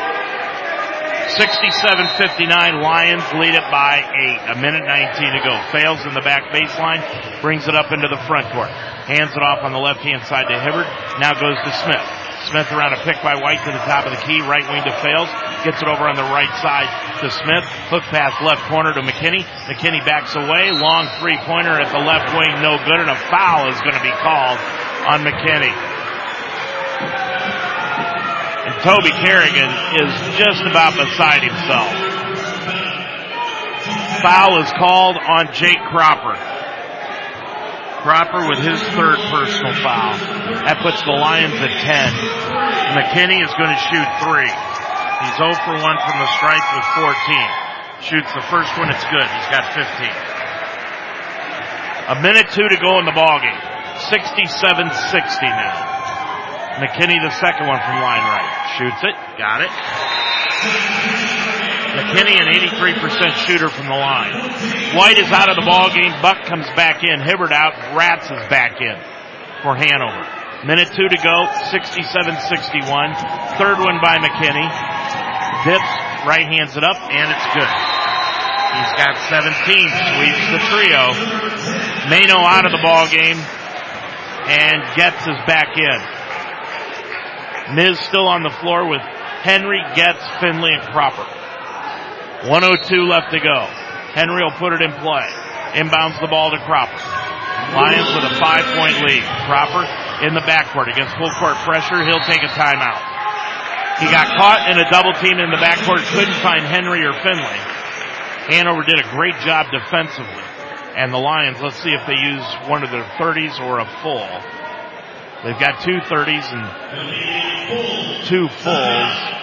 67-59 Lions lead it by eight. A minute 19 to go. Fails in the back baseline. Brings it up into the front court. Hands it off on the left hand side to Hibbert. Now goes to Smith. Smith around a pick by White to the top of the key. Right wing to Fales. Gets it over on the right side to Smith. Hook pass left corner to McKinney. McKinney backs away. Long three pointer at the left wing. No good. And a foul is going to be called on McKinney. And Toby Kerrigan is just about beside himself. Foul is called on Jake Cropper. Cropper with his third personal foul. That puts the Lions at 10. McKinney is going to shoot three. He's 0 for 1 from the stripe with 14. Shoots the first one, it's good. He's got 15. A minute two to go in the ball game. 67-60 now. McKinney the second one from line right. Shoots it. Got it. McKinney an 83% shooter from the line. White is out of the ball game. Buck comes back in. Hibbert out. Ratz is back in for Hanover. Minute two to go. 67-61. Third one by McKinney. Dips. Right hands it up and it's good. He's got 17. Sweeps the trio. Mano out of the ball game. And Getz is back in. Miz still on the floor with Henry, Getz, Finley, and Cropper. 102 left to go. Henry will put it in play. Inbounds the ball to Cropper. Lions with a five point lead. Cropper in the backcourt against full court pressure. He'll take a timeout. He got caught in a double team in the backcourt. Couldn't find Henry or Finley. Hanover did a great job defensively. And the Lions, let's see if they use one of their 30s or a full. They've got two 30s and two fulls.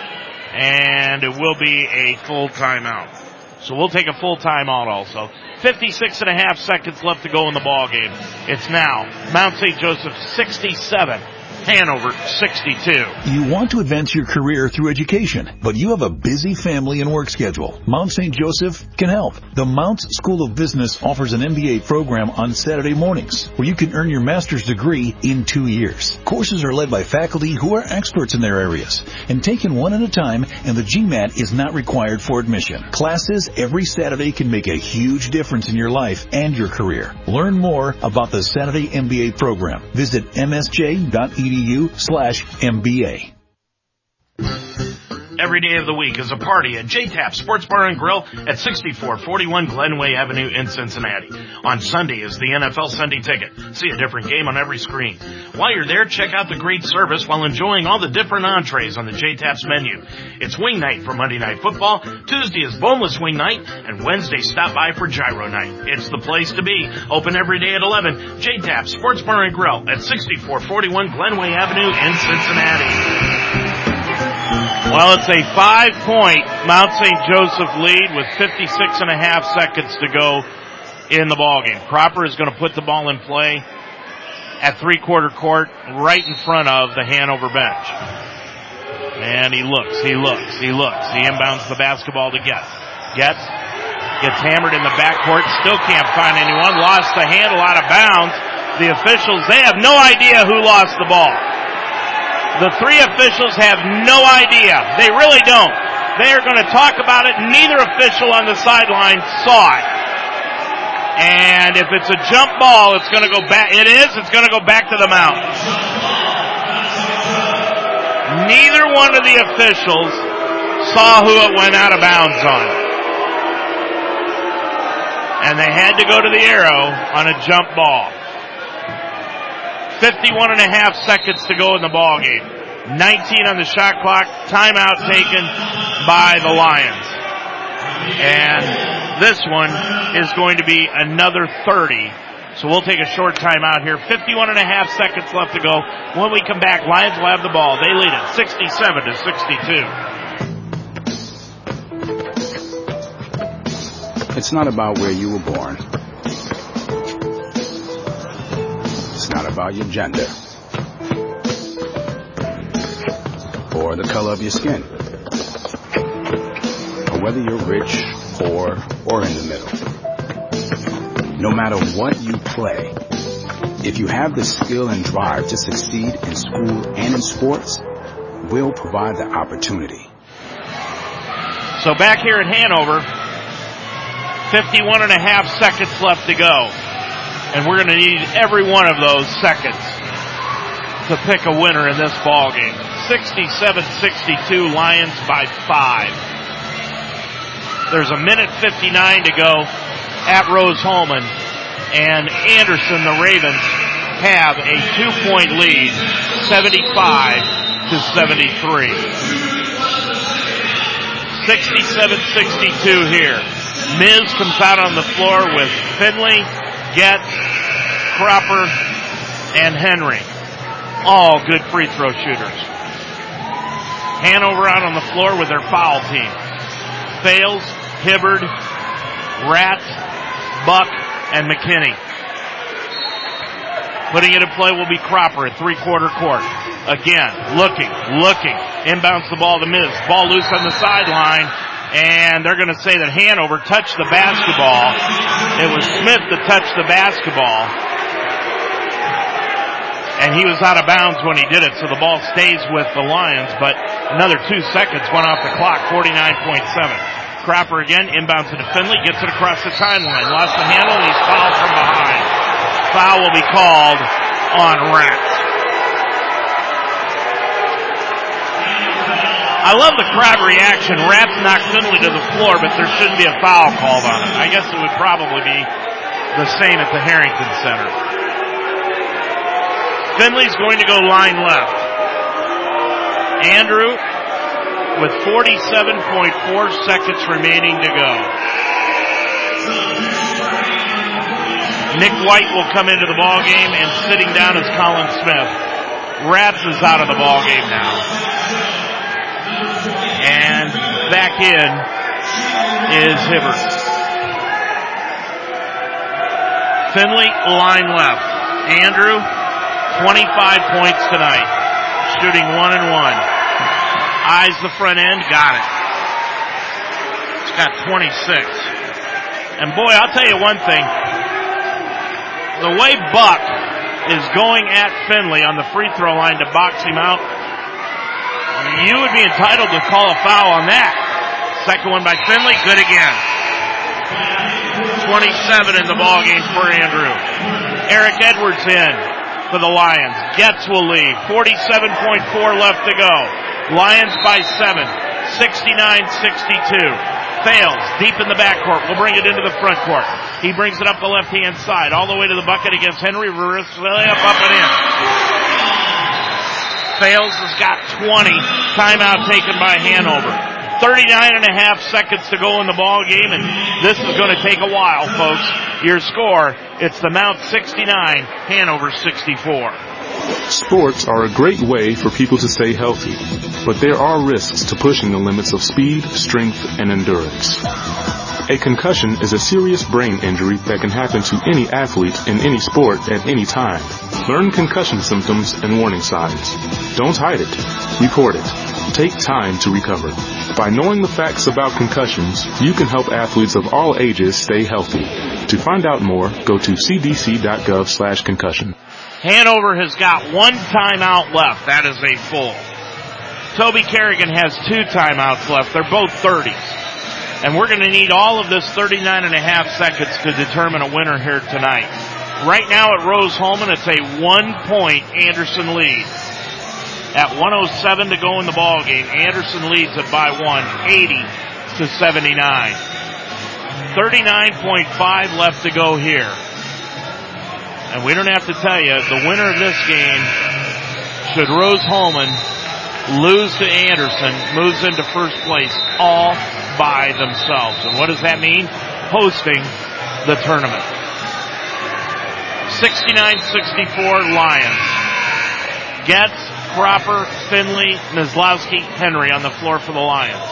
And it will be a full timeout. So we'll take a full timeout also. 56 and a half seconds left to go in the ball game. It's now Mount St. Joseph 67, Hanover 62. You want to advance your career through education, but you have a busy family and work schedule. Mount St. Joseph can help. The Mounts School of Business offers an MBA program on Saturday mornings where you can earn your master's degree in two years. Courses are led by faculty who are experts in their areas and taken one at a time and the GMAT is not required for admission. Classes every Saturday can make a huge difference in your life and your career. Learn more about the Saturday MBA program. Visit msj.edu edu slash MBA. Every day of the week is a party at JTAP Sports Bar and Grill at 6441 Glenway Avenue in Cincinnati. On Sunday is the NFL Sunday Ticket. See a different game on every screen. While you're there, check out the great service while enjoying all the different entrees on the JTAP's menu. It's wing night for Monday Night Football, Tuesday is boneless wing night, and Wednesday stop by for gyro night. It's the place to be. Open every day at 11. JTAP Sports Bar and Grill at 6441 Glenway Avenue in Cincinnati. Well, it's a five point Mount St. Joseph lead with 56 and a half seconds to go in the ballgame. Cropper is going to put the ball in play at three quarter court right in front of the Hanover bench. And he looks, he looks, he looks. He inbounds the basketball to Getz. Getz gets hammered in the backcourt, still can't find anyone, lost the handle out of bounds. The officials, they have no idea who lost the ball. The three officials have no idea. They really don't. They are going to talk about it. Neither official on the sideline saw it. And if it's a jump ball, it's going to go back. It is. It's going to go back to the mount. Neither one of the officials saw who it went out of bounds on. And they had to go to the arrow on a jump ball. 51 and a half seconds to go in the ball game. 19 on the shot clock. Timeout taken by the Lions. And this one is going to be another 30. So we'll take a short timeout here. 51 and a half seconds left to go. When we come back, Lions will have the ball. They lead it 67 to 62. It's not about where you were born. It's not about your gender or the color of your skin or whether you're rich, poor, or in the middle. No matter what you play, if you have the skill and drive to succeed in school and in sports, we'll provide the opportunity. So back here at Hanover, 51 and a half seconds left to go. And we're going to need every one of those seconds to pick a winner in this ball game. 67-62 Lions by five. There's a minute 59 to go at Rose Hulman and Anderson, the Ravens, have a two point lead, 75 to 73. 67-62 here. Miz comes out on the floor with Finley, Getz, Cropper, and Henry. All good free throw shooters. Hanover out on the floor with their foul team. Fales, Hibbert, Ratz, Buck, and McKinney. Putting it in play will be Cropper at three quarter court. Again, looking, looking. Inbounds the ball to Miz. Ball loose on the sideline and they're going to say that Hanover touched the basketball. It was Smith that touched the basketball. And he was out of bounds when he did it, so the ball stays with the Lions, but another two seconds went off the clock, 49.7. Cropper again, inbounds to Finley, gets it across the timeline, lost the handle, and he's fouled from behind. Foul will be called on Ratz. I love the crowd reaction. Ratz knocked Finley to the floor, but there shouldn't be a foul called on it. I guess it would probably be the same at the Harrington Center. Finley's going to go line left. Andrew with 47.4 seconds remaining to go. Nick White will come into the ball game and sitting down is Colin Smith. Ratz is out of the ball game now. And back in is Hibbert. Finley, line left. Andrew, 25 points tonight. shooting one and one. Eyes the front end, got it. It's got 26. And boy, I'll tell you one thing. The way Buck is going at Finley on the free throw line to box him out, you would be entitled to call a foul on that. Second one by Finley, good again. 27 in the ball game for Andrew. Eric Edwards in for the Lions. Getz will lead. 47.4 left to go. Lions by seven. 69-62 Fales deep in the backcourt. We'll bring it into the front court. He brings it up the left hand side, all the way to the bucket against Henry. Reverse layup up and in. Fales has got 20. Timeout taken by Hanover. 39 and a half seconds to go in the ball game, and this is going to take a while, folks. Your score, it's the Mount 69, Hanover 64. Sports are a great way for people to stay healthy, but there are risks to pushing the limits of speed, strength, and endurance. A concussion is a serious brain injury that can happen to any athlete in any sport at any time. Learn concussion symptoms and warning signs. Don't hide it. Report it. Take time to recover. By knowing the facts about concussions, you can help athletes of all ages stay healthy. To find out more, go to cdc.gov slash concussion. Hanover has got one timeout left. That is a full. Toby Kerrigan has two timeouts left. They're both 30s. And we're going to need all of this 39 and a half seconds to determine a winner here tonight. Right now at Rose-Hulman, it's a one point Anderson lead. At 107 to go in the ball game, Anderson leads it by one, 80 to 79. 39.5 left to go here. And we don't have to tell you, the winner of this game, should Rose-Hulman lose to Anderson, moves into first place all by themselves. And what does that mean? Hosting the tournament. 69-64 Lions. Getz, Cropper, Finley, Mislowski, Henry on the floor for the Lions.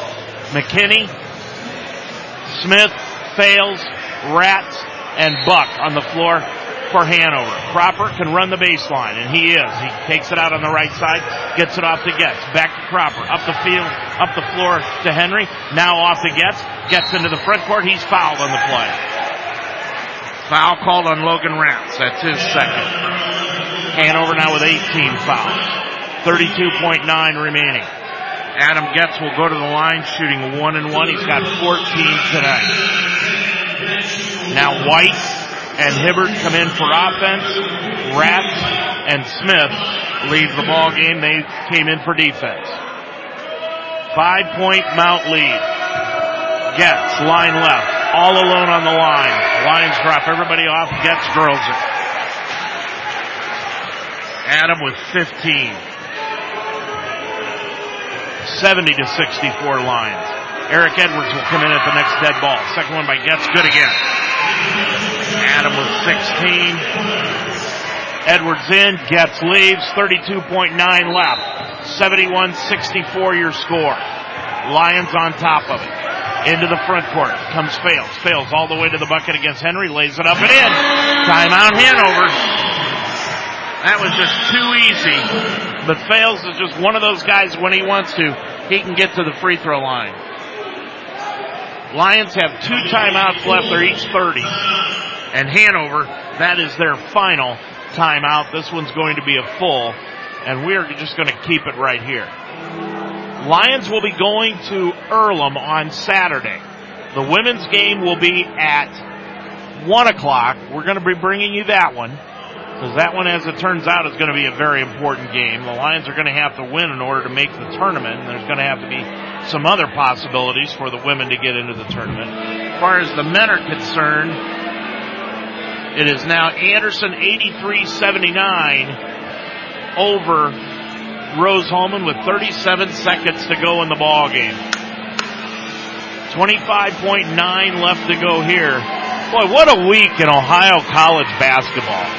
McKinney, Smith, Fales, Ratz, and Buck on the floor for Hanover. Cropper can run the baseline, and he is. He takes it out on the right side, gets it off to Getz. Back to Cropper. Up the field, up the floor to Henry. Now off to Getz. Gets into the front court. He's fouled on the play. Foul called on Logan Ratz. That's his second. Hanover now with 18 fouls. 32.9 remaining. Adam Getz will go to the line shooting one and one. He's got 14 tonight. Now White and Hibbert come in for offense. Ratz and Smith leave the ball game. They came in for defense. Five point Mount lead. Getz line left. All alone on the line. Lines drop everybody off. Getz drills it. Adam with 15. 70 to 64 lines. Eric Edwards will come in at the next dead ball. Second one by Getz. Good again. Adam with 16. Edwards in, Getz leaves, 32.9 left. 71-64 your score. Lions on top of it. Into the front court. Comes Fales. Fales all the way to the bucket against Henry. Lays it up and in. Timeout Hanover. That was just too easy. But Fales is just one of those guys when he wants to, he can get to the free throw line. Lions have two timeouts left. They're each 30 and Hanover, that is their final timeout. This one's going to be a full, and we're just going to keep it right here. Lions will be going to Earlham on Saturday. The women's game will be at 1 o'clock. We're going to be bringing you that one. Because that one, as it turns out, is going to be a very important game. The Lions are going to have to win in order to make the tournament, and there's going to have to be some other possibilities for the women to get into the tournament. As far as the men are concerned, it is now Anderson 83-79 over Rose-Hulman with 37 seconds to go in the ball game. 25.9 left to go here. Boy, what a week in Ohio college basketball.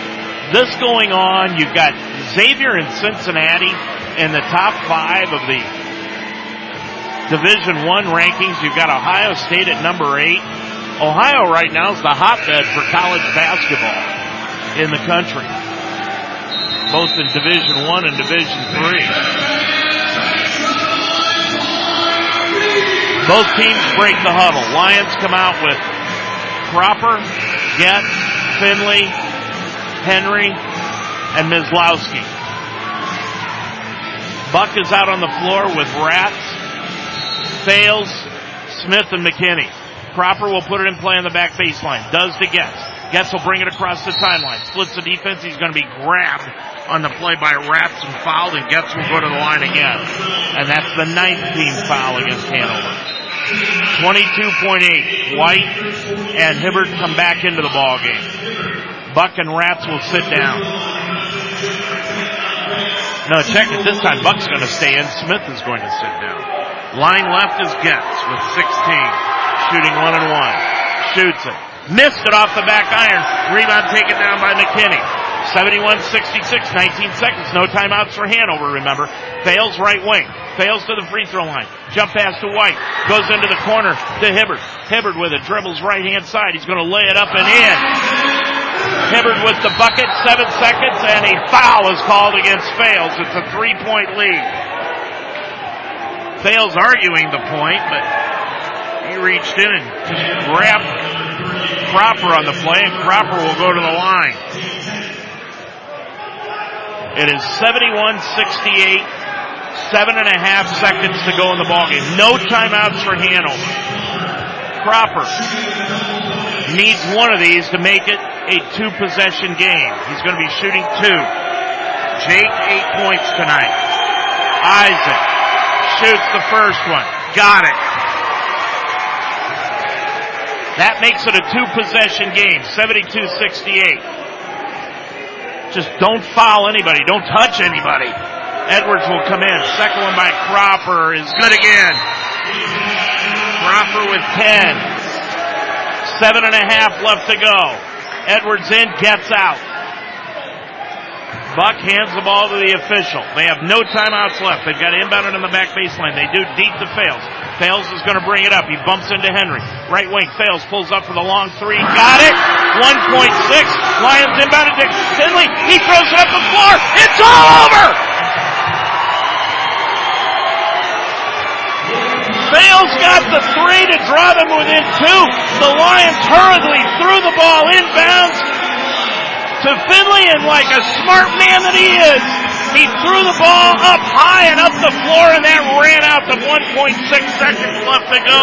This going on, you've got Xavier and Cincinnati in the top five of the Division One rankings. You've got Ohio State at number eight. Ohio right now is the hotbed for college basketball in the country. both in Division One and Division Three. Both teams break the huddle. Lions come out with Cropper, Getz, Finley, Henry, and Mislowski. Buck is out on the floor with Ratz, Fales, Smith, and McKinney. Cropper will put it in play on the back baseline. Does to Getz. Getz will bring it across the timeline. Splits the defense. He's going to be grabbed on the play by Ratz and fouled, and Getz will go to the line again. And that's the ninth team foul against Hanover. 22.8. White and Hibbert come back into the ball game. Buck and Ratz will sit down. No, check it. This time Buck's going to stay in. Smith is going to sit down. Line left is Getz with 16 shooting one and one. Shoots it. Missed it off the back iron. Rebound taken down by McKinney. 71-66, 19 seconds. No timeouts for Hanover, remember. Fales right wing. Fales to the free throw line. Jump pass to White. Goes into the corner to Hibbert. Hibbert with it. Dribbles right hand side. He's going to lay it up and in. Hibbert with the bucket. Seven seconds and a foul is called against Fales. It's a three point lead. Fales arguing the point, but he reached in and grabbed Cropper on the play, and Cropper will go to the line. It is 71-68, seven and a half seconds to go in the ballgame. No timeouts for Hanover. Cropper needs one of these to make it a two possession game. He's going to be shooting two. Jake, eight points tonight. Isaac shoots the first one. Got it. That makes it a two possession game, 72-68. Just don't foul anybody. Don't touch anybody. Edwards will come in. Second one by Cropper is good again. Cropper with 10. Seven and a half left to go. Edwards in, Getz out. Buck hands the ball to the official. They have no timeouts left. They've got inbounded on the back baseline. They do deep to Fales. Fales is going to bring it up. He bumps into Henry. Right wing. Fales pulls up for the long three. Got it. 1.6. Lions inbounded to Finley. He throws it up the floor. It's all over. Fales got the three to draw them within two. The Lions hurriedly threw the ball inbounds to Finley and like a smart man that he is, he threw the ball up high and up the floor and that ran out to 1.6 seconds left to go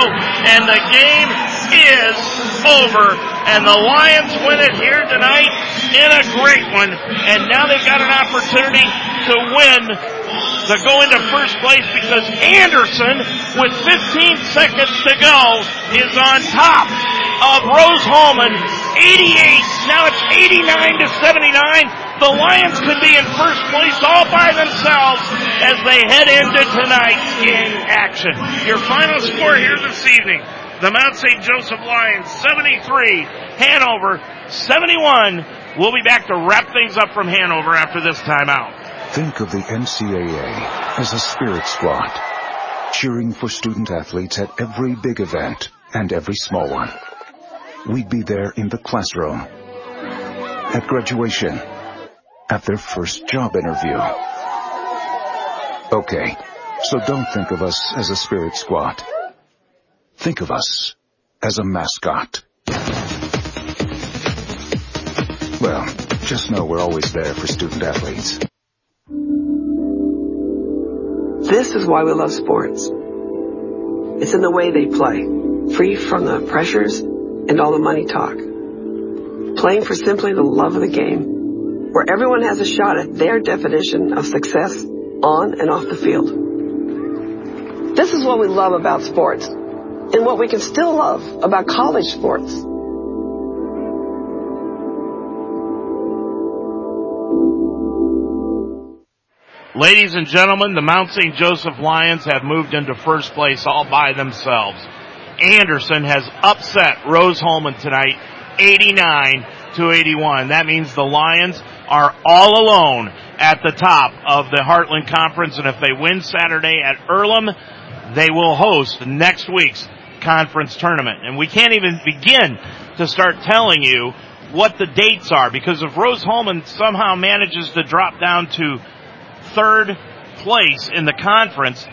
and the game is over. And the Lions win it here tonight in a great one. And now they've got an opportunity to win to go into first place because Anderson with 15 seconds to go is on top of Rose-Hulman 88. Now it's 89 to 79. The Lions could be in first place all by themselves as they head into tonight's game action. Your final score here this evening. The Mount St. Joseph Lions 73, Hanover 71. We'll be back to wrap things up from Hanover after this timeout. Think of the NCAA as a spirit squad, cheering for student athletes at every big event and every small one. We'd be there in the classroom, at graduation, at their first job interview. Okay, so don't think of us as a spirit squad. Think of us as a mascot. Well, just know we're always there for student athletes. This is why we love sports. It's in the way they play, free from the pressures and all the money talk. Playing for simply the love of the game, where everyone has a shot at their definition of success on and off the field. This is what we love about sports, and what we can still love about college sports. Ladies and gentlemen, the Mount St. Joseph Lions have moved into first place all by themselves. Anderson has upset Rose-Hulman tonight, 89 to 81. That means the Lions are all alone at the top of the Heartland Conference, and if they win Saturday at Earlham, they will host next week's conference tournament. And we can't even begin to start telling you what the dates are because if Rose-Hulman somehow manages to drop down to third place in the conference,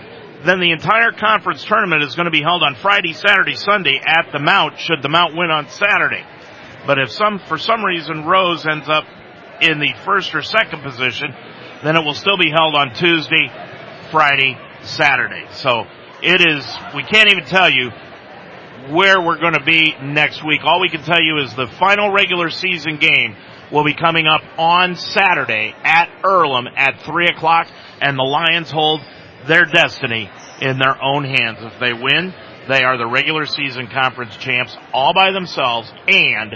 then the entire conference tournament is going to be held on Friday, Saturday, Sunday at the Mount should the Mount win on Saturday. But if some, for some reason Rose ends up in the first or second position, then it will still be held on Tuesday, Friday, Saturday. So it is, we can't even tell you where we're going to be next week. All we can tell you is the final regular season game will be coming up on Saturday at Earlham at 3 o'clock, and the Lions hold their destiny in their own hands. If they win, they are the regular season conference champs all by themselves and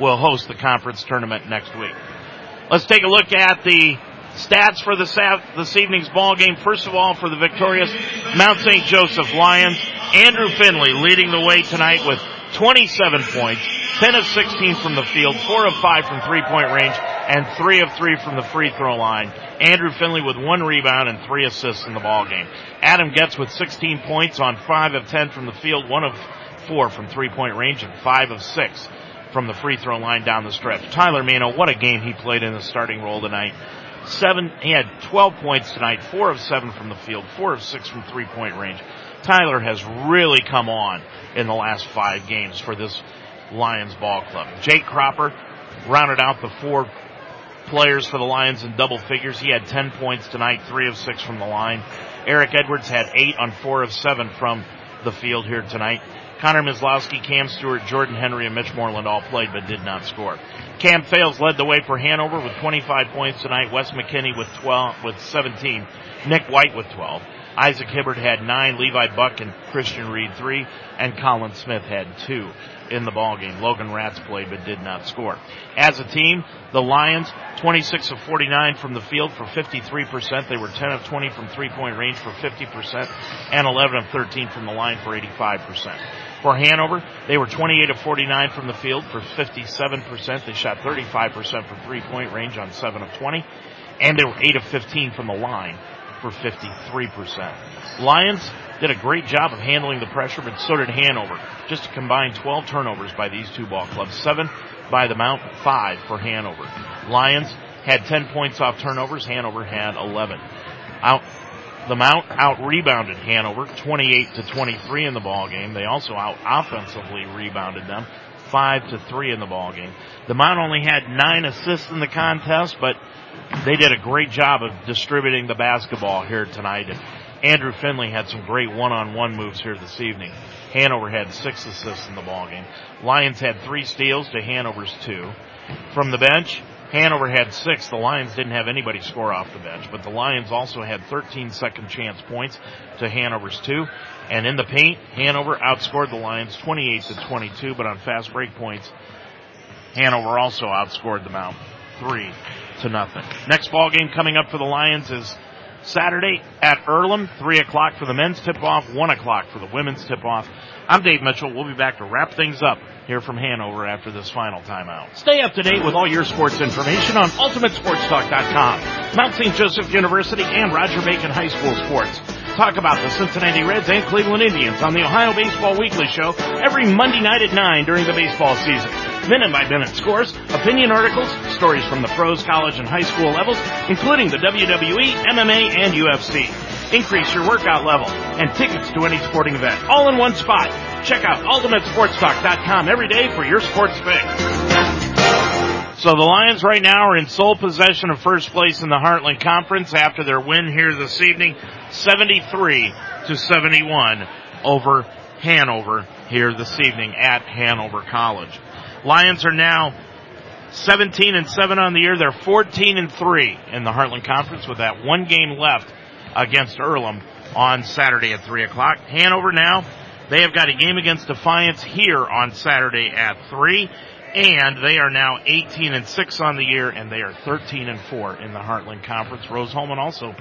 will host the conference tournament next week. Let's take a look at the stats for the this evening's ball game. First of all, for the victorious Mount St. Joseph Lions, Andrew Finley leading the way tonight with 27 points, 10 of 16 from the field, 4 of 5 from three point range, and 3 of 3 from the free throw line. Andrew Finley with one rebound and 3 assists in the ball game. Adam Getz with 16 points on 5 of 10 from the field, 1 of 4 from three point range, and 5 of 6 from the free throw line down the stretch. Tyler Mano, what a game he played in the starting role tonight. Seven, he had 12 points tonight, four of seven from the field, four of six from three point range. Tyler has really come on in the last five games for this Lions ball club. Jake Cropper rounded out the four players for the Lions in double figures. He had 10 points tonight, three of six from the line. Eric Edwards had eight on four of seven from the field here tonight. Connor Mislowski, Cam Stewart, Jordan Henry, and Mitch Moreland all played but did not score. Cam Fales led the way for Hanover with 25 points tonight. Wes McKinney with 12, with 17. Nick White with 12. Isaac Hibbert had nine. Levi Buck and Christian Reed three. And Colin Smith had two in the ball game. Logan Ratz played but did not score. As a team, the Lions 26 of 49 from the field for 53%. They were 10 of 20 from three point range for 50% and 11 of 13 from the line for 85%. For Hanover, they were 28 of 49 from the field for 57%. They shot 35% from three point range on 7 of 20 and they were 8 of 15 from the line for 53%. Lions did a great job of handling the pressure, but so did Hanover. Just a combined 12 turnovers by these two ball clubs. Seven by the Mount, five for Hanover. Lions had 10 points off turnovers. Hanover had 11. Out, the Mount out rebounded Hanover 28 to 23 in the ball game. They also out offensively rebounded them five to three in the ball game. The Mount only had nine assists in the contest, but they did a great job of distributing the basketball here tonight. And Andrew Finley had some great one-on-one moves here this evening. Hanover had six assists in the ball game. Lions had three steals to Hanover's two. From the bench, Hanover had six. The Lions didn't have anybody score off the bench, but the Lions also had 13 second chance points to Hanover's two. And in the paint, Hanover outscored the Lions 28 to 22, but on fast break points, Hanover also outscored the Mount three to nothing. Next ball game coming up for the Lions is Saturday at Earlham, 3 o'clock for the men's tip-off, 1 o'clock for the women's tip-off. I'm Dave Mitchell. We'll be back to wrap things up here from Hanover after this final timeout. Stay up to date with all your sports information on UltimateSportsTalk.com. Mount St. Joseph University and Roger Bacon High School sports. Talk about the Cincinnati Reds and Cleveland Indians on the Ohio Baseball Weekly Show every Monday night at 9 during the baseball season minute by minute scores, opinion articles, stories from the pros, college, and high school levels, including the WWE, MMA, and UFC. Increase your workout level and tickets to any sporting event, all in one spot. Check out UltimateSportsTalk.com every day for your sports fix. So the Lions right now are in sole possession of first place in the Heartland Conference after their win here this evening, 73 to 71 over Hanover here this evening at Hanover College. Lions are now 17 and 7 on the year. They're 14 and 3 in the Heartland Conference with that one game left against Earlham on Saturday at 3 o'clock. Hanover now, they have got a game against Defiance here on Saturday at 3. And they are now 18 and 6 on the year and they are 13 and 4 in the Heartland Conference. Rose-Hulman also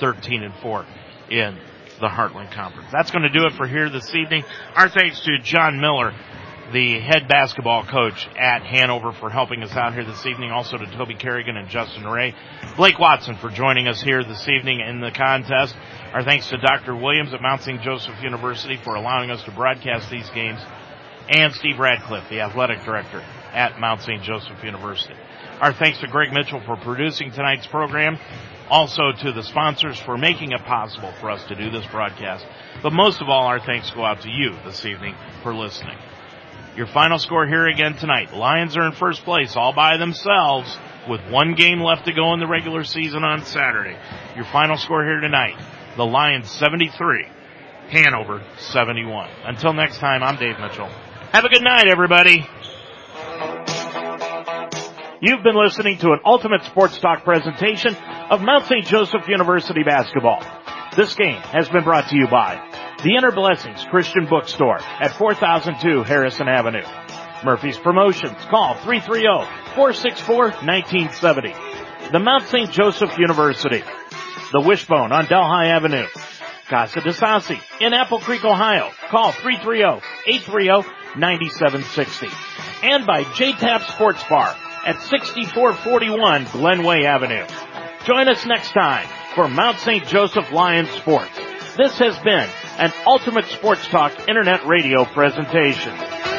13 and 4 in the Heartland Conference. That's going to do it for here this evening. Our thanks to John Miller the head basketball coach at Hanover for helping us out here this evening. Also to Toby Kerrigan and Justin Ray. Blake Watson for joining us here this evening in the contest. Our thanks to Dr. Williams at Mount St. Joseph University for allowing us to broadcast these games. And Steve Radcliffe, the athletic director at Mount St. Joseph University. Our thanks to Greg Mitchell for producing tonight's program. Also to the sponsors for making it possible for us to do this broadcast. But most of all, our thanks go out to you this evening for listening. Your final score here again tonight. Lions are in first place all by themselves with one game left to go in the regular season on Saturday. Your final score here tonight. The Lions 73, Hanover 71. Until next time, I'm Dave Mitchell. Have a good night, everybody. You've been listening to an Ultimate Sports Talk presentation of Mount St. Joseph University basketball. This game has been brought to you by the Inner Blessings Christian Bookstore at 4002 Harrison Avenue. Murphy's Promotions. Call 330-464-1970. The Mount St. Joseph University. The Wishbone on Delhi Avenue. Casa de Sassi in Apple Creek, Ohio. Call 330-830-9760. And by J-Tap Sports Bar at 6441 Glenway Avenue. Join us next time for Mount St. Joseph Lions Sports. This has been an Ultimate Sports Talk Internet Radio presentation.